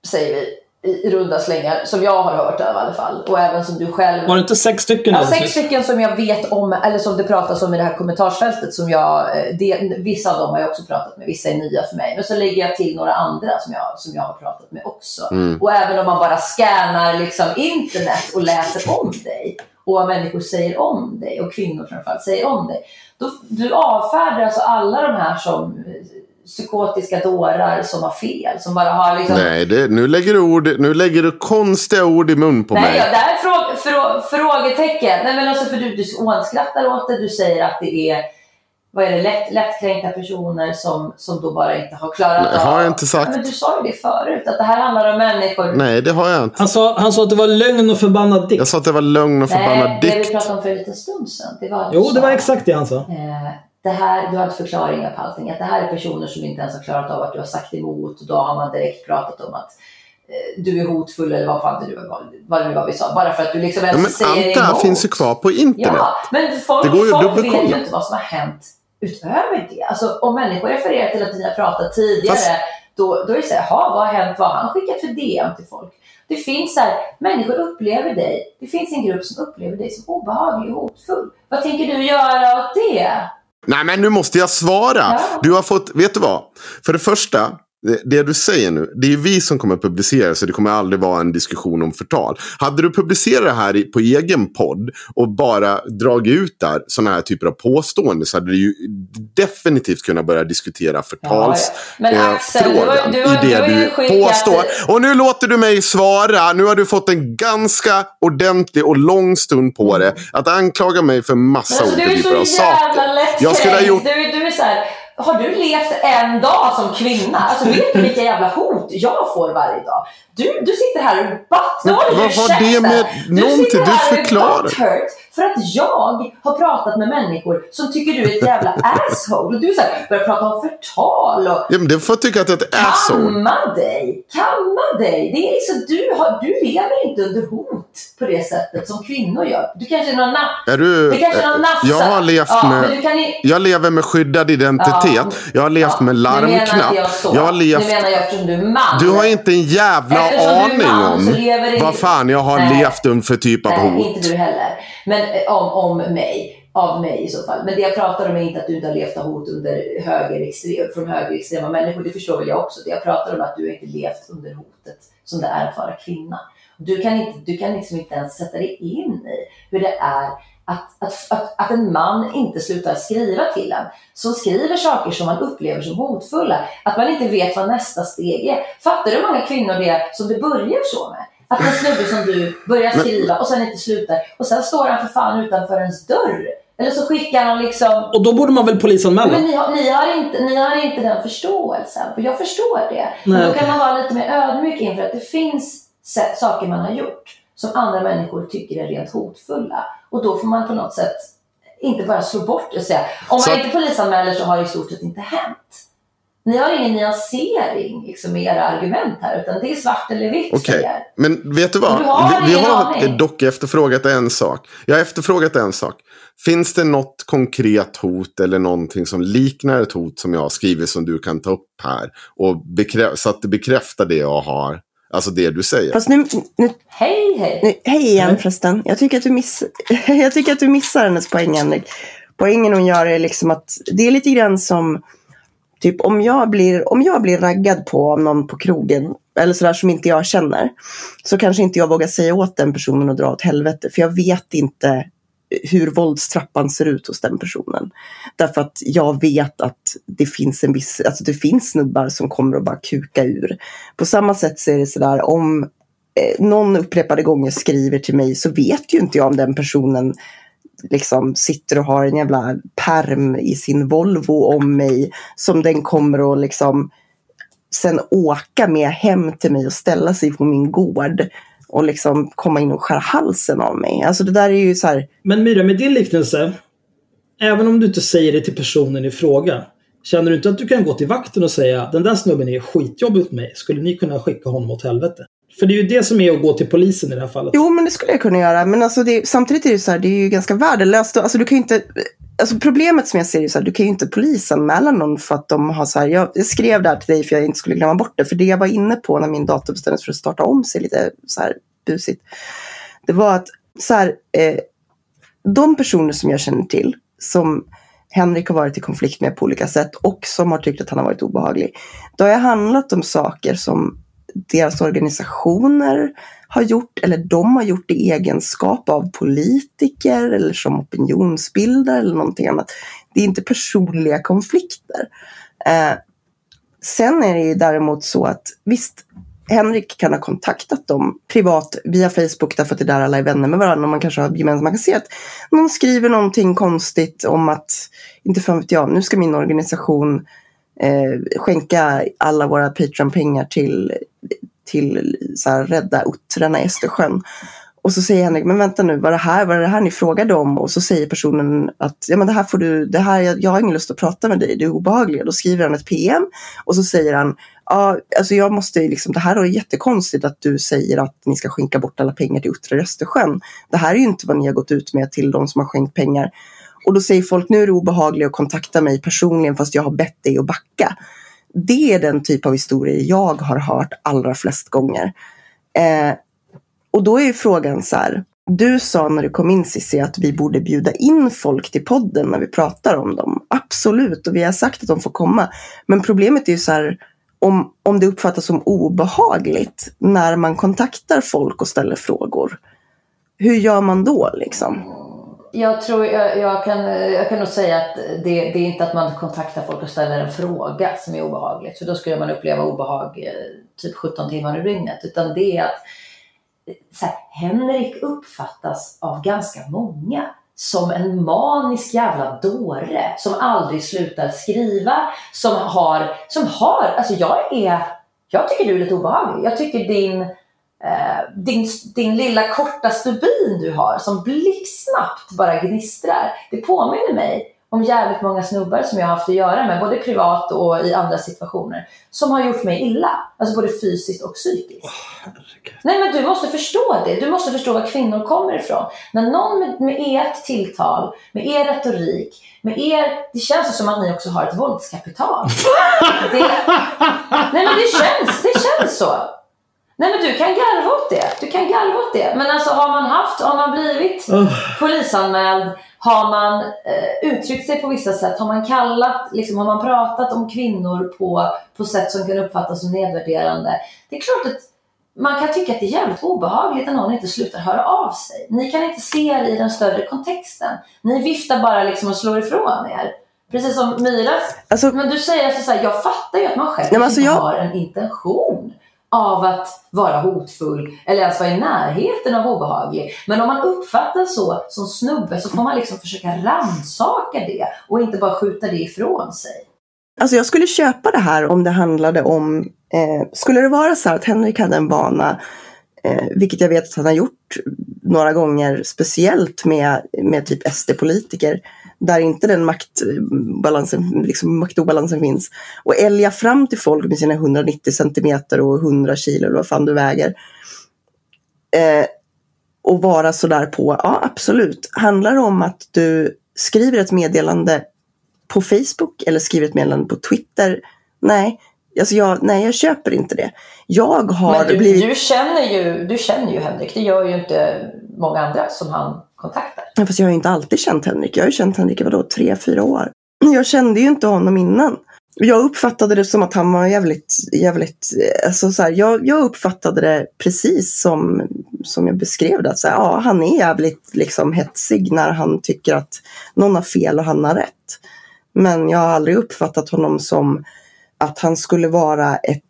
säger vi, i, runda slängar, som jag har hört av i alla fall. Och även som du själv Var det inte sex stycken? Ja, sex stycken som jag vet om, eller som det pratas om i det här kommentarsfältet. Som jag, eh, det, vissa av dem har jag också pratat med, vissa är nya för mig. Men så lägger jag till några andra som jag, som jag har pratat med också. Mm. Och även om man bara scannar liksom internet och läser om dig och vad människor säger om dig och kvinnor framförallt säger om dig. Då, du avfärdar alltså alla de här som psykotiska dårar som har fel, som bara har liksom Nej, det, nu, lägger du ord, nu lägger du konstiga ord i mun på Nej, mig. ja, det här är frå, frå, frågetecken. Nej, men alltså för du, du hånskrattar åt det. Du säger att det är vad är det, lätt, lättkränkta personer som, som då bara inte har klarat Nej, av... har jag inte sagt. Ja, men du sa ju det förut, att det här handlar om människor... Nej, det har jag inte. Han sa, han sa att det var lögn och förbannad dikt. Jag sa att det var lögn och förbannad Nej, det vi dikt. pratade om för en liten stund sedan. Det var Jo, det var exakt det han sa. Eh, det här, du hade förklaringar på allting. Att det här är personer som inte ens har klarat av att du har sagt emot. Och då har man direkt pratat om att eh, du är hotfull eller vad fan det nu var, vad det nu var vi sa. Bara för att du liksom Ja, ens men säger allt det här finns ju kvar på internet. Ja, men folk, Det går ju folk vet ju inte vad som har hänt utöver det. Alltså om människor refererar till att ni har pratat tidigare, Fast- då, då är det så här, "Jaha, vad har hänt? Vad har han skickat för DM till folk? Det finns så här, människor upplever dig. Det finns en grupp som upplever dig som obehaglig och hotfull. Vad tänker du göra åt det? Nej, men nu måste jag svara. Ja. Du har fått, vet du vad? För det första, det, det du säger nu, det är vi som kommer publicera så det kommer aldrig vara en diskussion om förtal. Hade du publicerat det här på egen podd och bara dragit ut där sådana här typer av påståenden så hade du ju definitivt kunnat börja diskutera förtals Men eh, i det du påstår. Och nu låter du mig svara. Nu har du fått en ganska ordentlig och lång stund på det att anklaga mig för massa alltså, du olika är typer av så jävla saker. Jag skulle ha gjort Du, du är så här, har du levt en dag som kvinna? Alltså vet du vilka jävla hot jag får varje dag? Du, du sitter här och butt... Men du vad har det med Du någonting- sitter du här och är förklarar. butthurt för att jag har pratat med människor som tycker du är ett jävla asshole. Och du så här, börjar prata om förtal och Ja, men det får tycka att det är ett asshole. Kamma dig! Kamma dig! Det är liksom, du, har, du lever inte under hot på det sättet som kvinnor gör. Du kanske är någon napp. Är du, Det kanske är någon nafsa. jag har levt med... du kan Jag lever med skyddad identitet. Ja. Jag har levt med larmknapp. jag. Jag har levt... Nu menar jag eftersom du är man. Du har inte en jävla Eftersom aning man om det- vad fan jag har Nej. levt under för typ av Nej, hot. inte du heller. Men eh, om, om mig. av mig i så fall. Men det jag pratar om är inte att du inte har levt av hot under högerextrem, från högerextrema människor. Det förstår väl jag också. Det jag pratar om är att du inte levt under hotet som det är att vara kvinna. Du kan, inte, du kan liksom inte ens sätta dig in i hur det är att, att, att, att, en man inte slutar skriva till en. Som skriver saker som man upplever som hotfulla. Att man inte vet vad nästa steg är. Fattar du hur många kvinnor det är som det börjar så med? Att en snubbe som du börjar skriva och sen inte slutar. Och sen står han för fan utanför ens dörr. Eller så skickar han liksom... Och då borde man väl polisanmäla? Men ni har, ni, har inte, ni har inte den förståelsen. Jag förstår det. Nej, Men då kan man vara lite mer ödmjuk inför att det finns saker man har gjort som andra människor tycker är rent hotfulla. Och då får man på något sätt inte bara slå bort det och säga om Så man inte polisanmäler så har det i stort sett inte hänt. Ni har ingen nyansering liksom, med era argument här, utan det är svart eller vitt Okej, er. men vet du vad? Du har vi, vi har aning. dock efterfrågat en sak. Jag har efterfrågat en sak. Finns det något konkret hot eller någonting som liknar ett hot som jag har skrivit som du kan ta upp här? Och så att det bekräftar det jag har. Alltså det du säger. Fast nu, nu, Hej, hej! nu hej igen Nej. förresten. Jag tycker, att du miss, jag tycker att du missar hennes poäng Henrik. Poängen hon gör är liksom att det är lite grann som Typ om jag blir, om jag blir raggad på av någon på krogen eller sådär som inte jag känner. Så kanske inte jag vågar säga åt den personen att dra åt helvete. För jag vet inte hur våldstrappan ser ut hos den personen. Därför att jag vet att det finns en viss, alltså det finns snubbar som kommer att bara kuka ur. På samma sätt så är det sådär om eh, någon upprepade gånger skriver till mig så vet ju inte jag om den personen liksom sitter och har en jävla perm i sin Volvo om mig som den kommer att liksom sen åka med hem till mig och ställa sig på min gård och liksom komma in och skära halsen av mig. Alltså det där är ju så här, Men Myra, med din liknelse, även om du inte säger det till personen i fråga, känner du inte att du kan gå till vakten och säga den där snubben är skitjobbig mot mig, skulle ni kunna skicka honom åt helvete? För det är ju det som är att gå till polisen i det här fallet. Jo, men det skulle jag kunna göra. Men alltså det, samtidigt är det så här, det är ju ganska värdelöst. Alltså du kan ju inte, alltså problemet som jag ser är så här, du kan ju inte polisanmäla någon för att de har så här, jag, skrev det här till dig för jag inte skulle glömma bort det. För det jag var inne på när min dator bestämdes för att starta om sig lite så här busigt. Det var att så här, eh, de personer som jag känner till som Henrik har varit i konflikt med på olika sätt och som har tyckt att han har varit obehaglig. Det har ju handlat om saker som deras organisationer har gjort eller de har gjort i egenskap av politiker eller som opinionsbildare eller någonting annat. Det är inte personliga konflikter. Eh, sen är det ju däremot så att visst, Henrik kan ha kontaktat dem privat via Facebook därför att det är där alla är vänner med varandra och man kanske har gemensamt. Man kan se att någon skriver någonting konstigt om att, inte fan vet jag, nu ska min organisation eh, skänka alla våra Patreon-pengar till, till så här, rädda uttrarna i Östersjön. Och så säger Henrik, men vänta nu, var det här, var det här ni frågade om? Och så säger personen att, ja men det här får du, det här, jag, jag har ingen lust att prata med dig, det är obehagligt. Då skriver han ett PM och så säger han, ja, alltså jag måste ju liksom, det här är jättekonstigt att du säger att ni ska skänka bort alla pengar till uttrar i Östersjön. Det här är ju inte vad ni har gått ut med till de som har skänkt pengar. Och då säger folk, nu är det obehagligt att kontakta mig personligen fast jag har bett dig att backa. Det är den typ av historier jag har hört allra flest gånger. Eh, och då är ju frågan så här. Du sa när du kom in Cissi att vi borde bjuda in folk till podden när vi pratar om dem. Absolut, och vi har sagt att de får komma. Men problemet är ju så här om, om det uppfattas som obehagligt när man kontaktar folk och ställer frågor. Hur gör man då liksom? Jag tror jag, jag, kan, jag kan nog säga att det, det är inte att man kontaktar folk och ställer en fråga som är obehagligt. För då skulle man uppleva obehag eh, typ 17 timmar i dygnet. Utan det är att så här, Henrik uppfattas av ganska många som en manisk jävla dåre som aldrig slutar skriva. Som har, som har, alltså jag är, jag tycker du är lite obehaglig. Jag tycker din eh, din, din lilla korta stubin du har som blixtsnabbt bara gnistrar. Det påminner mig om jävligt många snubbar som jag har haft att göra med, både privat och i andra situationer, som har gjort mig illa. Alltså både fysiskt och psykiskt. Nej men du måste förstå det. Du måste förstå var kvinnor kommer ifrån. När någon med, med ert tilltal, med er retorik, med er... Det känns som att ni också har ett våldskapital. Det, nej men det känns, det känns så. Nej men du kan garva åt det. Du kan garva åt det. Men alltså har man haft, har man blivit Ugh. polisanmäld, Har man eh, uttryckt sig på vissa sätt? Har man kallat, liksom, har man pratat om kvinnor på, på sätt som kan uppfattas som nedvärderande? Det är klart att man kan tycka att det är jävligt obehagligt när någon inte slutar höra av sig. Ni kan inte se det i den större kontexten. Ni viftar bara liksom och slår ifrån er. Precis som Myras. Alltså- men du säger alltså så här, jag fattar ju att man själv Nej, alltså inte jag- har en intention av att vara hotfull eller ens vara i närheten av obehaglig. Men om man uppfattas så som snubbe så får man liksom försöka rannsaka det och inte bara skjuta det ifrån sig. Alltså jag skulle köpa det här om det handlade om, eh, skulle det vara så att Henrik hade en vana, eh, vilket jag vet att han har gjort några gånger, speciellt med, med typ SD-politiker, där inte den maktbalansen, liksom maktobalansen finns, och älga fram till folk med sina 190 centimeter och 100 kilo eller vad fan du väger. Eh, och vara sådär på, ja absolut. Handlar det om att du skriver ett meddelande på Facebook eller skriver ett meddelande på Twitter. Nej, alltså jag, nej, jag köper inte det. Jag har Men du, blivit... du, känner ju, du känner ju Henrik, det gör ju inte många andra som han kontakter. Ja, Fast jag har ju inte alltid känt Henrik. Jag har ju känt Henrik i vadå, tre, fyra år. Jag kände ju inte honom innan. Jag uppfattade det som att han var jävligt, jävligt, alltså så här, jag, jag uppfattade det precis som, som jag beskrev det. Att så här, ja, han är jävligt liksom hetsig när han tycker att någon har fel och han har rätt. Men jag har aldrig uppfattat honom som att han skulle vara ett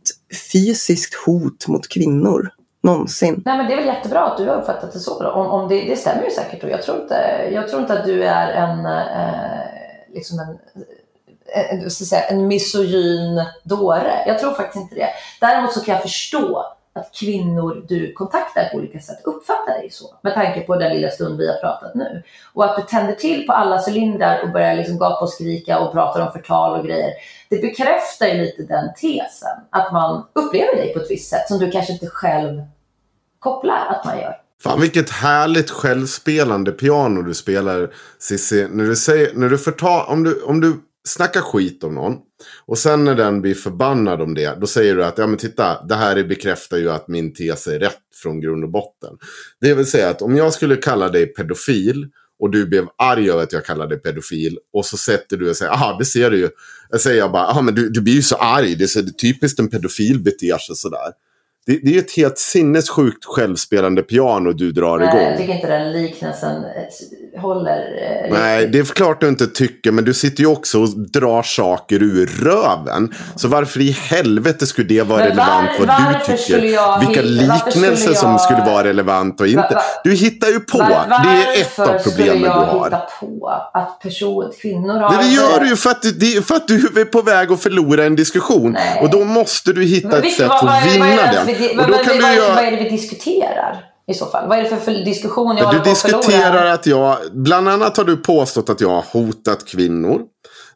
fysiskt hot mot kvinnor. Någonsin. Nej men det är väl jättebra att du har uppfattat det så. Då. Om, om det, det stämmer ju säkert. Och jag, tror inte, jag tror inte att du är en, eh, liksom en, eh, eh, en, en, en misogyn dåre. Jag tror faktiskt inte det. Däremot så kan jag förstå att kvinnor du kontaktar på olika sätt uppfattar dig så. Med tanke på den lilla stund vi har pratat nu. Och att du tänder till på alla cylindrar och börjar liksom gapa och skrika och pratar om förtal och grejer. Det bekräftar ju lite den tesen. Att man upplever dig på ett visst sätt som du kanske inte själv kopplar att man gör. Fan vilket härligt självspelande piano du spelar Cissi. När du säger, när du förtal, om du, om du snackar skit om någon. Och sen när den blir förbannad om det. Då säger du att ja men titta. Det här bekräftar ju att min tes är rätt från grund och botten. Det vill säga att om jag skulle kalla dig pedofil. Och du blev arg över att jag kallade dig pedofil. Och så sätter du och säger, aha det ser du ju. Jag säger jag bara, aha men du, du blir ju så arg. Det är så det är typiskt en pedofil beter sig sådär. Det, det är ju ett helt sinnessjukt självspelande piano du drar Nej, igång. jag tycker inte den liknelsen eh, håller. eh, Nej, det är klart du inte tycker, men du sitter ju också och drar saker ur röven. Så varför i helvete skulle det vara Men relevant var- vad du varför skulle tycker? jag Vilka varför skulle liknelser som jag- skulle vara relevant och inte. Va- va- Du hittar ju på. Var- det är ett av varför problemen skulle du jag har. hitta på att person, kvinnor har... Nej, det gör du ju för att, det är för att du är på väg att förlora en diskussion. Nej. Och då måste du hitta Men ett vilka- sätt att vinna den. Vi- vad- du är det- göra... Vad är det vi diskuterar i så fall? Vad är det för, för diskussion jag Du håller förlora? diskuterar att jag, bland annat har du påstått att jag har hotat kvinnor.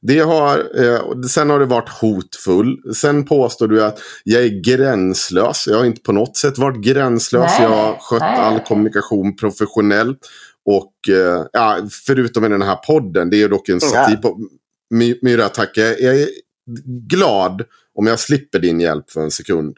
Det har, eh, sen har det varit hotfull. Sen påstår du att jag är gränslös. Jag har inte på något sätt varit gränslös. Nej, jag har skött nej, all kommunikation professionellt. Och eh, ja, förutom i den här podden, det är ju dock en satir på... My, Myra, tack. Jag, jag är glad om jag slipper din hjälp för en sekund.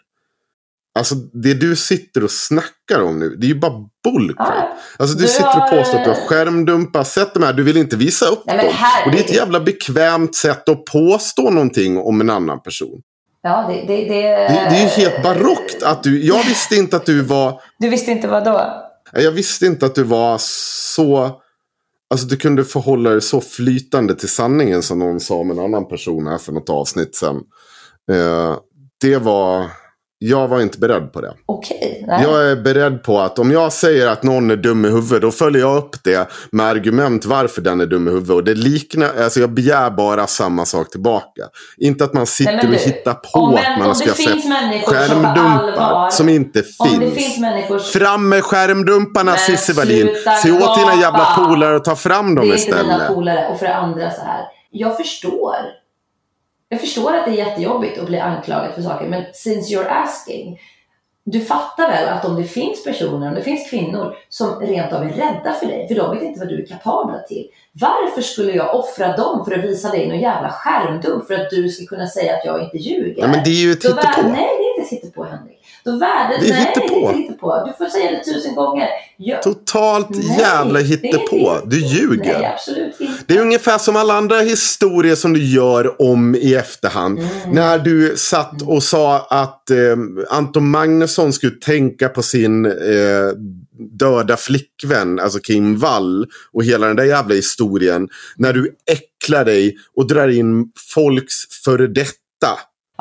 Alltså det du sitter och snackar om nu, det är ju bara bullcrap. Ja. Alltså du, Du sitter och påstår att du har skärmdumpat. Sätt de här, du vill inte visa upp Nej, dem. herregud. Och det är ett jävla bekvämt sätt att påstå någonting om en annan person. Ja, det, det, det, Det, det är ju helt barockt att du... Jag visste inte att du var... Du visste inte vad då? Jag visste inte att du var så... Alltså du kunde förhålla dig så flytande till sanningen som någon sa om en annan person här för något avsnitt sen. Eh, det var... Jag var inte beredd på det. Okej. nej. Jag är beredd på att om jag säger att någon är dum i huvudet, då följer jag upp det med argument varför den är dum i huvudet. Och det liknar, alltså jag begär bara samma sak tillbaka. Inte att man sitter Nej, men och du, hittar på om att man om ska på skärmdumpar allvar- som inte finns. finns. Fram med skärmdumparna Cissi Wallin. Se åt dina jävla gapa. polare och ta fram dem det är inte mina istället. polare. Och för det andra så här. Jag förstår. Jag förstår att det är jättejobbigt att bli anklagad för saker. Men since you're asking. Du fattar väl att om det finns personer, om det finns kvinnor som rent av är rädda för dig, för de vet inte vad du är kapabla till. Varför skulle jag offra dem för att visa dig någon jävla skärmdump för att du ska kunna säga att jag inte ljuger? Ja, men det är ju ett hittepå. Nej, det är inte hittepå Henrik. Då värde, Det är nej, hittepå. det är hittepå. Du får säga det tusen gånger. Jag, Totalt Nej, jävla hittepå. Du ljuger. Nej, absolut inte. Det är ungefär som alla andra historier som du gör om i efterhand. Mm. När du satt och sa att eh, Anton Magnusson skulle tänka på sin eh, döda flickvän, alltså Kim Wall. Och hela den där jävla historien. När du äcklar dig och drar in folks före detta.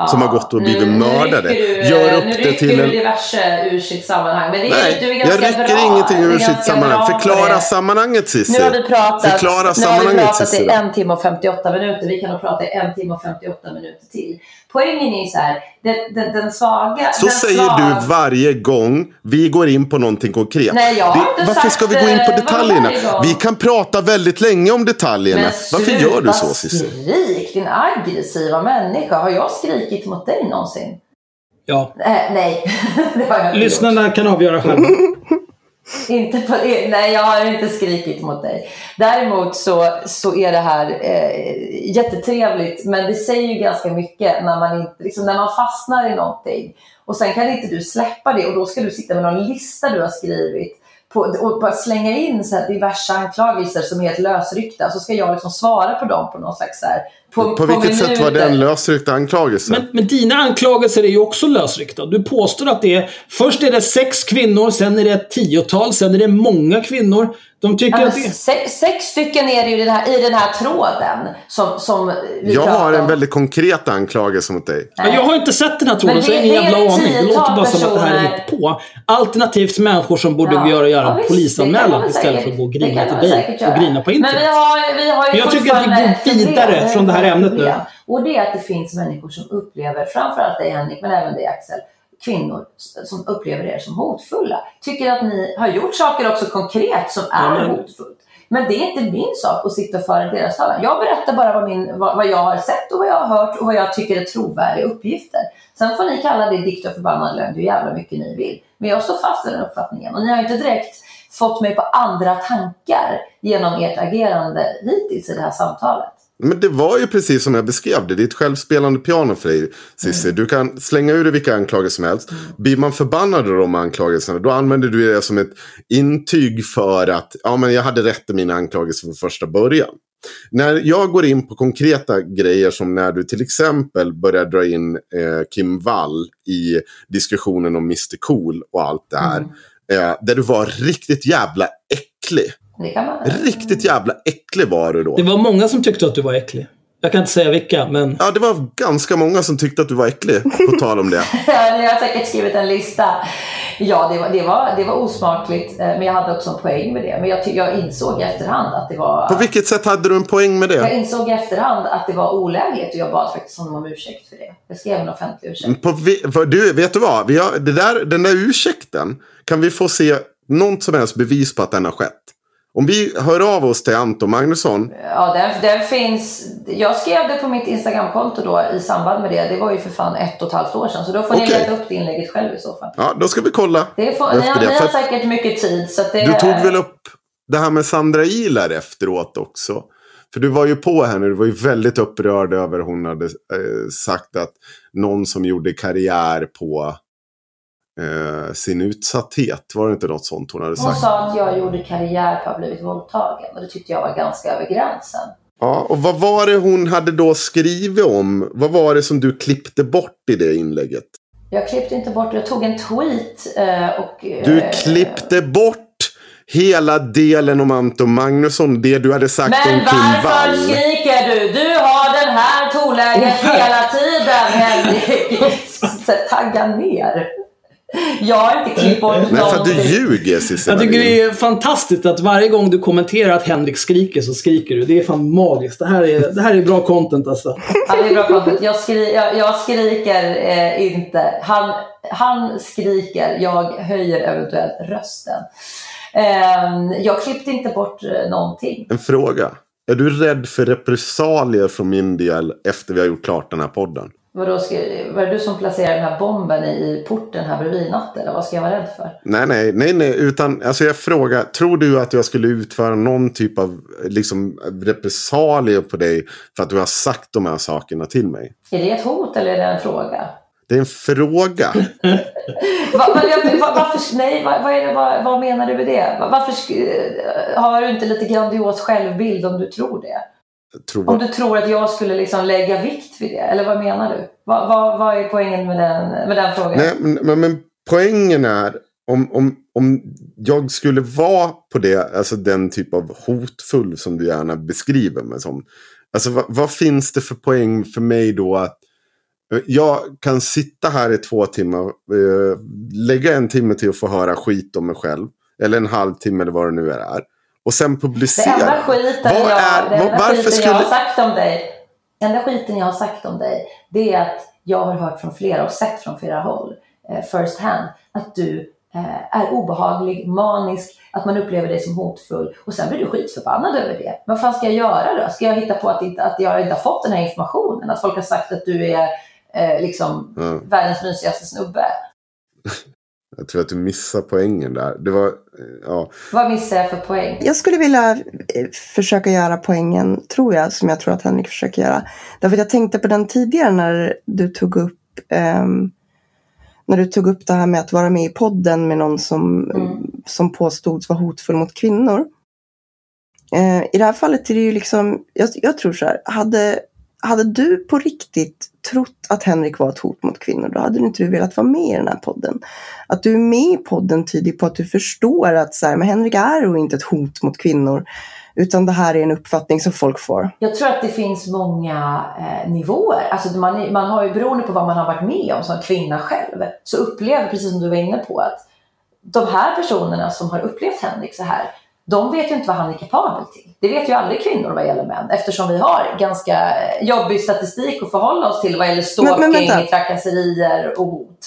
Som har gått och blivit mördade. Nu rycker du, Gör upp nu det rycker till du en- diverse ur sitt sammanhang. Men det är, Nej, du är jag ganska rycker bra. ingenting ur sitt sammanhang. Förklara det. sammanhanget Cissi. Nu har vi pratat, Förklara nu har vi pratat i en timme och 58 minuter. Vi kan nog prata i en timme och 58 minuter till. Poängen är ju så här, den, den, den svaga... Så den säger svaga, du varje gång vi går in på någonting konkret. Nej, jag har inte varför sagt, ska vi gå in på eh, detaljerna? Vi kan prata väldigt länge om detaljerna. Men Varför gör du så Cissi? skrik, din aggressiva människa. Har jag skrikit mot dig någonsin? Ja. Äh, nej, det har jag inte gjort. Lyssnarna kan avgöra själva. Inte på, nej, jag har inte skrikit mot dig. Däremot så, så är det här eh, jättetrevligt, men det säger ju ganska mycket när man, inte, liksom, när man fastnar i någonting. Och sen kan inte du släppa det och då ska du sitta med någon lista du har skrivit på, och bara slänga in så här diverse anklagelser som är helt lösryckta. Så ska jag liksom svara på dem på någon slags så här, på, På vilket sätt var det en lösryckt anklagelse? Men, men dina anklagelser är ju också lösryckta. Du påstår att det är... Först är det sex kvinnor, sen är det ett tiotal, sen är det många kvinnor. De tycker Ja, att det... sex, sex stycken är det ju i den här, i den här tråden som, som vi jag har en om. väldigt konkret anklagelse mot dig. Ja, jag har inte sett den här tråden, Men så jag har ingen jävla aning. Det låter bara som att det här är på. Alternativt människor som borde Ja. göra, göra Ja, visst, polisanmälan istället säkert- för att gå och grina till dig och grina på internet. Men vi har, vi har ju Men jag tycker att vi går vidare från det här ett ämnet nu. Och det är att det finns människor som upplever, framförallt dig Henrik, men även dig Axel, kvinnor som upplever er som hotfulla. Tycker att ni har gjort saker också konkret som är men- hotfullt. Men det är inte min sak att sitta och föra deras talan. Jag berättar bara vad, min, vad, vad jag har sett och vad jag har hört och vad jag tycker är trovärdiga uppgifter. Sen får ni kalla det dikt och förbannad lögn hur jävla mycket ni vill. Men jag står fast vid den uppfattningen. Och ni har inte direkt fått mig på andra tankar genom ert agerande hittills i det här samtalet. Men det var ju precis som jag beskrev det. Det är ett självspelande piano för dig, Cissi. Mm. Du kan slänga ur dig vilka anklagelser som helst. Blir man förbannad av de anklagelserna, då använder du det som ett intyg för att ja, men jag hade rätt i mina anklagelser från första början. När jag går in på konkreta grejer som när du till exempel börjar dra in eh, Kim Wall i diskussionen om Mr Cool och allt det här. Mm. Eh, där du var riktigt jävla äcklig. Det kan man... Riktigt jävla äcklig var du då. Det var många som tyckte att du var äcklig. Jag kan inte säga vilka, men... Ja, det var ganska många som tyckte att du var äcklig, på tal om det. jag har säkert skrivit en lista. Ja, det var, det var, det var osmakligt, eh, men jag hade också en poäng med det. Men jag, jag insåg i efterhand att det var... På vilket sätt hade du en poäng med Jag det? insåg i efterhand att det var olägligt och jag bad faktiskt honom om ursäkt för det. Jag skrev en offentlig ursäkt. På vi, för du, vet du vad? Vi har, det där, den där ursäkten, kan vi få se något som helst bevis på att den har skett? Om vi hör av oss till Anton Magnusson. Ja, den, den finns... Jag skrev det på mitt Instagramkonto då i samband med det. Det var ju för fan ett och ett halvt år sedan. Så då får ni Okej. leta upp det inlägget själv i så fall. Ja, då ska vi kolla. Det får, ni, har, det, ni har säkert mycket tid. Så det, Du tog väl upp det här med Sandra Ilar efteråt också? För du var ju på henne, du var ju väldigt upprörd över hon hade eh, sagt att någon som gjorde karriär på eh, sin utsatthet. Var det inte något sånt hon hade Hon sagt? sa att jag gjorde karriär på att ha blivit våldtagen. Och det tyckte jag var ganska över gränsen. Ja, och vad var det hon hade då skrivit om? Vad var det som du klippte bort i det inlägget? Jag klippte inte bort. Jag tog en tweet eh, och... Du eh, klippte bort hela delen om Anton Magnusson, det du hade sagt Men om Kim varför Wall. skriker du? Du har den här tonläget hela tiden, Henrik. Tagga ner. Jag har inte klippt bort Nej, för att du ljuger Cissi Jag tycker det är fantastiskt att varje gång du kommenterar att Henrik skriker så skriker du. Det är fan magiskt. Det här är, det här är bra content alltså. Ja, det är bra content. Jag, skri jag, jag skriker eh, inte. Han, han skriker, jag höjer eventuellt rösten. Eh, jag klippte inte bort eh, någonting. En fråga. Är du rädd för repressalier från min del efter vi har gjort klart den här podden? Vadå, ska, var det du som placerade den här bomben i porten här bredvid i natt eller vad ska jag vara rädd för? Nej, nej, nej, nej, utan alltså jag frågar, tror du att jag skulle utföra någon typ av liksom, repressalier på dig för att du har sagt de här sakerna till mig? Är det ett hot eller är det en fråga? Det är en fråga. Va, va, va, varför, nej, det, vad, menar du med det? Varför sk- har du inte lite grandios självbild om du tror det? Tror Om du tror att jag skulle liksom lägga vikt vid det? Eller vad menar du? Vad, vad, vad är poängen med den, med den frågan? Nej, men, men, poängen är om, om, om jag skulle vara på det, alltså den typ av hotfull som du gärna beskriver mig som. Alltså vad, vad finns det för poäng för mig då att jag kan sitta här i två timmar, eh, lägga en timme till att få höra skit om mig själv. Eller en halvtimme eller vad det nu är. Och sen Det publicera. enda skiten, Vad jag, är- det enda varför skiten skulle- jag har sagt om dig, det enda skiten jag har sagt om dig, det är att jag har hört från flera och sett från flera håll, eh, first hand, att du eh, är obehaglig, manisk, att man upplever dig som hotfull och sen blir du skitförbannad över det. Vad fan ska jag göra då? Ska jag hitta på att, inte, att jag inte har fått den här informationen? Att folk har sagt att du är eh, liksom Ja, världens mysigaste snubbe? jag tror att du missar poängen där. Det var, eh, ja. Vad missar jag för poäng? Jag skulle vilja eh, försöka göra poängen, tror jag, som jag tror att Henrik försöker göra. Därför att jag tänkte på den tidigare när du tog upp ehm, när du tog upp det här med att vara med i podden med någon som, Mm. som påstods vara hotfull mot kvinnor. Eh, I det här fallet är det ju liksom, jag, jag tror så här, hade, hade du på riktigt trott att Henrik var ett hot mot kvinnor, då hade du inte velat vara med i den här podden. Att du är med i podden tyder på att du förstår att så här, men Henrik är ju inte ett hot mot kvinnor, utan det här är en uppfattning som folk får. Jag tror att det finns många eh, nivåer. Alltså man, man har ju beroende på vad man har varit med om som kvinna själv, så upplever, precis som du var inne på, att de här personerna som har upplevt Henrik så här, de vet ju inte vad han är kapabel till. Det vet ju aldrig kvinnor vad gäller män eftersom vi har ganska eh, jobbig statistik att förhålla oss till vad gäller Men- men stalking, vänta. trakasserier och hot.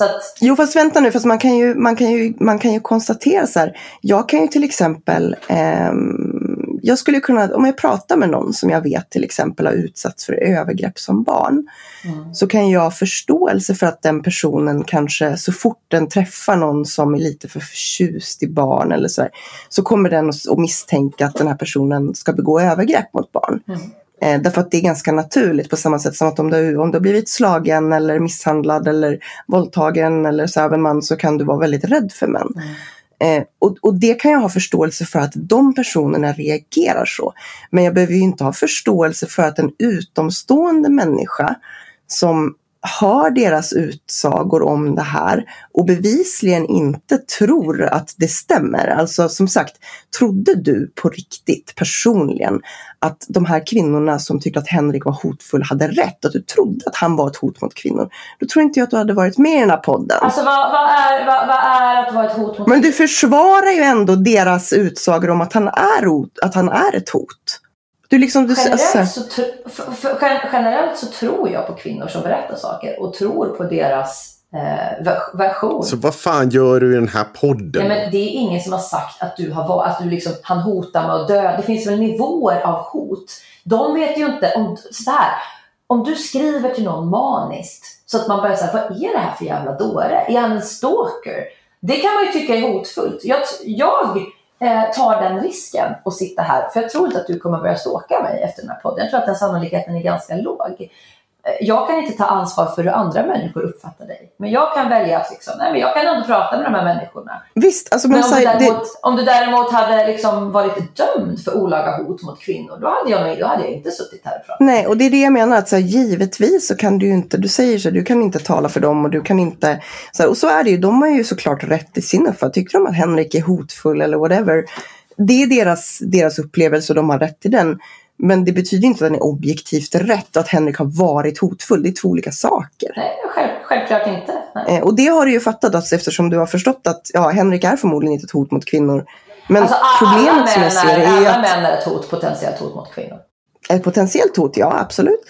Att, Jo, fast vänta nu, fast man kan ju, man kan ju, man kan ju konstatera så här. Jag kan ju till exempel, ehm, jag skulle kunna, om jag pratar med någon som jag vet till exempel har utsatts för övergrepp som barn, mm. så kan jag ha förståelse för att den personen kanske så fort den träffar någon som är lite för förtjust i barn eller så här, så kommer den att att misstänka att den här personen ska begå övergrepp mot barn. Mm. Eh, därför att det är ganska naturligt på samma sätt som att om du, om du har blivit slagen eller misshandlad eller våldtagen eller så av en man så kan du vara väldigt rädd för män. Mm. Eh, och, och det kan jag ha förståelse för att de personerna reagerar så. Men jag behöver ju inte ha förståelse för att en utomstående människa som hör deras utsagor om det här och bevisligen inte tror att det stämmer. Alltså som sagt, trodde du på riktigt personligen att de här kvinnorna som tyckte att Henrik var hotfull hade rätt, att du trodde att han var ett hot mot kvinnor, då tror inte jag att du hade varit med i den här podden. Alltså vad, vad, är, vad, vad är att vara ett hot mot Men du försvarar ju ändå deras utsagor om att han är, att han är ett hot. Du liksom, du, Generellt, alltså, så för, för, gen- generellt så tror jag på kvinnor som berättar saker och tror på deras eh, ver- version. Så vad fan gör du i den här podden? Nej, men det är ingen som har sagt att du har varit, att du liksom, han hotar med att dö. Det finns väl nivåer av hot. De vet ju inte om, så här, om du skriver till någon maniskt så att man börjar säga, vad är det här för jävla dåre? Är han en stalker? Det kan man ju tycka är hotfullt. Jag, jag eh, tar den risken och sitta här, för jag tror inte att du kommer börja stalka mig efter den här podden. Jag tror att den sannolikheten är ganska låg. Eh, Jag kan inte ta ansvar för hur andra människor uppfattar dig. Men jag kan välja att liksom, nej, men jag kan ändå prata med de här människorna. visst, alltså, Men men, om du däremot, det, om du däremot hade liksom varit dömd för olaga hot mot kvinnor, då hade jag, då hade jag inte suttit här och pratat. Nej, och det är det jag menar. Att så här, givetvis så kan du inte, du säger så, du kan inte tala för dem och du kan inte, så här, och så är det ju, de har ju såklart rätt i sin uppfattning. Tycker de att Henrik är hotfull eller whatever, det är deras, deras upplevelse och de har rätt till den. Men det betyder inte att den är objektivt rätt, att Henrik har varit hotfull. Det är två olika saker. Nej, själv, självklart inte. Nej. Eh, och det har du ju fattat alltså, eftersom du har förstått att ja, Henrik är förmodligen inte ett hot mot kvinnor. Men Alltså, alla, problemet som jag ser är, är alla att män är ett hot, potentiellt hot mot kvinnor. ett potentiellt hot, ja absolut.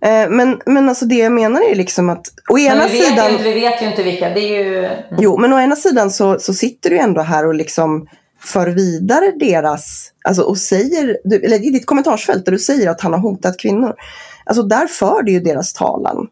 Eh, men, men alltså det jag menar är liksom att å Men ena vi vet, sidan... ju, inte- vi vet ju inte vilka. Det är ju... Jo, men å ena sidan så, så sitter du ändå här och liksom för vidare deras, alltså och säger, du, eller i ditt kommentarsfält där du säger att han har hotat kvinnor. Alltså där för du ju deras talan.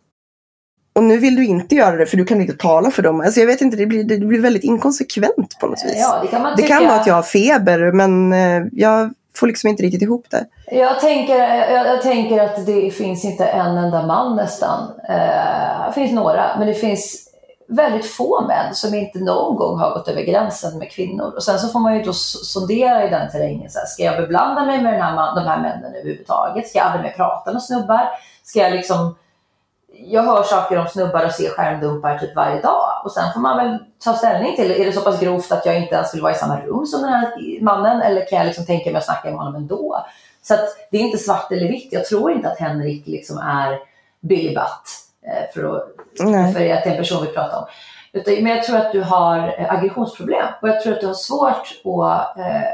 Och nu vill du inte göra det för du kan inte tala för dem. Alltså jag vet inte, det blir, det blir väldigt inkonsekvent på något vis. Ja, det kan man det kan vara att jag har feber men eh, jag får liksom inte riktigt ihop det. Jag tänker, jag, jag tänker att det finns inte en enda man nästan. Eh, det finns några, men det finns väldigt få män som inte någon gång har gått över gränsen med kvinnor. Och sen så får man ju då sondera i den terrängen. Så här, ska jag beblanda mig med den här man, de här männen överhuvudtaget? Ska jag aldrig mer prata med snubbar? Ska jag liksom... Jag hör saker om snubbar och ser skärmdumpar typ varje dag. Och sen får man väl ta ställning till, är det så pass grovt att jag inte ens vill vara i samma rum som den här mannen? Eller kan jag liksom tänka mig att snacka med honom ändå? Så att det är inte svart eller vitt. Jag tror inte att Henrik liksom är Billy Butt. Eh, för att, för att det är en person vi pratar om. Men jag tror att du har eh, aggressionsproblem och jag tror att du har svårt att eh,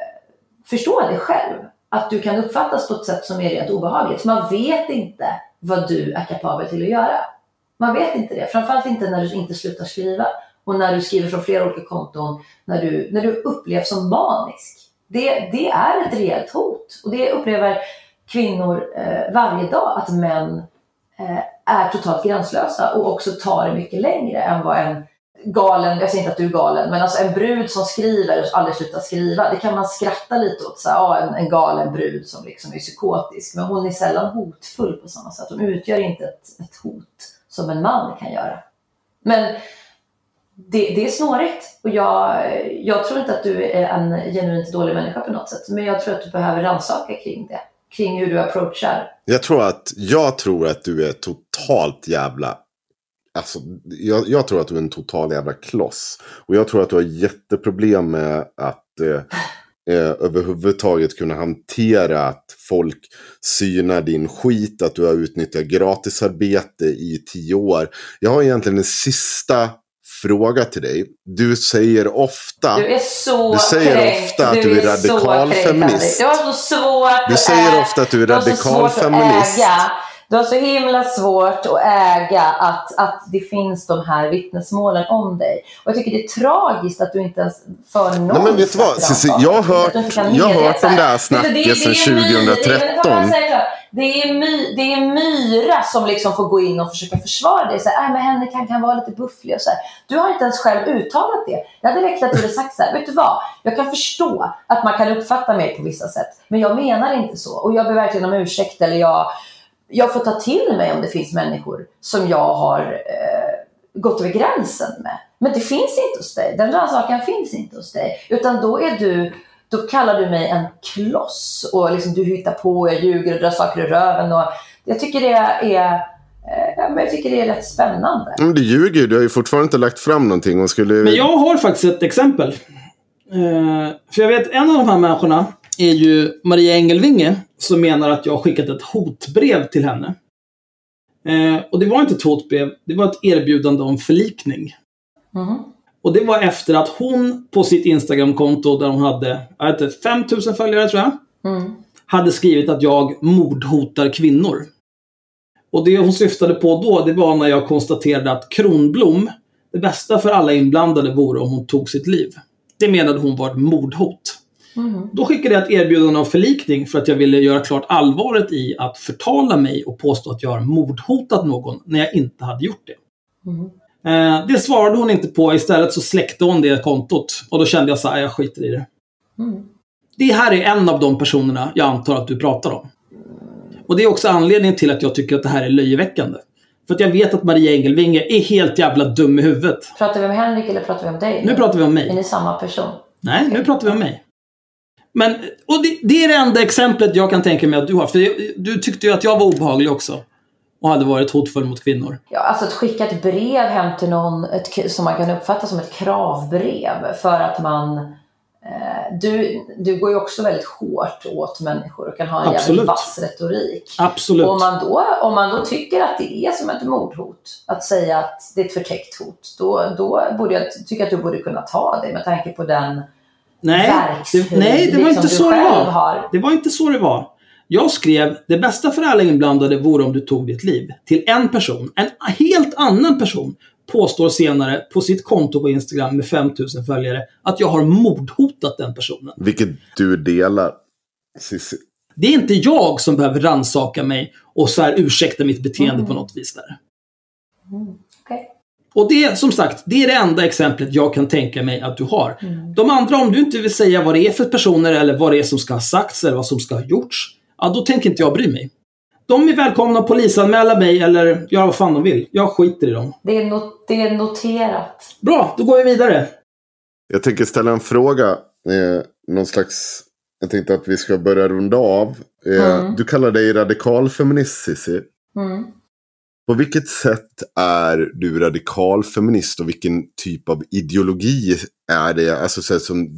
förstå dig själv. Att du kan uppfattas på ett sätt som är rent obehagligt. Man vet inte vad du är kapabel till att göra. Man vet inte det. Framförallt inte när du inte slutar skriva och när du skriver från flera olika konton, när du, när du upplevs som manisk. Det, det är ett reellt hot och det upplever kvinnor eh, varje dag, att män Eh, är totalt gränslösa och också tar det mycket längre än vad en galen, jag säger inte att du är galen, men alltså en brud som skriver och aldrig slutar skriva, det kan man skratta lite åt. Så här, ja, en, en galen brud som liksom är psykotisk, men hon är sällan hotfull på samma sätt. Hon utgör inte ett, ett hot som en man kan göra. Men det, det, är snårigt och jag, jag tror inte att du är en genuint dålig människa på något sätt. Men jag tror att du behöver rannsaka kring det. Kring hur du approachar. Jag tror att, jag tror att du är totalt jävla Alltså, jag, jag, tror att du är en total jävla kloss. Och jag tror att du har jätteproblem med att eh, eh, överhuvudtaget kunna hantera att folk synar din skit, att du har utnyttjat gratisarbete i tio år. Jag har egentligen en sista fråga till dig. Du säger ofta, du, är du säger kränkt. ofta att du, du är, radikal feminist. Du har så svårt Du säger ofta att du är radikal feminist. Du har så himla svårt att äga att, att det finns de här vittnesmålen om dig. Och jag tycker det är tragiskt att du inte ens för någon Nej men vet du vad, Cici, jag har hört, jag har hört de där snacket sedan 2013. Det är, my, det är Myra som liksom får gå in och försöka försvara dig. Så här, äh, men Henrik han kan vara lite bufflig och så här. Du har inte ens själv uttalat det. Det hade räckt att du hade sagt så här, vet du vad? Jag kan förstå att man kan uppfatta mig på vissa sätt. Men jag menar inte så. Och jag ber verkligen om ursäkt eller jag jag får ta till mig om det finns människor som jag har eh, gått över gränsen med. Men det finns inte hos dig. Den rannsakan finns inte hos dig. Utan då är du, då kallar du mig en kloss och liksom du hittar på, jag ljuger och drar saker i röven. Och jag tycker det är eh, jag tycker det är rätt spännande. Men du ljuger du har ju fortfarande inte lagt fram någonting. Och skulle... Men jag har faktiskt ett exempel. Eh, för jag vet en av de här människorna är ju Maria Engelvinge som menar att jag skickat ett hotbrev till henne. Eh, och det var inte ett hotbrev, det var ett erbjudande om förlikning. Mm. Och det var efter att hon på sitt Instagramkonto där hon hade, jag vet inte, 5000 följare tror jag. Mm. Hade skrivit att jag mordhotar kvinnor. Och det hon syftade på då, det var när jag konstaterade att Kronblom, det bästa för alla inblandade vore om hon tog sitt liv. Det menade hon var ett mordhot. Mm. Då skickade jag ett erbjudande om förlikning för att jag ville göra klart allvaret i att förtala mig och påstå att jag har mordhotat någon när jag inte hade gjort det. Mm. Eh, det svarade hon inte på. Istället så släckte hon det kontot. Och då kände jag så här, jag skiter i det. Mm. Det här är en av de personerna jag antar att du pratar om. Och det är också anledningen till att jag tycker att det här är löjeväckande. För att jag vet att Maria Engelvinge är helt jävla dum i huvudet. Pratar vi om Henrik eller pratar vi om dig? Nu pratar vi om mig. Är ni samma person? Nej, nu pratar vi om mig. Men, och det, det, är det enda exemplet jag kan tänka mig att du har. För du tyckte ju att jag var obehaglig också. Och hade varit hotfull mot kvinnor. Ja, alltså att skicka ett brev hem till någon ett, som man kan uppfatta som ett kravbrev. För att man... Eh, du, du går ju också väldigt hårt åt människor och kan ha en Absolut. jävligt vass retorik. Absolut. Och om man, då, om man då tycker att det är som ett mordhot, att säga att det är ett förtäckt hot, då, då borde jag tycka att du borde kunna ta det med tanke på den Nej, det, nej, det var inte så det var. Har. Det var inte så det var. Jag skrev det bästa för alla inblandade vore om du tog ditt liv. Till en person. En helt annan person påstår senare på sitt konto på Instagram med 5000 följare att jag har mordhotat den personen. Vilket du delar. Det är inte jag som behöver ransaka mig och så här ursäkta mitt beteende mm. på något vis där. Mm. Okay. Och det, som sagt, det är det enda exemplet jag kan tänka mig att du har. Mm. De andra, om du inte vill säga vad det är för personer eller vad det är som ska ha sagts eller vad som ska ha gjorts, ja då tänker inte jag bry mig. De är välkomna att polisanmäla mig eller göra vad fan de vill. Jag skiter i dem. Det är, not- det är noterat. Bra, då går vi vidare. Jag tänker ställa en fråga. Eh, någon slags... Jag tänkte att vi ska börja runda av. Eh, Mm. Du kallar dig radikalfeminist Cissi. Mm. På vilket sätt är du radikalfeminist och vilken typ av ideologi är det? Alltså, så som,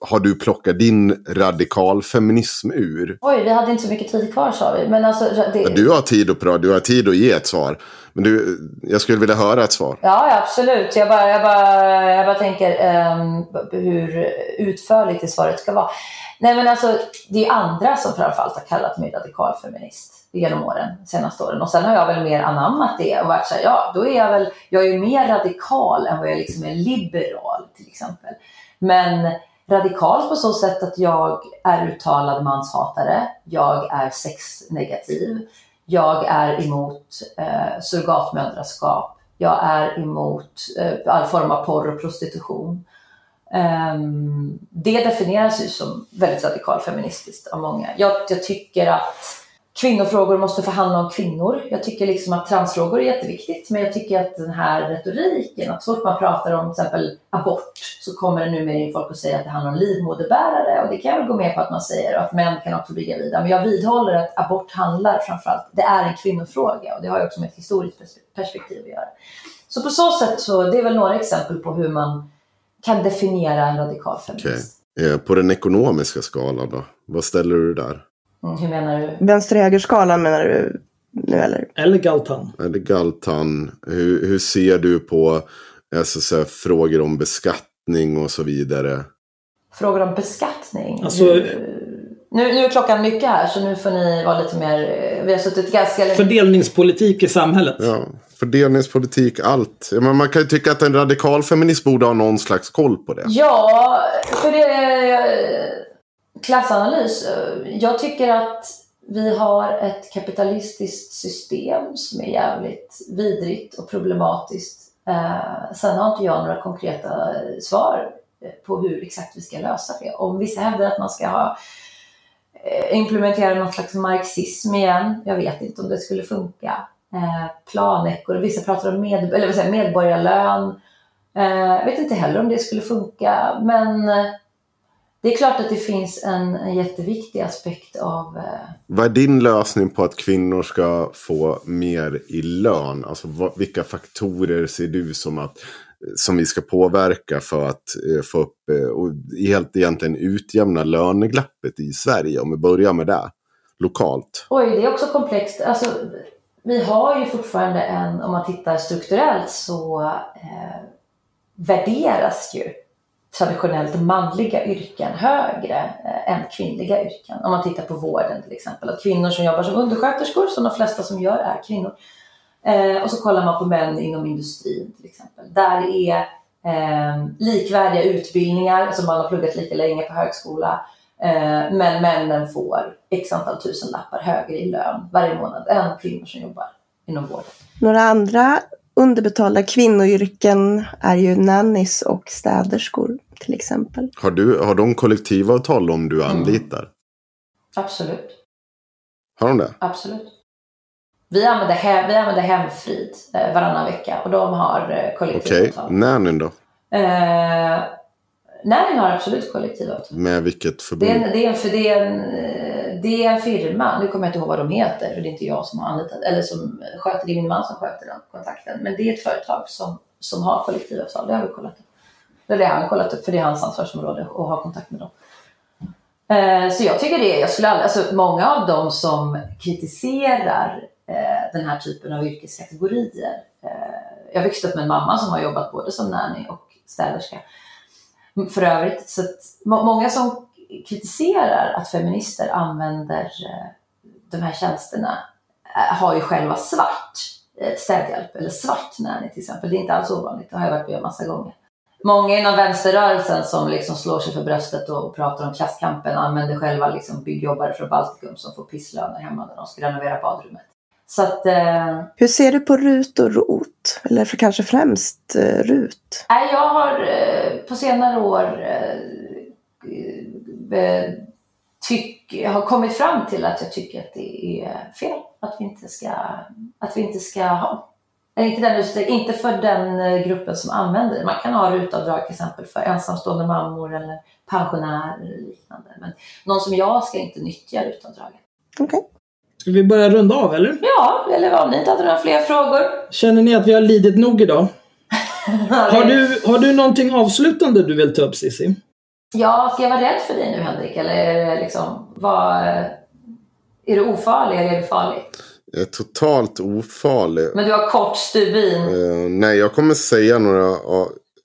har du plockat din radikalfeminism ur? Oj, vi hade inte så mycket tid kvar sa vi. Men alltså, det... Du har tid att prata, du har tid att ge ett svar. Men du, jag skulle vilja höra ett svar. Ja, ja, absolut. Jag bara, jag bara, jag bara tänker ehm, hur utförligt det svaret ska vara. Nej, men alltså, det är andra som framförallt har kallat mig radikalfeminist genom åren, senaste åren. Och sen har jag väl mer anammat det och varit så här, ja, då är jag väl, jag är mer radikal än vad jag liksom är liberal till exempel. Men radikal på så sätt att jag är uttalad manshatare, jag är sexnegativ, jag är emot eh, surrogatmödraskap. Jag är emot eh, all form av porr och prostitution. Um, det definieras ju som väldigt radikalfeministiskt av många. Jag, jag tycker att kvinnofrågor måste få handla om kvinnor. Jag tycker liksom att transfrågor är jätteviktigt, men jag tycker att den här retoriken, att så fort man pratar om till exempel abort så kommer det numera in folk och säger att det handlar om livmoderbärare och det kan jag väl gå med på att man säger och att män kan också bli gravida. Men jag vidhåller att abort handlar framförallt, det är en kvinnofråga och det har ju också med ett historiskt perspektiv att göra. Så på så sätt så, det är väl några exempel på hur man kan definiera en radikal feminist. Okay. Eh, på den ekonomiska skalan då? Vad ställer du där? Hur menar du? Vänster-högerskalan menar du nu eller? Eller Galtan. Det Galtan? Hur, hur ser du på så här, frågor om beskattning och så vidare? Frågor om beskattning? Alltså- nu, nu är klockan mycket här så nu får ni vara lite mer... Vi har suttit ganska länge... Fördelningspolitik i samhället. Ja, fördelningspolitik, allt. Ja, men man kan ju tycka att en radikal feminist borde ha någon slags koll på det. Ja, för det... Klassanalys. Eh, jag tycker att vi har ett kapitalistiskt system som är jävligt vidrigt och problematiskt. Eh, sen har inte jag några konkreta svar eh, på hur exakt vi ska lösa det. Om vissa hävdar att man ska ha eh, implementera någon slags marxism igen. Jag vet inte om det skulle funka. Eh, vissa pratar om med, eller vad säger, medborgarlön. Jag vet inte heller om det skulle funka, men det är klart att det finns en, en jätteviktig aspekt av eh, Vad är din lösning på att kvinnor ska få mer i lön? Alltså vad, vilka faktorer ser du som, att, som vi ska påverka för att eh, få upp eh, och helt egentligen utjämna löneglappet i Sverige? Om vi börjar med det. Lokalt. Oj, det är också komplext. Alltså, vi har ju fortfarande en, om man tittar strukturellt så eh, värderas ju traditionellt manliga yrken högre eh, än kvinnliga yrken. Om man tittar på vården till exempel. Att kvinnor som jobbar som undersköterskor, som de flesta som gör är kvinnor. Eh, och så kollar man på män inom industrin till exempel. Där är eh, likvärdiga utbildningar, som man har pluggat lika länge på högskola. Eh, men männen får x antal tusen lappar högre i lön varje månad än kvinnor som jobbar inom vården. Några andra underbetalda kvinnoyrken är ju nannies och städerskor till exempel. Har, du, har de kollektivavtal om du anlitar? Absolut. Har de det? Absolut. Vi använder, he- vi använder Hemfrid eh, varannan vecka och de har eh, Okej, kollektivavtal. nannyn då? Eh, Nannyn har absolut kollektivavtal. Med vilket Det förbund? är, en, det, är en, för det, är en, eh, det är en firma, nu kommer jag inte ihåg vad de heter, för det är inte jag som har anlitat, eller som sköter, det är min man som sköter den kontakten. Men det är ett företag som, som har kollektivavtal, det har vi kollat upp. Eller det har han kollat upp, för det är hans ansvarsområde att ha kontakt med dem. Eh, Så jag tycker det, jag skulle aldrig, alltså många av dem som kritiserar eh, den här typen av yrkeskategorier. Eh, jag växte upp med en mamma som har jobbat både som nanny och städerska. För övrigt, så att må- många som kritiserar att feminister använder eh, de här tjänsterna eh, har ju själva svart eh, städhjälp eller svart nanny till exempel. Det är inte alls ovanligt, det har jag varit med om massa gånger. Många inom vänsterrörelsen som liksom slår sig för bröstet och pratar om klasskampen använder själva liksom byggjobbare från Baltikum som får pisslöner hemma när de ska renovera badrummet. Så att, eh, Hur ser du på RUT och ROT? Eller för kanske främst eh, RUT? jag har eh, på senare år tyck, jag har kommit fram till att jag tycker att det är fel att vi inte ska, att vi inte ska ha. Inte, den, inte för den eh, gruppen som använder det. Man kan ha rutavdrag till exempel för ensamstående mammor eller pensionärer eller liknande. Men någon som jag ska inte nyttja rutavdraget. Okej. Ska vi börja runda av eller? Ja, eller om ni inte hade några fler frågor. Känner ni att vi har lidit nog idag? Har du, har du någonting avslutande du vill ta upp Cissi? Ja, ska jag vara rädd för dig nu Henrik? Eller är det liksom, vad, är du ofarlig eller är du farlig? Jag är totalt ofarlig. Men du har kort stubin. Eh, nej, jag kommer säga några...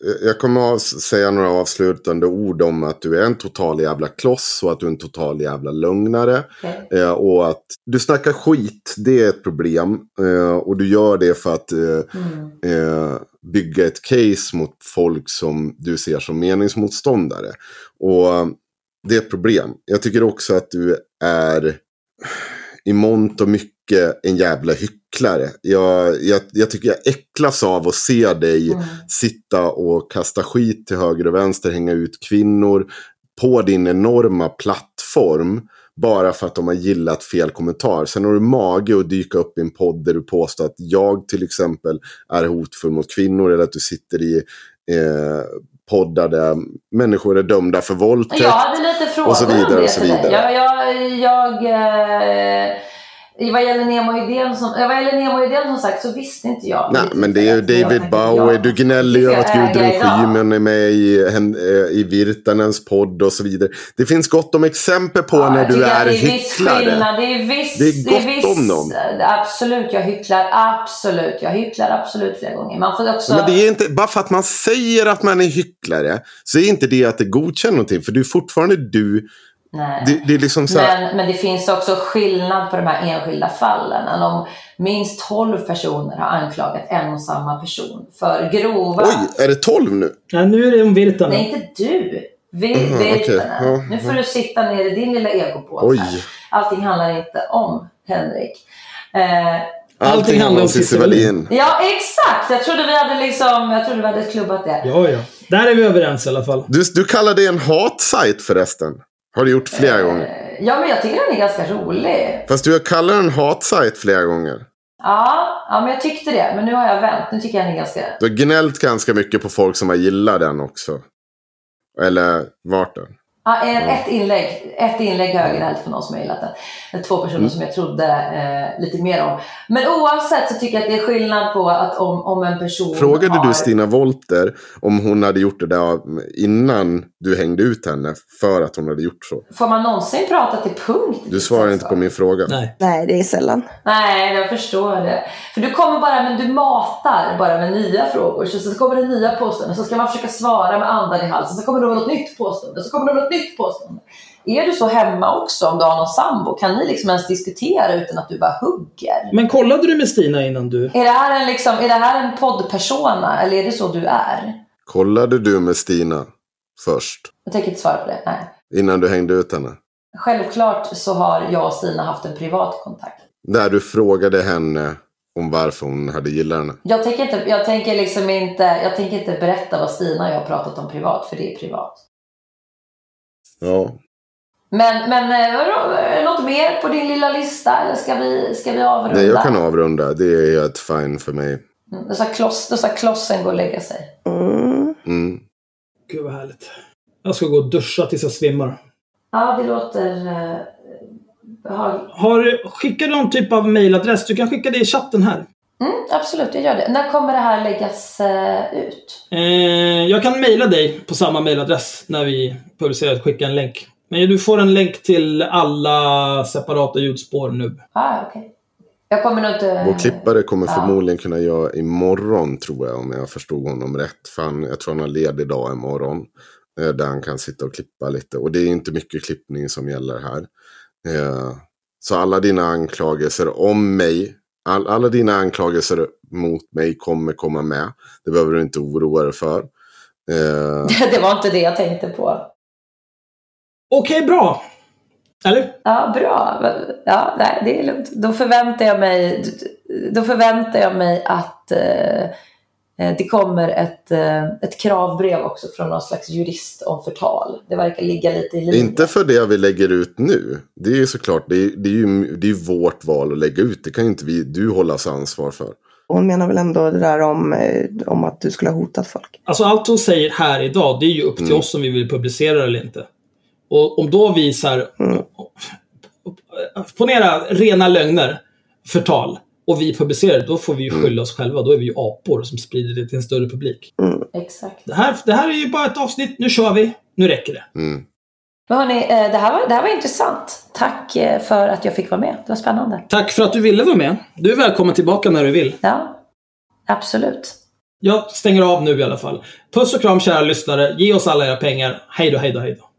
av- jag kommer att säga några avslutande ord om att du är en total jävla kloss och att du är en total jävla lögnare. Okej. Eh, och att du snackar skit, det är ett problem. Eh, och du gör det för att eh, Mm. eh, bygga ett case mot folk som du ser som meningsmotståndare. Och eh, det är ett problem. Jag tycker också att du är i mångt och mycket en jävla hycklare. Jag, jag, jag tycker jag äcklas av att se dig Mm. sitta och kasta skit till höger och vänster, hänga ut kvinnor på din enorma plattform. Bara för att de har gillat fel kommentar. Sen har du mage att dyka upp i en podd där du påstår att jag till exempel är hotfull mot kvinnor. Eller att du sitter i eh, poddar där människor är dömda för våldtäkt. Jag hade lite frågor och så vidare, och så vidare. Jag, jag, jag, eh, vad gäller Nemo-idén som, vad gäller Nemo-idén som sagt så visste inte jag. Nej, men det är ju David Bowie. Du gnäller ju att Gudrun. Schyman är med i, eh, i Virtanens podd och så vidare. Det finns gott om exempel på Ja, när du är det är viss hycklare. Det är viss, Det är gott viss, om dem. Absolut, jag hycklar. Absolut, jag hycklar absolut flera gånger. Man får också... Men det är inte, bara för att man säger att man är hycklare så är inte det att det godkänner någonting. För det är fortfarande du. Nej. Det, det är liksom så här, Men, men det finns också skillnad på de här enskilda fallen. Än Om minst 12 personer har anklagat en och samma person för grova... Oj, är det 12 nu? Nej, nu är det om Virtanen. Nej, inte du. Vi, Mhm, Virtanen. okej. Ja, Nu får du sitta ner i din lilla egopåse. Oj. här. Allting handlar inte om Henrik. Eh, Allting handlar om Cissi Wallin. ja, exakt! Jag trodde vi hade liksom, jag trodde vi hade klubbat det. Ja, ja. Där är vi överens i alla fall. Du, du kallar det en hatsajt förresten. Har du gjort flera gånger. Eh, Ja, men jag tycker den är ganska rolig. Fast du har kallat den en hatsajt flera gånger. Ja, ja, men jag tyckte det. Men nu har jag vänt. Nu tycker jag den är ganska... Du har gnällt ganska mycket på folk som har gillat den också. Eller vart den? Ja, en, ett, inlägg, ett inlägg gnällt på någon som har gillat den. Det är Två personer Mm. som jag trodde eh, lite mer om. Men oavsett så tycker jag att det är skillnad på att om, om en person Frågade har... du Stina Wolter om hon hade gjort det där innan du hängde ut henne för att hon hade gjort så? Får man någonsin prata till punkt? Du svarar inte på min fråga. Nej. Nej, det är sällan. Nej, jag förstår det. För du kommer bara, men du matar bara med nya frågor. Så, så kommer det nya påståenden. Så ska man försöka svara med andan i halsen. Så kommer det något nytt påstående. Så kommer det något nytt påstående. Är du så hemma också om du har någon sambo? Kan ni liksom ens diskutera utan att du bara hugger? Men kollade du med Stina innan du... Är det här en, liksom, är det här en poddpersona eller är det så du är? Kollade du med Stina först? Jag tänker inte svara på det. Nej. Innan du hängde ut henne? Självklart så har jag och Stina haft en privat kontakt. Där du frågade henne om varför hon hade gillat henne. Jag tänker, inte, jag, tänker liksom inte, jag tänker inte berätta vad Stina och jag har pratat om privat, för det är privat. Ja. Men, men eh, vadå, är det något mer på din lilla lista eller ska vi, ska vi avrunda? Nej, jag kan avrunda. Det är helt fine för mig. Mm, Då ska, kloss, då ska klossen gå och lägga sig. Mm. Mm. Gud vad härligt. Jag ska gå och duscha tills jag svimmar. Ja, det låter eh, behagligt. Har, skickar du någon typ av mailadress? Du kan skicka det i chatten här. Mm, absolut, jag gör det. När kommer det här läggas eh, ut? Eh, jag kan mejla dig på samma mailadress när vi publicerar. Skicka en länk. Men du får en länk till alla separata ljudspår nu. Ah, okej. Jag kommer nog inte... Vår klippare kommer Ja. förmodligen kunna göra imorgon tror jag. Om jag förstod honom rätt. För han, jag tror han har ledig dag imorgon. Eh, där han kan sitta och klippa lite. Och det är inte mycket klippning som gäller här. Eh, så alla dina anklagelser om mig. All, alla dina anklagelser mot mig kommer komma med. Det behöver du inte oroa dig för. Eh, det var inte det jag tänkte på. Okej, bra. Eller? Ja, bra. Ja, nej, det är lugnt. Då förväntar jag mig, då förväntar jag mig att eh, det kommer ett, eh, ett kravbrev också från någon slags jurist om förtal. Det verkar ligga lite i linje. Inte för det vi lägger ut nu. Det är ju såklart, det är, det är ju det är vårt val att lägga ut. Det kan ju inte vi, du hålla sig ansvar för. Hon menar väl ändå det där om, eh, om att du skulle ha hotat folk. Alltså allt hon säger här idag, det är ju upp till Mm. oss om vi vill publicera det eller inte. Och om då vi så här, Mm. Ponera rena lögner, förtal, och vi publicerar det, då får vi ju skylla oss själva. Då är vi ju apor som sprider det till en större publik. Exakt. Det här, det här är ju bara ett avsnitt, nu kör vi, nu räcker det. Mm. Men hörni, eh, det här, var, det här var intressant. Tack eh, för att jag fick vara med. Det var spännande. Tack för att du ville vara med. Du är välkommen tillbaka när du vill. Ja, absolut. Jag stänger av nu i alla fall. Puss och kram kära lyssnare. Ge oss alla era pengar. Hej då, hej då, hej då.